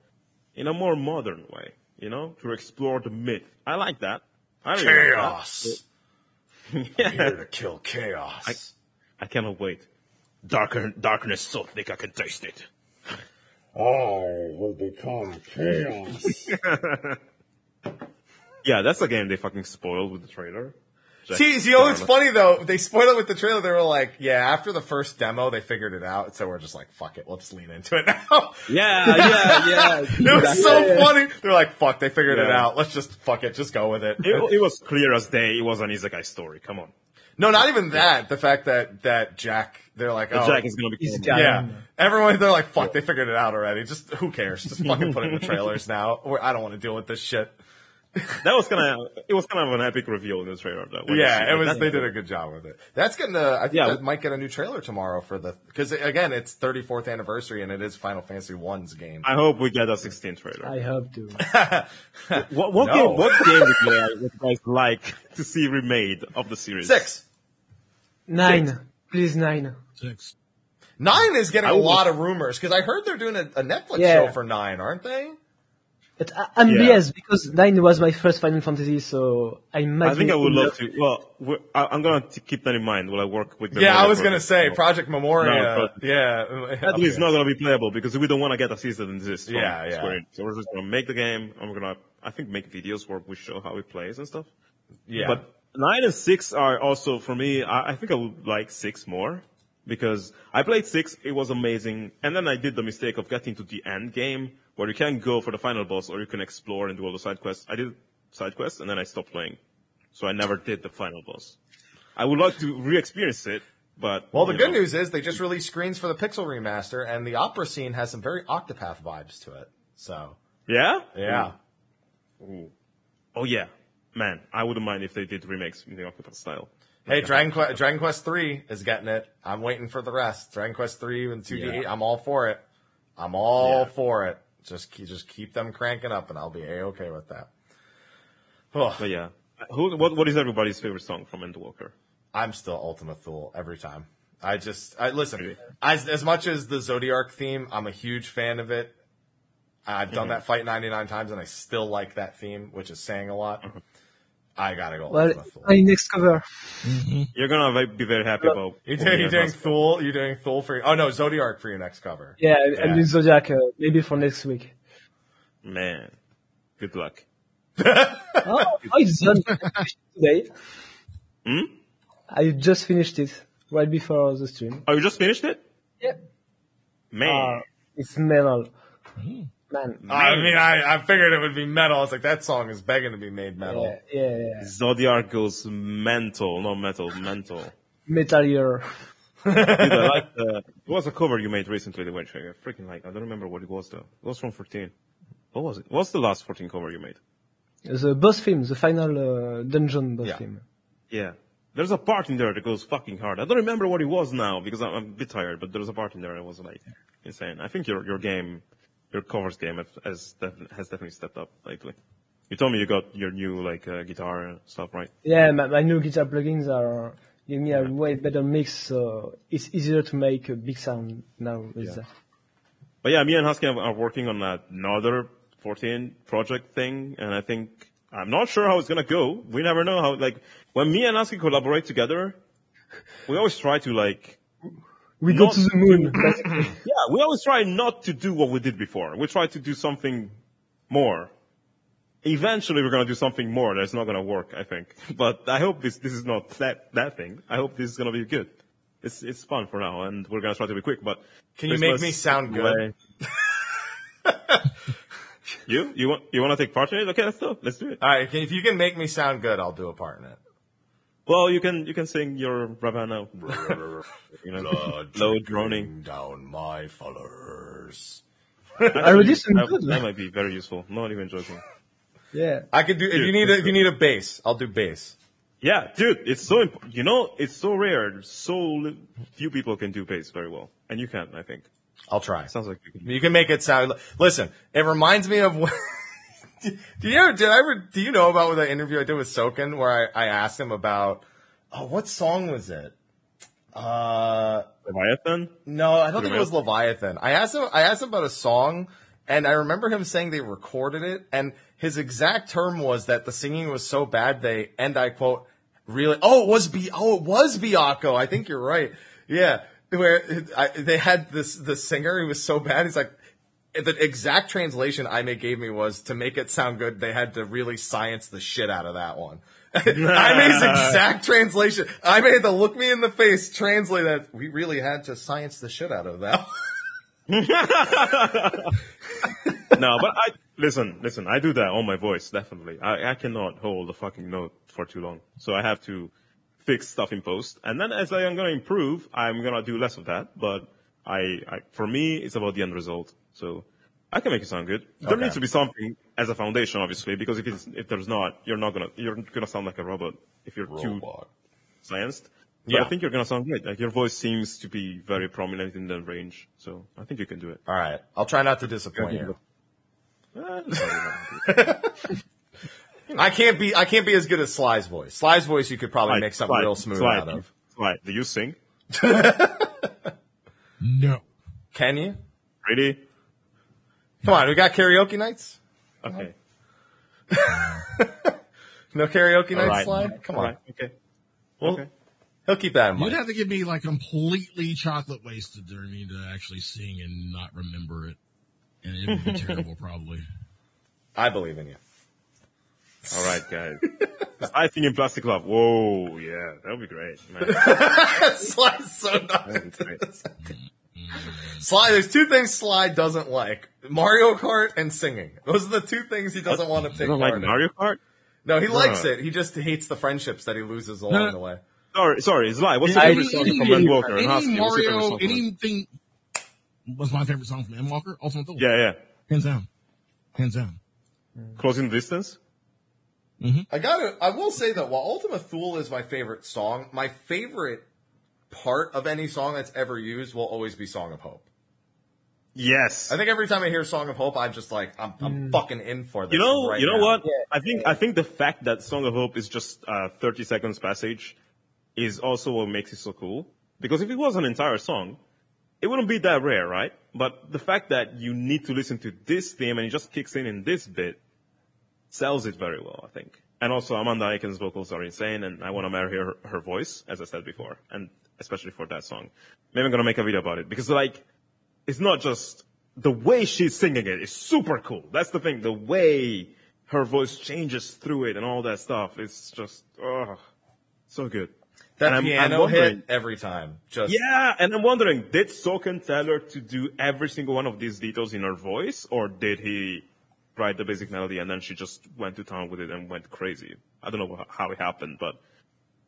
in a more modern way. You know, to explore the myth. I like that. I really like that. Chaos. Yeah. Here to kill chaos. I, I cannot wait. Darker, darkness so thick I can taste it. I will become chaos. Yeah, that's a game they fucking spoiled with the trailer. Jack See, see, you know, it's funny though. They spoiled it with the trailer. They were like, "Yeah, after the first demo, they figured it out." So we're just like, "Fuck it, let's lean into it now." Yeah, yeah, yeah. it was so funny. They're like, "Fuck, they figured it out. Let's just fuck it, just go with it." it, it was clear as day. It was an isekai story. Come on, no, not even that. The fact that that Jack, they're like, "Oh, Jack is gonna be. He's cool. got- yeah." Everyone, they're like, "Fuck, they figured it out already. Just who cares? Just fucking put it in the trailers now. I don't want to deal with this shit." That was kind of it was kind of an epic reveal in the trailer. Though, when Yeah, it was. that's They did a good job with it. That's getting a. I think Yeah. that might get a new trailer tomorrow for the because again, it's 34th anniversary and it is Final Fantasy One's game. I hope we get a 16 trailer. I hope to. what what No. game? What game would you, guys- would you guys like to see remade of the series? Six. Nine. Please, nine. Six. Nine is getting I a would- lot of rumors because I heard they're doing a, a Netflix Yeah. show for nine, aren't they? But uh, I, I'm Yeah. biased because nine was my first Final Fantasy, so I might. I think I would in love to. Well, I, I'm gonna keep that in mind while I work with. the Yeah, I was gonna say Project Memoria. No, but- yeah, At least it's not gonna be playable because we don't want to get a season in this. From Yeah, yeah. Square Enix. So we're just gonna make the game. I'm gonna, I think, make videos where we show how it plays and stuff. yeah. But nine and six are also for me. I, I think I would like six more because I played six. It was amazing, and then I did the mistake of getting to the end game where you can go for the final boss or you can explore and do all the side quests. I did side quests and then I stopped playing, so I never did the final boss. I would like to re-experience it, but well, the good know. news is they just released screens for the Pixel remaster, and the opera scene has some very Octopath vibes to it. So yeah, yeah, Ooh. Oh yeah, man, I wouldn't mind if they did remakes in the Octopath style. Hey, Dragon uh, Quest, Dragon Quest Three is getting it. I'm waiting for the rest. Dragon Quest Three and Two D Eight. I'm all for it. I'm all Yeah. for it. Just keep, just keep them cranking up, and I'll be a okay with that. Oh, But yeah, who? What? What is everybody's favorite song from Endwalker? I'm still Ultima Thule every time. I just, I listen. As as much as the Zodiark theme, I'm a huge fan of it. I've done mm-hmm. that fight 99 times, and I still like that theme, which is saying a lot. Mm-hmm. I gotta go Well, my next cover. You're gonna be very happy about. You doing, you doing Thule? You're doing Thule for? Your, oh no, Zodiark for your next cover. Yeah, I'm doing Zodiark uh, maybe for next week. Man, good luck. oh, it's done today. Hmm? I just finished it right before the stream. Oh, you just finished it? Yeah. Man, Uh, it's metal. Man. I mean, I, I figured it would be metal. It's like that song is begging to be made metal. Yeah, yeah, yeah. Zodiark goes mental, not metal, mental. Metal Year. Dude, I like the. It was a cover you made recently, the which I freaking like. I don't remember what it was though. It was from 14. What was it? What's the last 14 cover you made? The boss theme, the final uh, dungeon boss Yeah. theme. Yeah. There's a part in there that goes fucking hard. I don't remember what it was now because I'm, I'm a bit tired, but there's a part in there that was like insane. I think your your game, your covers game has has, def- has definitely stepped up lately. You told me you got your new like uh, guitar stuff, right? Yeah, my, my new guitar plugins are giving me a way better mix, so it's easier to make a big sound now with that. But yeah, me and Husky are working on another 14 project thing, and I think I'm not sure how it's gonna go. We never know how. Like when me and Husky collaborate together, we always try to like We go to the moon, basically. Yeah, we always try not to do what we did before. We try to do something more. Eventually, we're gonna do something more that's not gonna work, I think. But I hope this this is not that that thing. I hope this is gonna be good. It's it's fun for now, and we're gonna try to be quick. But Can you make me sound good? you you want you want to take part in it? Okay, let's do it. Let's do it. All right, if you can make me sound good, I'll do a part in it. Well, you can you can sing your Ravana, you know, low droning. down my followers. I already sing That, good. that might be very useful. Not even joking. Yeah. I could do if you need a, if you need a bass, I'll do bass. Yeah, dude, it's so imp- you know it's so rare. So li- few people can do bass very well, and you can. I think I'll try. sounds like you can. You can make it sound. Listen, it reminds me of. Do you ever? Did I ever? Do you know about the interview I did with Soken where I, I asked him about? Oh, what song was it? Uh, Leviathan. no, I don't think it was Leviathan. I asked him. I asked him about a song, and I remember him saying they recorded it, and his exact term was that the singing was so bad they, and I quote, really. Oh, it was B. Oh, it was Byakko. I think you're right. Yeah, where I, they had this the singer. He was so bad. He's like. The exact translation I made gave me was to make it sound good. They had to really science the shit out of that one. I made exact translation. I made the look me in the face translate that. We really had to science the shit out of that. no, but I listen, listen. I do that on my voice definitely. I I cannot hold a fucking note for too long, so I have to fix stuff in post. And then as I am gonna improve, I'm gonna do less of that. But I, I for me, it's about the end result. So I can make it sound good. There Okay. needs to be something as a foundation, obviously, because if it's, if there's not, you're not gonna you're gonna sound like a robot if you're too Robot. scienced. But Yeah. I think you're gonna sound great. Like your voice seems to be very prominent in the range, so I think you can do it. All right. I'll try not to disappoint you. It's probably not. I can't be I can't be as good as Sly's voice. Sly's voice you could probably Slide, make something slide, real smooth slide, out of. Slide. Do you sing? No. Can you? Really? Come on, we got karaoke nights? Okay. No karaoke All nights, right. Sly? Come All on. right. Okay. Well, okay. He'll keep that in mind. You'd have to give me like completely chocolate wasted for me to actually sing and not remember it. And it would be terrible probably. I believe in you. All right, guys. I think in Plastic Love. Whoa, yeah, that would be great, man. Sly's so not That would be great. Sly, there's two things Sly doesn't like. Mario Kart and singing. Those are the two things he doesn't want to You take don't like in. Mario Kart? No, he likes it. He just hates the friendships that he loses along No. the way. Sorry, sorry, it's lie. What's your favorite song from Endwalker and any Husky? What's Mario, song from him? anything was my favorite song from M. Walker. Ultima Thule. Yeah, yeah. Hands down. Hands down. Closing the distance? Mm-hmm. I gotta, I will say that while Ultima Thule is my favorite song, my favorite part of any song that's ever used will always be Song of Hope. Yes. I think every time I hear Song of Hope, I'm just like, I'm, I'm mm. fucking in for this. You know, right you know now. what? I think I think the fact that Song of Hope is just a 30 seconds passage is also what makes it so cool. Because if it was an entire song, it wouldn't be that rare, right? But the fact that you need to listen to this theme and it just kicks in in this bit sells it very well, I think. And also Amanda Achen's vocals are insane and I want to marry her, her voice, as I said before, and especially for that song. Maybe I'm gonna make a video about it because like, it's not just the way she's singing it is super cool. That's the thing. The way her voice changes through it and all that stuff. It's just, oh, so good. That And I'm- I'm piano hit every time. Just Yeah, and I'm wondering, did Soken tell her to do every single one of these details in her voice, or did he write the basic melody and then she just went to town with it and went crazy? I don't know how it happened, but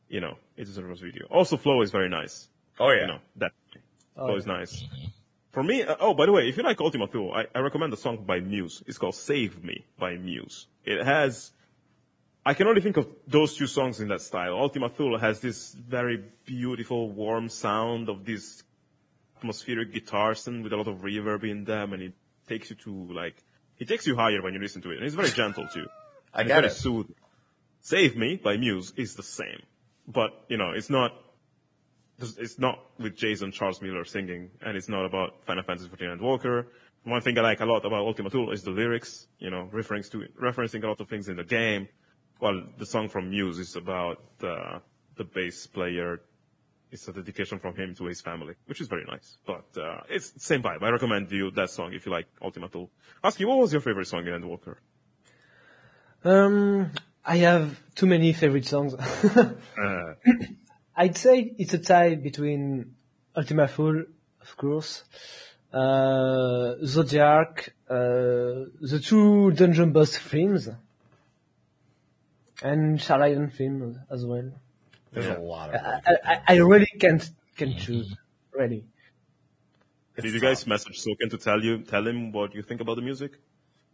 you know, it is a Rose video. Also, flow is very nice. Oh yeah. You know, that flow is nice. For me, uh, oh, by the way, if you like Ultima Thule, I, I recommend the song by Muse. It's called Save Me by Muse. It has, I can only think of those two songs in that style. Ultima Thule has this very beautiful, warm sound of these atmospheric guitars and with a lot of reverb in them, and it takes you to like, it takes you higher when you listen to it, and it's very gentle too. I And get very it. soothing. Save Me by Muse is the same, but you know, it's not. It's not with Jason Charles Miller singing, and it's not about Final Fantasy XIV Endwalker. One thing I like a lot about Ultima Thule is the lyrics, you know, to referencing a lot of things in the game. While the song from Muse is about uh, the bass player. It's a dedication from him to his family, which is very nice. But uh, it's same vibe. I recommend you that song if you like Ultima Thule. Ask you, what was your favorite song in Endwalker? Um, I have too many favorite songs. Uh, I'd say it's a tie between Ultima Thule, of course, uh, Zodiark, uh, the two Dungeon Boss films, and Sharlayan film as well. There's Yeah. a lot I, of. I, I- I really can't can choose. Really. did you guys message Soken to tell you, tell him what you think about the music?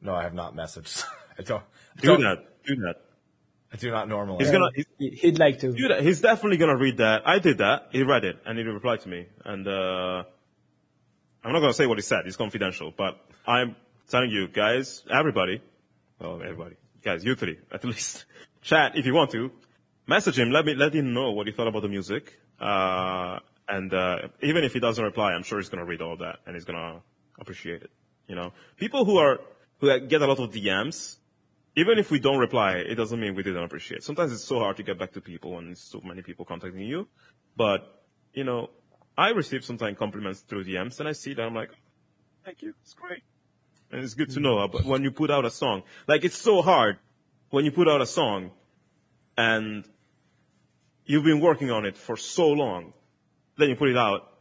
No, I have not messaged. I don't. I Do don't- that. Do that. I do not normally. He's gonna he's, He- He'd like to. do that. He's definitely gonna read that. I did that. He read it and he replied to me. And uh I'm not gonna say what he said. It's confidential. But I'm telling you guys, everybody, well, everybody, guys, you three at least, chat if you want to, message him. Let me let him know what you thought about the music. Uh and uh even if he doesn't reply, I'm sure he's gonna read all that and he's gonna appreciate it. You know, people who are who get a lot of DMs even if we don't reply, it doesn't mean we didn't appreciate. Sometimes it's so hard to get back to people and so many people contacting you. But, you know, I receive sometimes compliments through DMs and I see that I'm like, thank you, it's great. And it's good to know. Uh, but when you put out a song, like it's so hard when you put out a song and you've been working on it for so long, then you put it out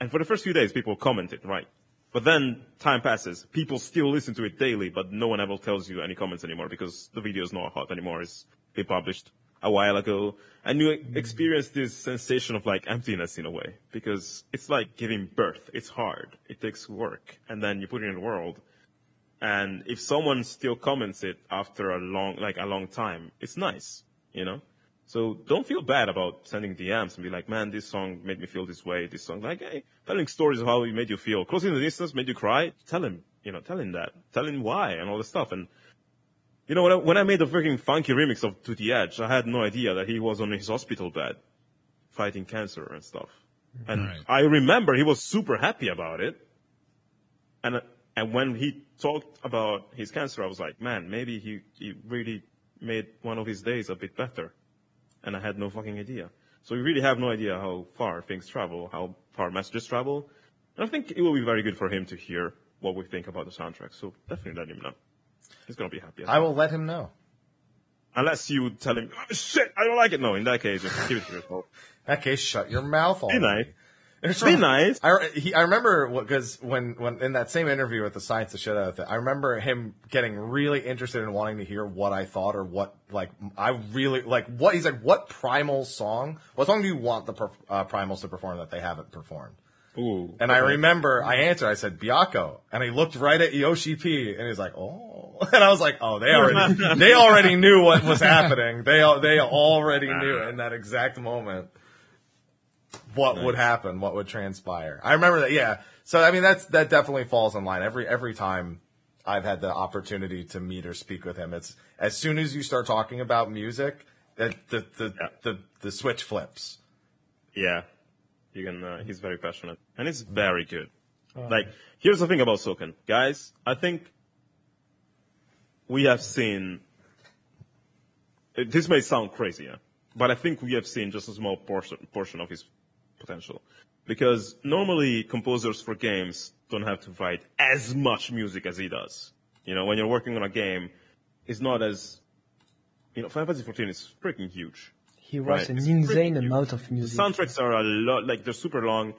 and for the first few days people commented, right? But then time passes. People still listen to it daily, but no one ever tells you any comments anymore because the video is not hot anymore. It's been published a while ago. And you experience this sensation of like emptiness in a way because it's like giving birth. It's hard. It takes work. And then you put it in the world And if someone still comments it after a long, like a long time, it's nice, you know? So don't feel bad about sending DMs and be like, man, this song made me feel this way. This song, like, hey, telling stories of how it made you feel. Closing the distance made you cry. Tell him, you know, tell him that. Tell him why and all this stuff. And, you know, when I, when I made the freaking funky remix of To the Edge, I had no idea that he was on his hospital bed fighting cancer and stuff. And Right. I remember he was super happy about it. And, and when he talked about his cancer, I was like, man, maybe he, he really made one of his days a bit better. And I had no fucking idea. So we really have no idea how far things travel, how far messages travel. And I think it will be very good for him to hear what we think about the soundtrack. So definitely let him know. He's gonna be happy. I will let him know. Unless you tell him, oh, shit, I don't like it. No, in that case, give it to yourself. In that case, shut your mouth. Be nice. It's Be from- nice. I, he, I remember because when, when in that same interview with the science the shit out of it, I remember him getting really interested in wanting to hear what I thought or what like I really like what he's like. What primal song? What song do you want the uh, primals to perform that they haven't performed? Ooh. And I remember I answered. I said Byakko, and he looked right at Yoshi P, and he's like, "Oh," and I was like, "Oh, they already they already knew what was happening. They they already knew in that exact moment what would happen, what would transpire." I remember that. Yeah. So I mean, that's that definitely falls in line every every time. I've had the opportunity to meet or speak with him. It's as soon as you start talking about music, that the the, Yeah. the the switch flips. Yeah. You can, uh, he's very passionate. And he's very good. Like, here's the thing about Soken. Guys, I think we have seen, this may sound crazy, yeah, but I think we have seen just a small portion, portion of his potential. Because normally composers for games don't have to write as much music as he does. You know, when you're working on a game, it's not as, you know, Final Fantasy 14 is freaking huge. He writes Right, an it's insane amount of The music. soundtracks are a lot, like they're super long,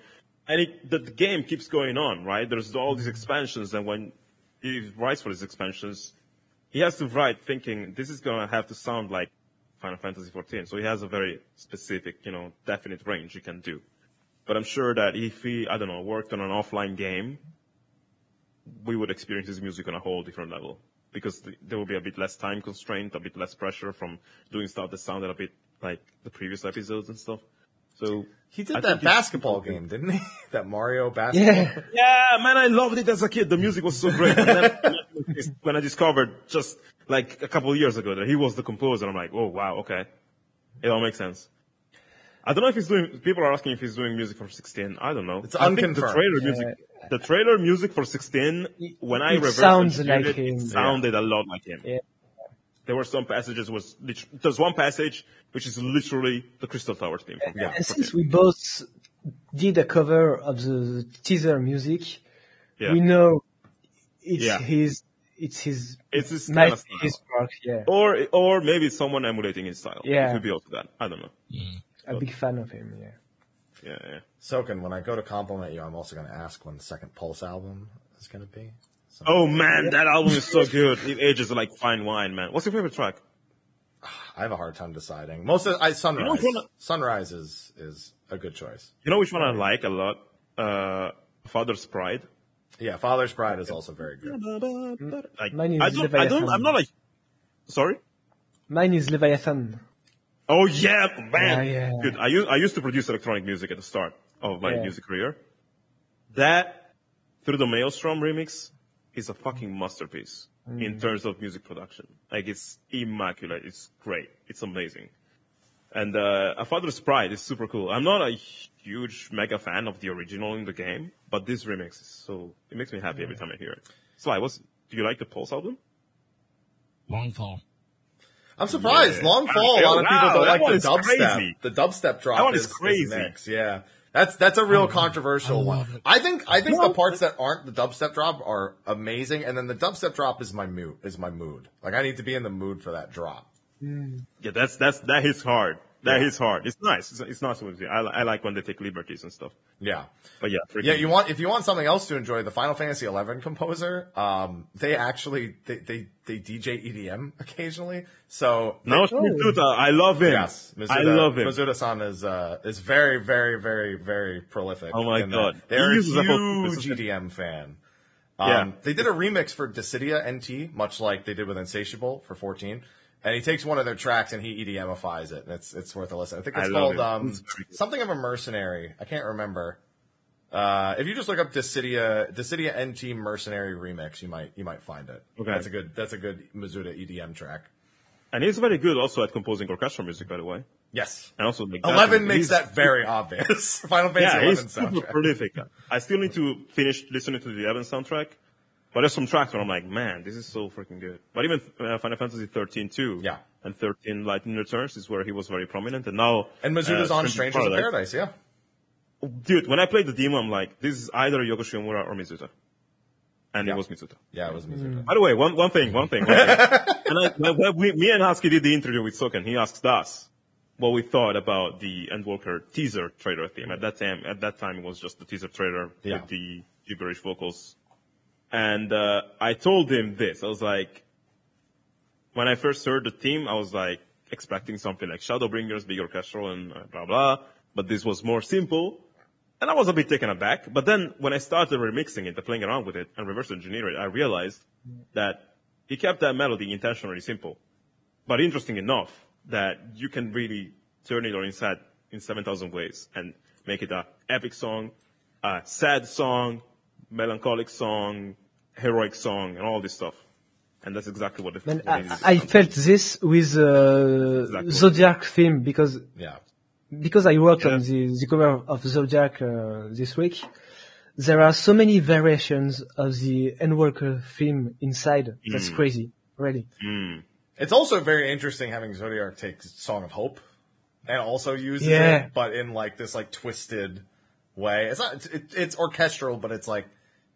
and it, the, the game keeps going on, right? There's all these expansions, and when he writes for these expansions, he has to write thinking this is gonna have to sound like Final Fantasy 14. So he has a very specific, you know, definite range he can do. But I'm sure that if he, I don't know, worked on an offline game, we would experience his music on a whole different level. Because th- there will be a bit less time constraint, a bit less pressure from doing stuff that sounded a bit like the previous episodes and stuff. So He did I that basketball game, didn't he? that Mario basketball. Yeah. Yeah, man, I loved it as a kid. The music was so great. And then when I discovered just like a couple of years ago that he was the composer, I'm like, oh wow, okay, it all makes sense. I don't know if he's doing. People are asking if he's doing music for 16. I don't know. It's I think the trailer music, the trailer music for 16, when I it reversed sounds like it, him. it sounded a lot like him. Yeah. There were some passages was there's one passage which is literally the Crystal Tower theme. From Yeah. And since we both did a cover of the teaser music, yeah. we know it's Yeah. his, it's his, It's his might kinda be his style. work. Yeah, Or or maybe someone emulating his style. Yeah. It could be also that. I don't know. a big fan of him. Yeah. Yeah, yeah. Soken, when I go to compliment you, I'm also going to ask when the second Pulse album is going to be. So, Oh man, that album is so good. It ages like fine wine, man. What's your favorite track? I have a hard time deciding. Most of I, Sunrise. which one- Sunrise is is a good choice. You know which one I like a lot? Uh, Father's Pride. Yeah, Father's Pride is also very good. Like, Mine is I don't, I don't, I'm not like, sorry? Mine is Leviathan. Oh yeah, man. Yeah, yeah. Dude, I used, I used to produce electronic music at the start of my Yeah. music career. That, Through the Maelstrom remix, is a fucking masterpiece Mm. in terms of music production. Like, it's immaculate. It's great. It's amazing. And, uh, A Father's Pride is super cool. I'm not a huge mega fan of the original in the game, but this remix is so, it makes me happy every time I hear it. Sly, what's, do you like the Pulse album? Long fall. I'm surprised. Yeah. Long Fall. A Wow, lot of people don't that like the dubstep. crazy. The dubstep drop That one is is, is crazy. Yeah. That's that's a real controversial I one. it. I think I think the parts that aren't the dubstep drop are amazing, and then the dubstep drop is my mood. Is my mood. Like I need to be in the mood for that drop. Yeah, that's that's that hits hard. That Yeah. hits hard. It's nice. It's, it's nice. I, I like when they take liberties and stuff. Yeah. But yeah, freaking- Yeah, you want if you want something else to enjoy, the Final Fantasy XI composer, um, they actually they, they they DJ EDM occasionally. So No, Mizuta, I love him. yes, I love him. Mizuta-san is uh is very very very very prolific. Oh my. God. they're He a uses a whole huge. EDM fan. Um, Yeah. They did a remix for Dissidia NT, much like they did with Insatiable for 14. And he takes one of their tracks and he EDMifies it. And it's, it's worth a listen. I think it's I called, it. um, It's very good. something of a mercenary. I can't remember. Uh, if you just look up Dissidia, Dissidia NT Mercenary Remix, you might, you might find it. Okay. That's a good, that's a good Mizuta EDM track. And he's very good also at composing orchestral music, by the way. Yes. And also like Eleven makes that very obvious. Final Fantasy Yeah, Eleven soundtrack. prolific. I still need to finish listening to the 11 soundtrack, but there's some tracks where I'm like, man, this is so freaking good. But even uh, Final Fantasy 13 too. Yeah. And 13 Lightning Returns is where he was very prominent, and now And Mizuta's uh, on Prince of Strangers of Paradise, yeah. Dude, when I played the demo, I'm like, this is either Yoko Shimomura or Mizuta, and Yeah. it was Mizuta. Yeah, it was Mizuta. By the way, one one thing, one thing. One thing. and I, when, when we, me and Husky did the interview with Soken, he asked us what we thought about the Endwalker teaser trailer theme. At that time, at that time, it was just the teaser trailer Yeah. with the gibberish vocals. And uh, I told him this. I was like, when I first heard the theme, I was like expecting something like Shadowbringers, big orchestral, and blah blah. But this was more simple. And I was a bit taken aback. But then when I started remixing it, playing around with it, and reverse engineering it, I realized that he kept that melody intentionally simple. But interesting enough that you can really turn it on head in 7,000 ways and make it a epic song, a sad song, melancholic song, heroic song, and all this stuff. And that's exactly what the Man, what it is. I, I felt this with uh, Exactly. Zodiark theme because Yeah. because I worked Yeah. on the, the cover of Zodiark uh, this week. There are so many variations of the Endwalker theme inside. That's Mm. crazy, really. It's also very interesting having Zodiark take Song of Hope and also uses Yeah. it, but in like this like twisted way. It's not. It's, it, it's orchestral, but it's like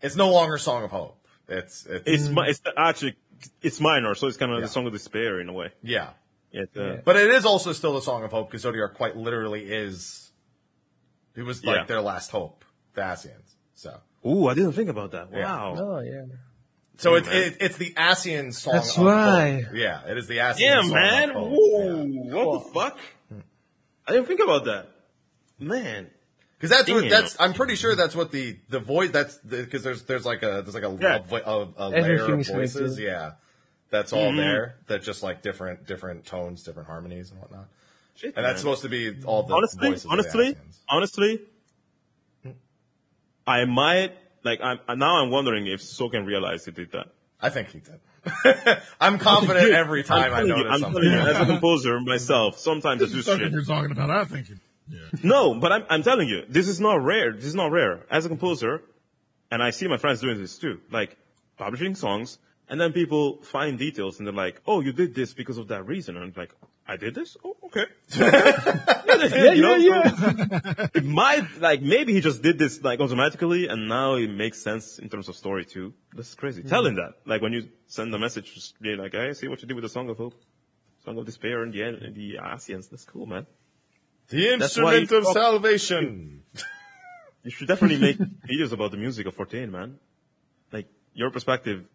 it's no longer Song of Hope. It's it's, It's, mi- it's actually, it's minor, so it's kind of Yeah. the song of despair in a way. yeah, It, uh, Yeah. but it is also still the Song of Hope because Zodiark quite literally is. He was like Yeah. their last hope, the Ascians. So. Ooh, I didn't think about that. Yeah. Wow. Oh yeah. So it's it, it's the Ascian song. That's of why. Hope. Yeah, it is the Ascian Yeah, song man. of hope. Whoa. Yeah. What the fuck? I didn't think about that. Man. Because that's what, that's I'm pretty sure that's what the the voice. That's because there's there's like a there's like a Yeah. a, vo- a, a layer of is voices. connected. Yeah, that's all mm-hmm. there. That just like different different tones, different harmonies and whatnot. Shit, And man. that's supposed to be all the honestly, voices. of the honestly, honestly, I might, like, I'm, now I'm wondering if Soken realized he did that. I think he did. I'm confident every time I'm I telling you, I'm something. telling you, as a composer myself, sometimes I do Sucker shit. you're talking about, I think. It, yeah. No, but I'm, I'm telling you, this is not rare. This is not rare. As a composer, and I see my friends doing this too, like publishing songs, and then people find details and they're like, "Oh, you did this because of that reason," and I'm like, "I did this? Oh, okay." yeah, yeah, yeah. It might like maybe he just did this like automatically, and now it makes sense in terms of story too. That's crazy. Tell him that. Like when you send a message, just be like, "Hey, see what you did with the Song of Hope, Song of Despair, and the and the Ascians. That's cool, man." The instrument of talk- salvation. You should definitely make videos about the music of 14, man. Like your perspective.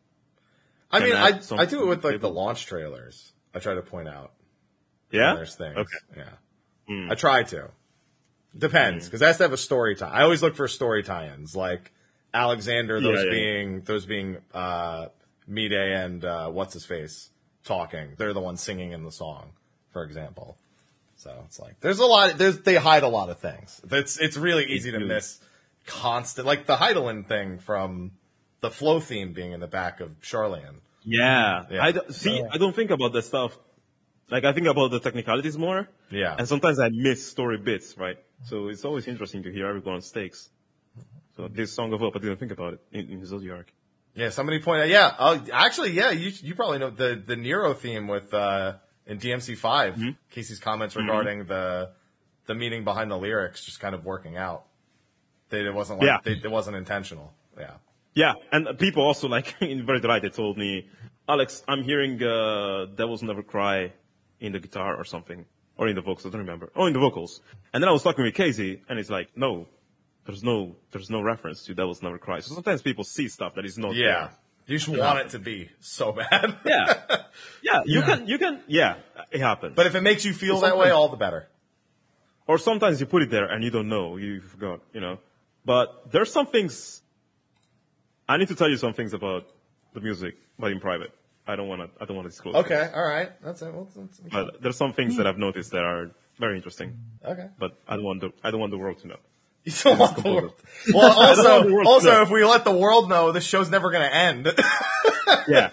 I mean, I I do it with like the launch trailers. I try to point out Yeah. there's things. Okay. Yeah. I try to. Depends, because it has to have a story tie. I always look for story tie-ins, like Alexander, those Yeah, yeah. being those being uh Mide and uh what's his face talking. They're the ones singing in the song, for example. So it's like there's a lot there's they hide a lot of things. It's it's really easy to do. miss constant like the Hydaelyn thing from the flow theme being in the back of Sharlayan. Yeah. Yeah. I don't, see. I don't think about that stuff. Like I think about the technicalities more. Yeah. And sometimes I miss story bits, right? So it's always interesting to hear everyone's takes. So this Song of Hope, I didn't think about it in, in Zodiark. Yeah, somebody pointed out. Yeah, uh, actually, yeah, you you probably know the the Nero theme with uh in DMC 5 Mm-hmm. Casey's comments regarding the the meaning behind the lyrics just kind of working out. They, it wasn't like Yeah. they, it wasn't intentional. Yeah, Yeah, and people also like in very delight. They told me, Alex, I'm hearing uh, "Devils Never Cry" in the guitar or something, or in the vocals. I don't remember. Oh, in the vocals. And then I was talking with Casey, and it's like, no, there's no, there's no reference to "Devils Never Cry." So sometimes people see stuff that is not yeah. there. You just want it to be so bad. Yeah, yeah. You Yeah. can, you can. Yeah, it happens. but if it makes you feel that way, all the better. or sometimes you put it there and you don't know, you forgot, you know. But there's some things I need to tell you some things about the music, but in private. I don't want to. I don't want to disclose. Okay, all right. That's it. Well, that's- But there's some things hmm. that I've noticed that are very interesting. okay. But I don't want the I don't want the world to know. You don't want the world. Well, want the also, world also, if we let the world know, this show's never going to end. Yeah,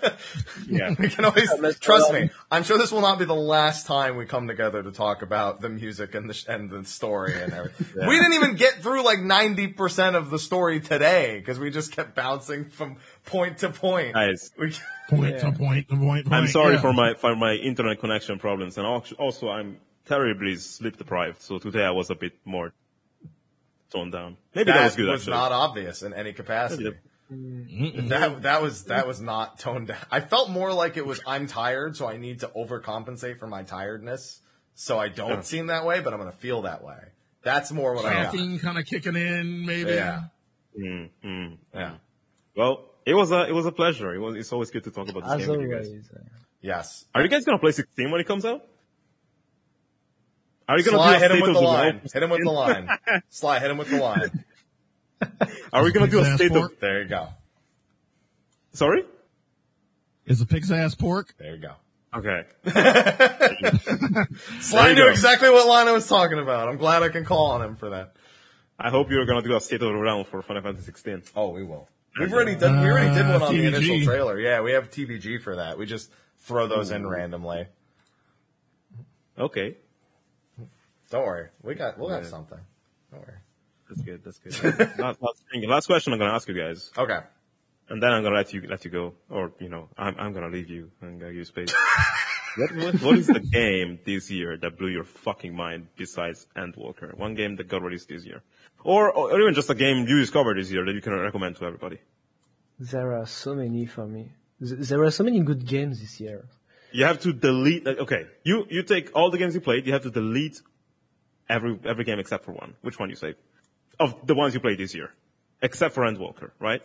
yeah. we can always Mr. trust me. I'm sure this will not be the last time we come together to talk about the music and the sh- and the story and everything. We didn't even get through like 90 percent of the story today because we just kept bouncing from point to point. Guys, We, Point to point to point. I'm sorry yeah. for my for my internet connection problems, and also- also I'm terribly sleep deprived. So today I was a bit more toned down. Maybe that, that was good. That was actually. not obvious in any capacity. Maybe That that was that was not toned down. I felt more like it was I'm tired, so I need to overcompensate for my tiredness, so I don't seem that way, but I'm gonna feel that way. That's more what I got. Caffeine kind of kicking in, maybe. Yeah, Mm, mm. yeah, Well, it was a it was a pleasure. It was it's always good to talk about this As game with you guys. always. yes. Are you guys gonna play 16 when it comes out? Are you gonna Sly, do a hit him state with of the the line. world? Hit him with the line. Sly, hit him with the line. Are we gonna do a Pig's ass state of? pork? There you go. Sorry. Is a pig's ass pork? There you go. Okay. Sly knew go. exactly what line I was talking about. I'm glad I can call on him for that. I hope you're gonna do a state of the realm for Final Fantasy 16. Oh, we will. We've already done. We already did Uh, one on the initial trailer. Yeah, we have TVG for that. We just throw those in randomly. Okay. Don't worry. We got. We'll have something. Don't worry. That's good. That's good. last, last, thing, last question I'm gonna ask you guys, Okay. and then I'm gonna let you let you go, or you know, I'm I'm gonna leave you and give you space. what, what, what is the game this year that blew your fucking mind besides Endwalker? One game that got released this year, or or even just a game you discovered this year that you can recommend to everybody. There are so many for me. There are so many good games this year. You have to delete. Okay, you you take all the games you played. You have to delete every every game except for one. Which one you save? Of the ones you played this year, except for Endwalker, right?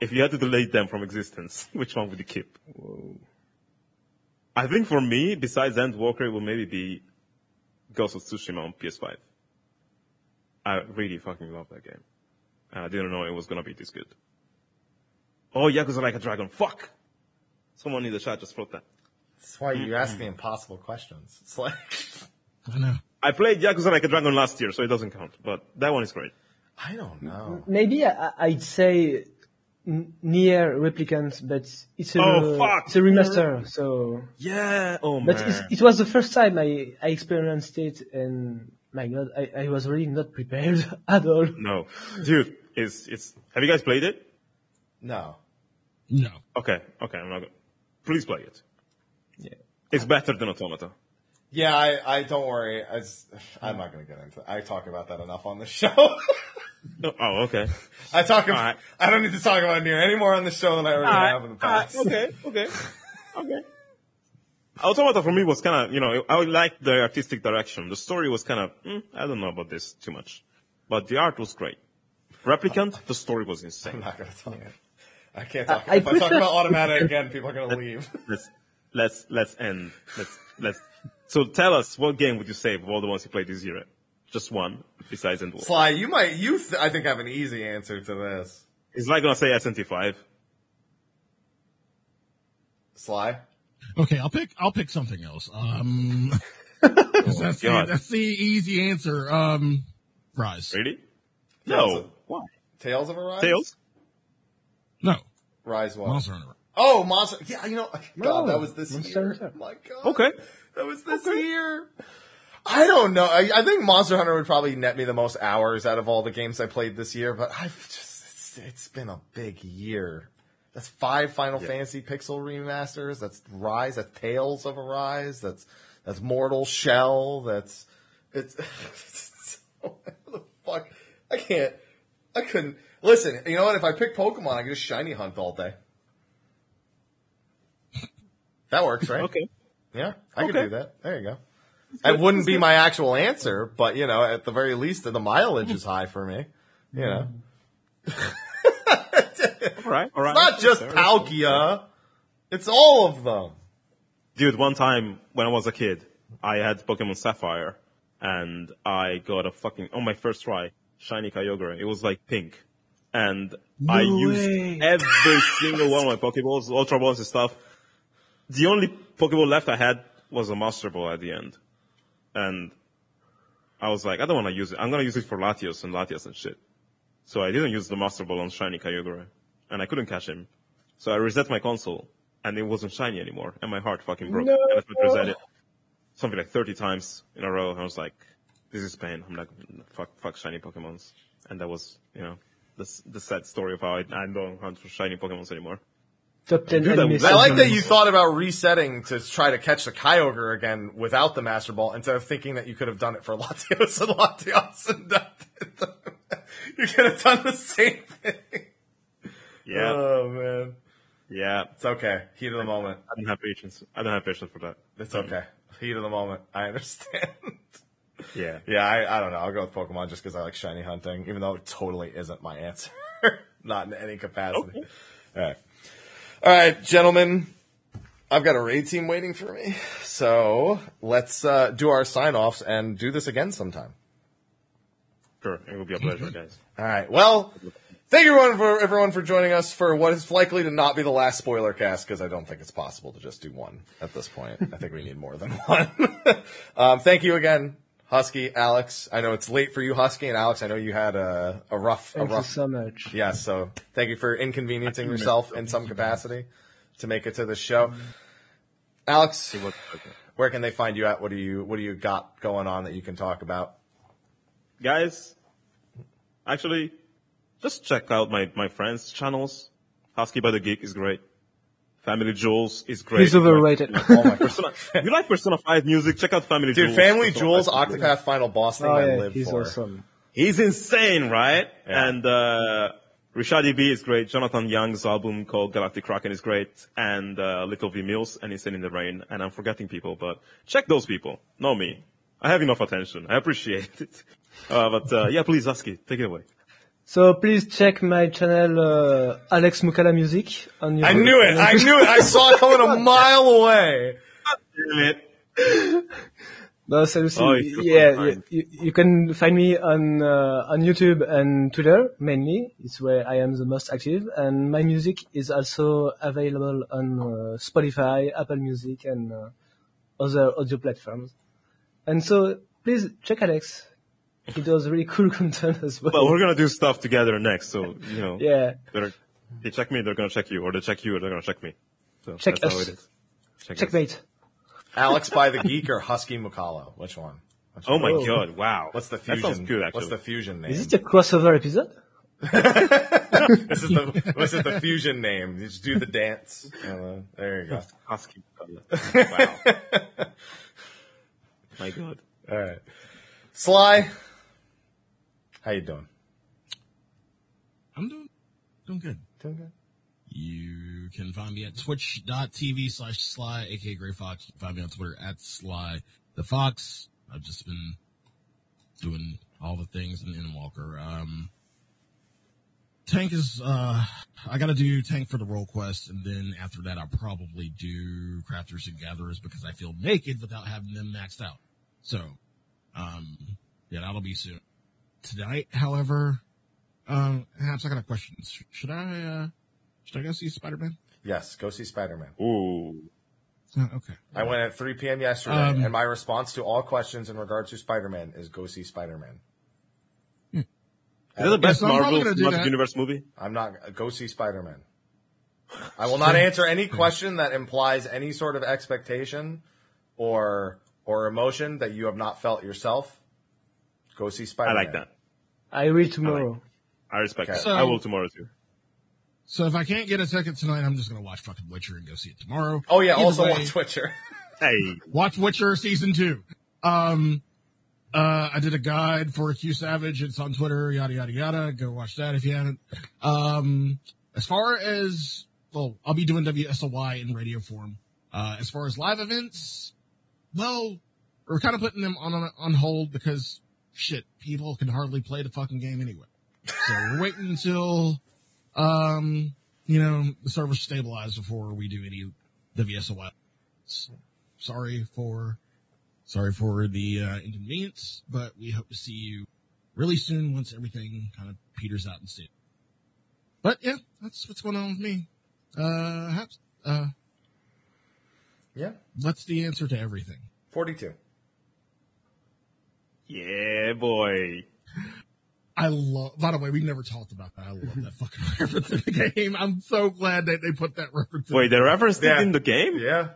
If you had to delete them from existence, which one would you keep? Whoa. I think for me, besides Endwalker, it would maybe be Ghost of Tsushima on PS5. I really fucking love that game. And I didn't know it was gonna be this good. Oh, Yakuza Like a Dragon. Fuck! Someone in the chat just wrote that. That's why you ask the impossible questions. It's like I know. I played Yakuza Like a Dragon last year, so it doesn't count. But that one is great. I don't know. Maybe I, I'd say n- NieR Replicant, but it's a Oh, fuck. it's a remaster. So, Yeah. Oh but man. it's, it was the first time I I experienced it, and my God, I, I was really not prepared at all. no, dude, it's it's. Have you guys played it? No. No. Okay. Okay. I'm not. Gonna, please play it. Yeah. It's better than Automata. Yeah, I, I don't worry. As, I'm not going to get into it. I talk about that enough on the show. No, oh, okay. I talk about, Alright. I don't need to talk about it near any more on the show than I already have in the past. okay. Okay. Okay. Automata for me was kind of, you know, I liked the artistic direction. The story was kind of, mm, I don't know about this too much, but the art was great. Replicant, the story was insane. I'm not going to talk. I can't talk. I if I talk about Automata again, people are going to leave. Let's let's let's end. Let's let's. So tell us, what game would you save of all the ones you played this year? Just one, besides Endwalker. Sly, you might, you, th- I think have an easy answer to this. Is like gonna say SNT5? Sly? Okay, I'll pick. I'll pick something else. Um, 'cause that's, the, that's the easy answer. Um, Rise. Really? Tales No. of- Why? Tales of Arise? Tails? No, Rise what? Monster Hunter. Oh, Monster. Yeah, you know, God, No, that was this Monster year. Hunter. My God. Okay. That was this year. I don't know. I, I think Monster Hunter would probably net me the most hours out of all the games I played this year, but I've just, it's, it's been a big year. That's five Final Fantasy Pixel remasters. That's Rise. That's Tales of Arise. That's, that's Mortal Shell. That's, it's, it's so, the fuck? I can't, I couldn't. Listen, you know what? If I pick Pokemon, I can just shiny hunt all day. That works, right? Okay. Yeah, I could do that. There you go. It wouldn't be my actual answer, but you know, at the very least, the mileage is high for me. You know, All right. All right. It's not just Fair. Palkia; it's all of them. Dude, one time when I was a kid, I had Pokemon Sapphire, and I got a fucking on my first try shiny Kyogre. It was like pink, and I No used every single one of my Pokeballs, Ultra Balls and stuff. The only Pokeball left I had was a Master Ball at the end. And I was like, I don't want to use it. I'm going to use it for Latios and Latias and shit. So I didn't use the Master Ball on Shiny Kyogre. And I couldn't catch him. So I reset my console and it wasn't shiny anymore. And my heart fucking broke. No. And I had to reset it something like 30 times in a row. And I was like, this is pain. I'm like, fuck, fuck shiny Pokemons. And that was, you know, the, the sad story of how I, I don't hunt for shiny Pokemons anymore. I like that you thought about resetting to try to catch the Kyogre again without the Master Ball instead of thinking that you could have done it for Latios and Latios and that. you could have done the same thing. Yeah. Oh man. yeah. It's okay. Heat of the moment. I don't have patience. I don't have patience for that. It's okay. Heat of the moment. I understand. Yeah. yeah, I, I don't know. I'll go with Pokemon just because I like shiny hunting, even though it totally isn't my answer. Not in any capacity. All right. All right, gentlemen. I've got a raid team waiting for me. So let's uh, do our sign offs and do this again sometime. Sure. It will be a pleasure, guys. All right. Well, thank you everyone for everyone for joining us for what is likely to not be the last spoiler cast because I don't think it's possible to just do one at this point. I think we need more than one. um, thank you again, Husky, Alex. I know it's late for you, Husky, and Alex. I know you had a, a rough, a Thank you rough. so much. Yeah. So thank you for inconveniencing yourself in some capacity to make it to the show. Mm-hmm. Alex, It was- where can they find you at? What do you What do you got going on that you can talk about? Guys, actually, just check out my, my friends' channels. Husky by the Geek is great. Family Jewels is great. He's overrated. Oh my Persona, you like Persona 5 music? Check out Family Dude, Jewels. Family Persona Jewels, 5 music. Octopath Final Boss thing Oh, I yeah, live he's for. awesome. He's insane, right? Yeah. And uh Rishadi B is great. Jonathan Young's album called Galactic Kraken is great. And uh Little V Mills and Insane in the Rain. And I'm forgetting people, but check those people. Not me. I have enough attention. I appreciate it. Uh, but uh, yeah, please, Husky, take it away. So please check my channel, uh, Alex Moukala Music on YouTube. I knew it. I knew it. I saw it coming a mile away. Damn it. No, seriously, Oh, it's yeah, yeah, you, you can find me on uh, on YouTube and Twitter mainly. It's where I am the most active, and my music is also available on uh, Spotify, Apple Music, and uh, other audio platforms. And so, please check Alex. He does really cool content as well. Well, we're gonna do stuff together next, so you know. yeah, They're, check me, they're gonna check you, or they check you, or they're gonna check me. So Check that's how it is. Check checkmate. Alex by the Geek or Husky Moukala? Which one? Which Oh one? my god! Wow. What's the That fusion? sounds good, actually. What's the fusion name? Is it a crossover episode? this is the what's it the fusion name? You just do the dance. Uh, there you go. Husky. wow. my god. All right. Sly, how you doing? I'm doing, doing good. Doing good. You can find me at twitch.tv slash sly, aka Gray Fox. You can find me on Twitter at sly the fox. I've just been doing all the things in Endwalker. Um, tank is, uh, I gotta do tank for the role quest, and then after that I'll probably do crafters and gatherers because I feel naked without having them maxed out. So, um, yeah, that'll be soon. Tonight, however, um, perhaps I got a question. Sh- Should I, uh, should I go see Spider-Man? Yes, go see Spider Man. Ooh. Uh, okay. I went at 3 p.m. yesterday, Um, and my response to all questions in regards to Spider Man is go see Spider Man. Is that the best so Marvel gonna do Cinematic that. Universe movie? I'm not go see Spider Man. I will not answer any question that implies any sort of expectation or or emotion that you have not felt yourself. Go see Spider I like that. I will tomorrow. I respect Okay. that. So- I will tomorrow too. So if I can't get a ticket tonight, I'm just gonna watch fucking Witcher and go see it tomorrow. Oh yeah, Either also way, on Twitcher. Hey. watch Witcher season two. Um, uh, I did a guide for Q Savage. It's on Twitter. Yada yada yada. Go watch that if you haven't. Um, as far as well, I'll be doing WSOY in radio form. Uh, as far as live events, well, we're kind of putting them on on hold because shit, people can hardly play the fucking game anyway. So we're waiting until um, you know, the servers stabilize before we do any WSOY. Sorry for, sorry for the uh, inconvenience, but we hope to see you really soon once everything kind of peters out and stay. But yeah, that's what's going on with me. Uh, Haps, uh, Yeah, what's the answer to everything? 42. Yeah, boy. I love, by the way, we never talked about that. I love that fucking reference in the game. I'm so glad that they put that reference in. Wait, they referenced Yeah. it in the game? Yeah.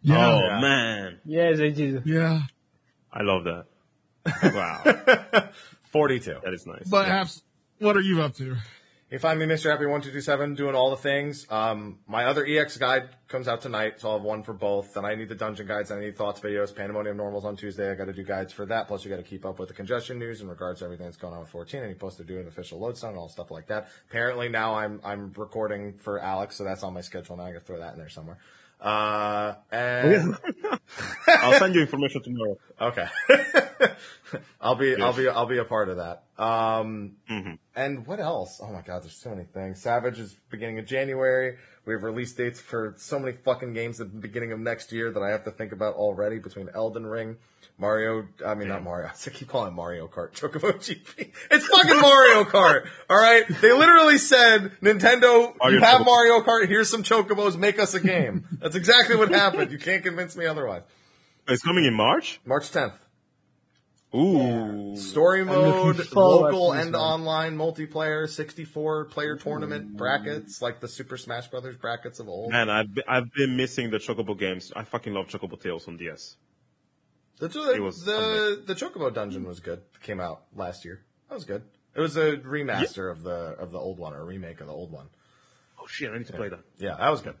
yeah. Oh Yeah. man, Yeah, they did. Yeah. I love that. Wow, 42. that is nice. But Haps, what are you up to? You find me Mr. Happy 1227 doing all the things. Um, my other EX guide comes out tonight, so I'll have one for both. Then I need the dungeon guides, I need thoughts videos, Pandemonium Normals on Tuesday. I got to do guides for that. Plus, you got to keep up with the congestion news in regards to everything that's going on with 14. And you're supposed to do an official lodestone and all stuff like that. Apparently, now I'm I'm recording for Alex, so that's on my schedule now. I got to throw that in there somewhere. Uh, and I'll send you information tomorrow. Okay. I'll be, I'll be, I'll be a part of that. Um, and what else? Oh my god, there's so many things. Savage is beginning of January. We have release dates for so many fucking games at the beginning of next year that I have to think about already between Elden Ring, Mario, I mean, not Mario. I keep calling it Mario Kart. Chocobo GP. It's fucking Mario Kart. All right. They literally said, Nintendo, Mario you have Chocobo. Mario Kart. Here's some Chocobos. Make us a game. That's exactly what happened. You can't convince me otherwise. It's coming in March. March 10th. Ooh, Story mode, local and one. online multiplayer, 64 player tournament brackets, like the Super Smash Brothers brackets of old. man, I've been, I've been missing the Chocobo games. I fucking love Chocobo Tales on DS. The, the, It was the, the Chocobo dungeon was good. It came out last year. That was good. It was a remaster of the of the old one, or a remake of the old one. Oh shit, I need to play that. Yeah, that was good.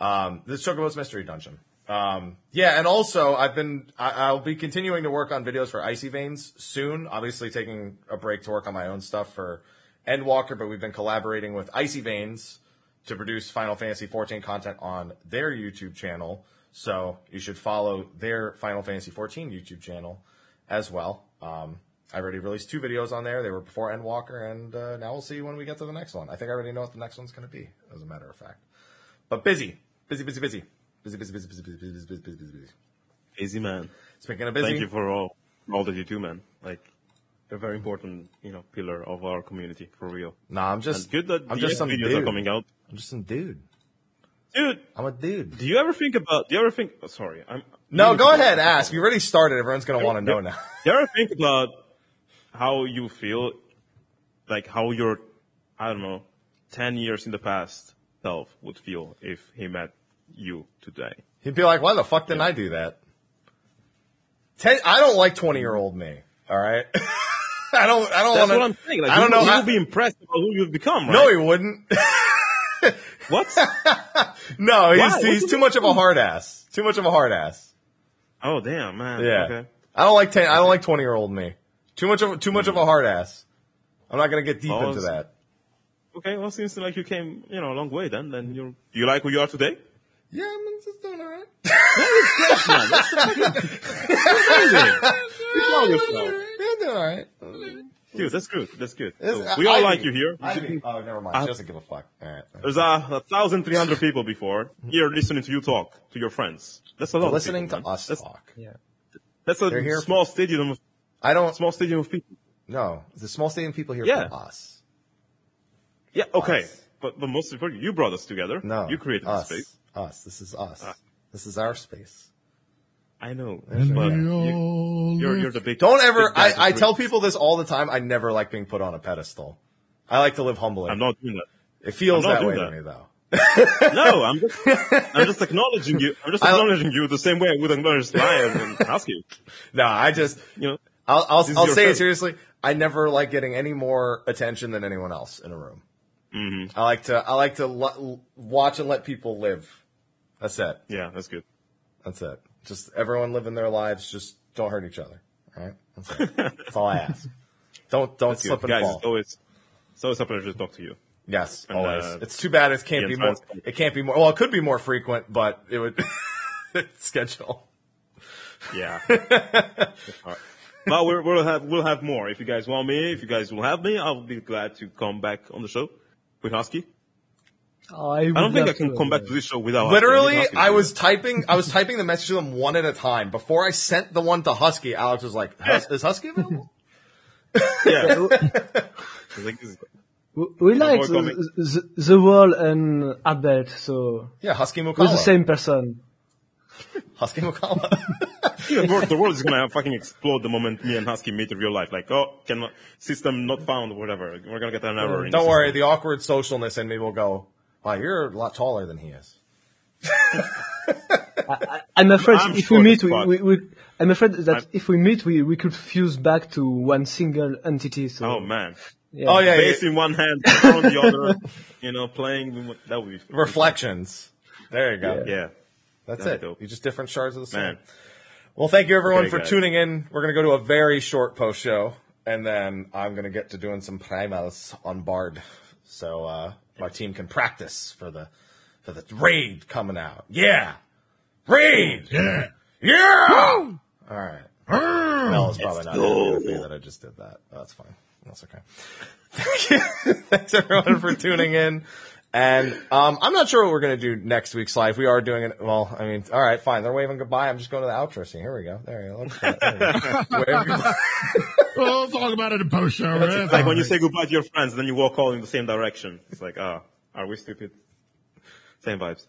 Um, this Chocobo's Mystery Dungeon. Um, yeah, and also I've been I, I'll be continuing to work on videos for Icy Veins soon. Obviously, taking a break to work on my own stuff for Endwalker, but we've been collaborating with Icy Veins to produce Final Fantasy 14 content on their YouTube channel. So you should follow their Final Fantasy 14 YouTube channel as well. Um, I already released two videos on there. They were before Endwalker, and uh, now we'll see when we get to the next one. I think I already know what the next one's going to be, as a matter of fact. But busy, busy, busy, busy, busy, busy, busy, busy, busy, busy, busy, busy, busy, busy. Man. Speaking of busy, Thank you for all all that you do, man. Like a very important, you know, pillar of our community for real. nah, I'm And just good that I'm the just some videos dude. are coming out. I'm just some dude. Dude, I'm a dude. do you ever think about? Do you ever think? Oh, sorry, I'm. No, go ahead, ask. You already started. Everyone's gonna want to know now. Do you ever think about how you feel, like how your, I don't know, ten years in the past self would feel if he met you today? He'd be like, "Why the fuck didn't I do that?" Ten, I don't like twenty year old me. All right. I don't. I don't That's want what I'm saying. Like, I don't he, know. He will be impressed about who you've become, right? no, he wouldn't. what? no, he's Why? He's too much of a hard ass. Too much of a hard ass. oh damn, man. Yeah. Okay. I don't like ten. I don't like twenty year old me. Too much of too much of a hard ass. I'm not gonna get deep Oh, into that. Okay. Well, seems like you came, you know, a long way. Then, then you're. Do you like who you are today? Yeah, I'm just doing all right. Man, that's amazing. You know yourself. Yeah, I'm doing all right. Dude, that's good. That's good. So, we all Ivy. like you here. Ivy. Oh, never mind. She doesn't give a fuck. All right. There's a, a thousand three hundred people before here listening to you talk to your friends. That's a lot. of Listening people, to man. us That's, talk. Yeah. that's a They're here small stadium. Of, I don't. small stadium of people. No, the small stadium people here Yeah. for us. Yeah. Okay. Us. But but most important, you brought us together. No, You created us. the space. Us. This is us. Ah. This is our space. I know. And But you, all you're you're the big. Don't ever. big I, I tell people this all the time. I never like being put on a pedestal. I like to live humbly. I'm not doing that. it feels I'm that way doing to me, though. No, I'm just, I'm just acknowledging you. I'm just I- acknowledging you the same way I would acknowledge Ryan and ask you. No, I just. You know, I'll I'll, I'll your say it seriously. I never like getting any more attention than anyone else in a room. Mm-hmm. I like to I like to l- watch and let people live. That's it. yeah, that's good. That's it. Just everyone living their lives. Just don't hurt each other. All right. That's it. That's all I ask. Don't don't That's slip good. and Guys, fall. it's always, it's always a pleasure to talk to you. Yes, And, always. uh, it's too bad it can't be more. It can't be more. Well, it could be more frequent, but it would schedule. Yeah. All right. But we're, we'll have we'll have more. If you guys want me, if you guys will have me, I'll be glad to come back on the show with Husky. Oh, I, I don't think I can come back to this show without. Literally, Husky. I was typing. I was typing the message to them one at a time. Before I sent the one to Husky, Alex was like, "Hus- "Is Husky available?" Yeah. Like, We- We like the, comic. the, the wall and Ardbert, so Yeah, Husky we're the same person. Husky Moukala. Even worse, the world is gonna fucking explode the moment me and Husky meet in real life. Like, oh, cannot, system not found, whatever. We're gonna get an error. in the Don't worry, system. the awkward socialness in me will go, wow, you're a lot taller than he is. I'm afraid I'm if we meet, we, we, we, I'm afraid that I'm- if we meet, we, we could fuse back to one single entity. So, Oh man. yeah. Oh yeah, Face yeah. in one hand, control in the other, you know, playing, that would be reflections. There you go. Yeah. That's That'd it. be dope. You just different shards of the sun. Man. Well, thank you everyone Okay, for guys. tuning in. We're gonna go to a very short post show, and then I'm gonna get to doing some primals on Bard, so uh, my team can practice for the for the raid coming out. Yeah, raid. Yeah. Yeah. All right. Mm. Mel is probably not happy with me that I just did that. That's fine. That's okay. Thank you. Thanks everyone for tuning in. And um, I'm not sure what we're going to do next week's live. We are doing it. Well, I mean, all right, fine. They're waving goodbye. I'm just going to the outro scene. Here we go. There you go. Look. There you go. Wave goodbye. Well, let's talk about it in post show. man. It's like when you say goodbye to your friends, and then you walk all in the same direction. It's like, ah, are we stupid? Same vibes.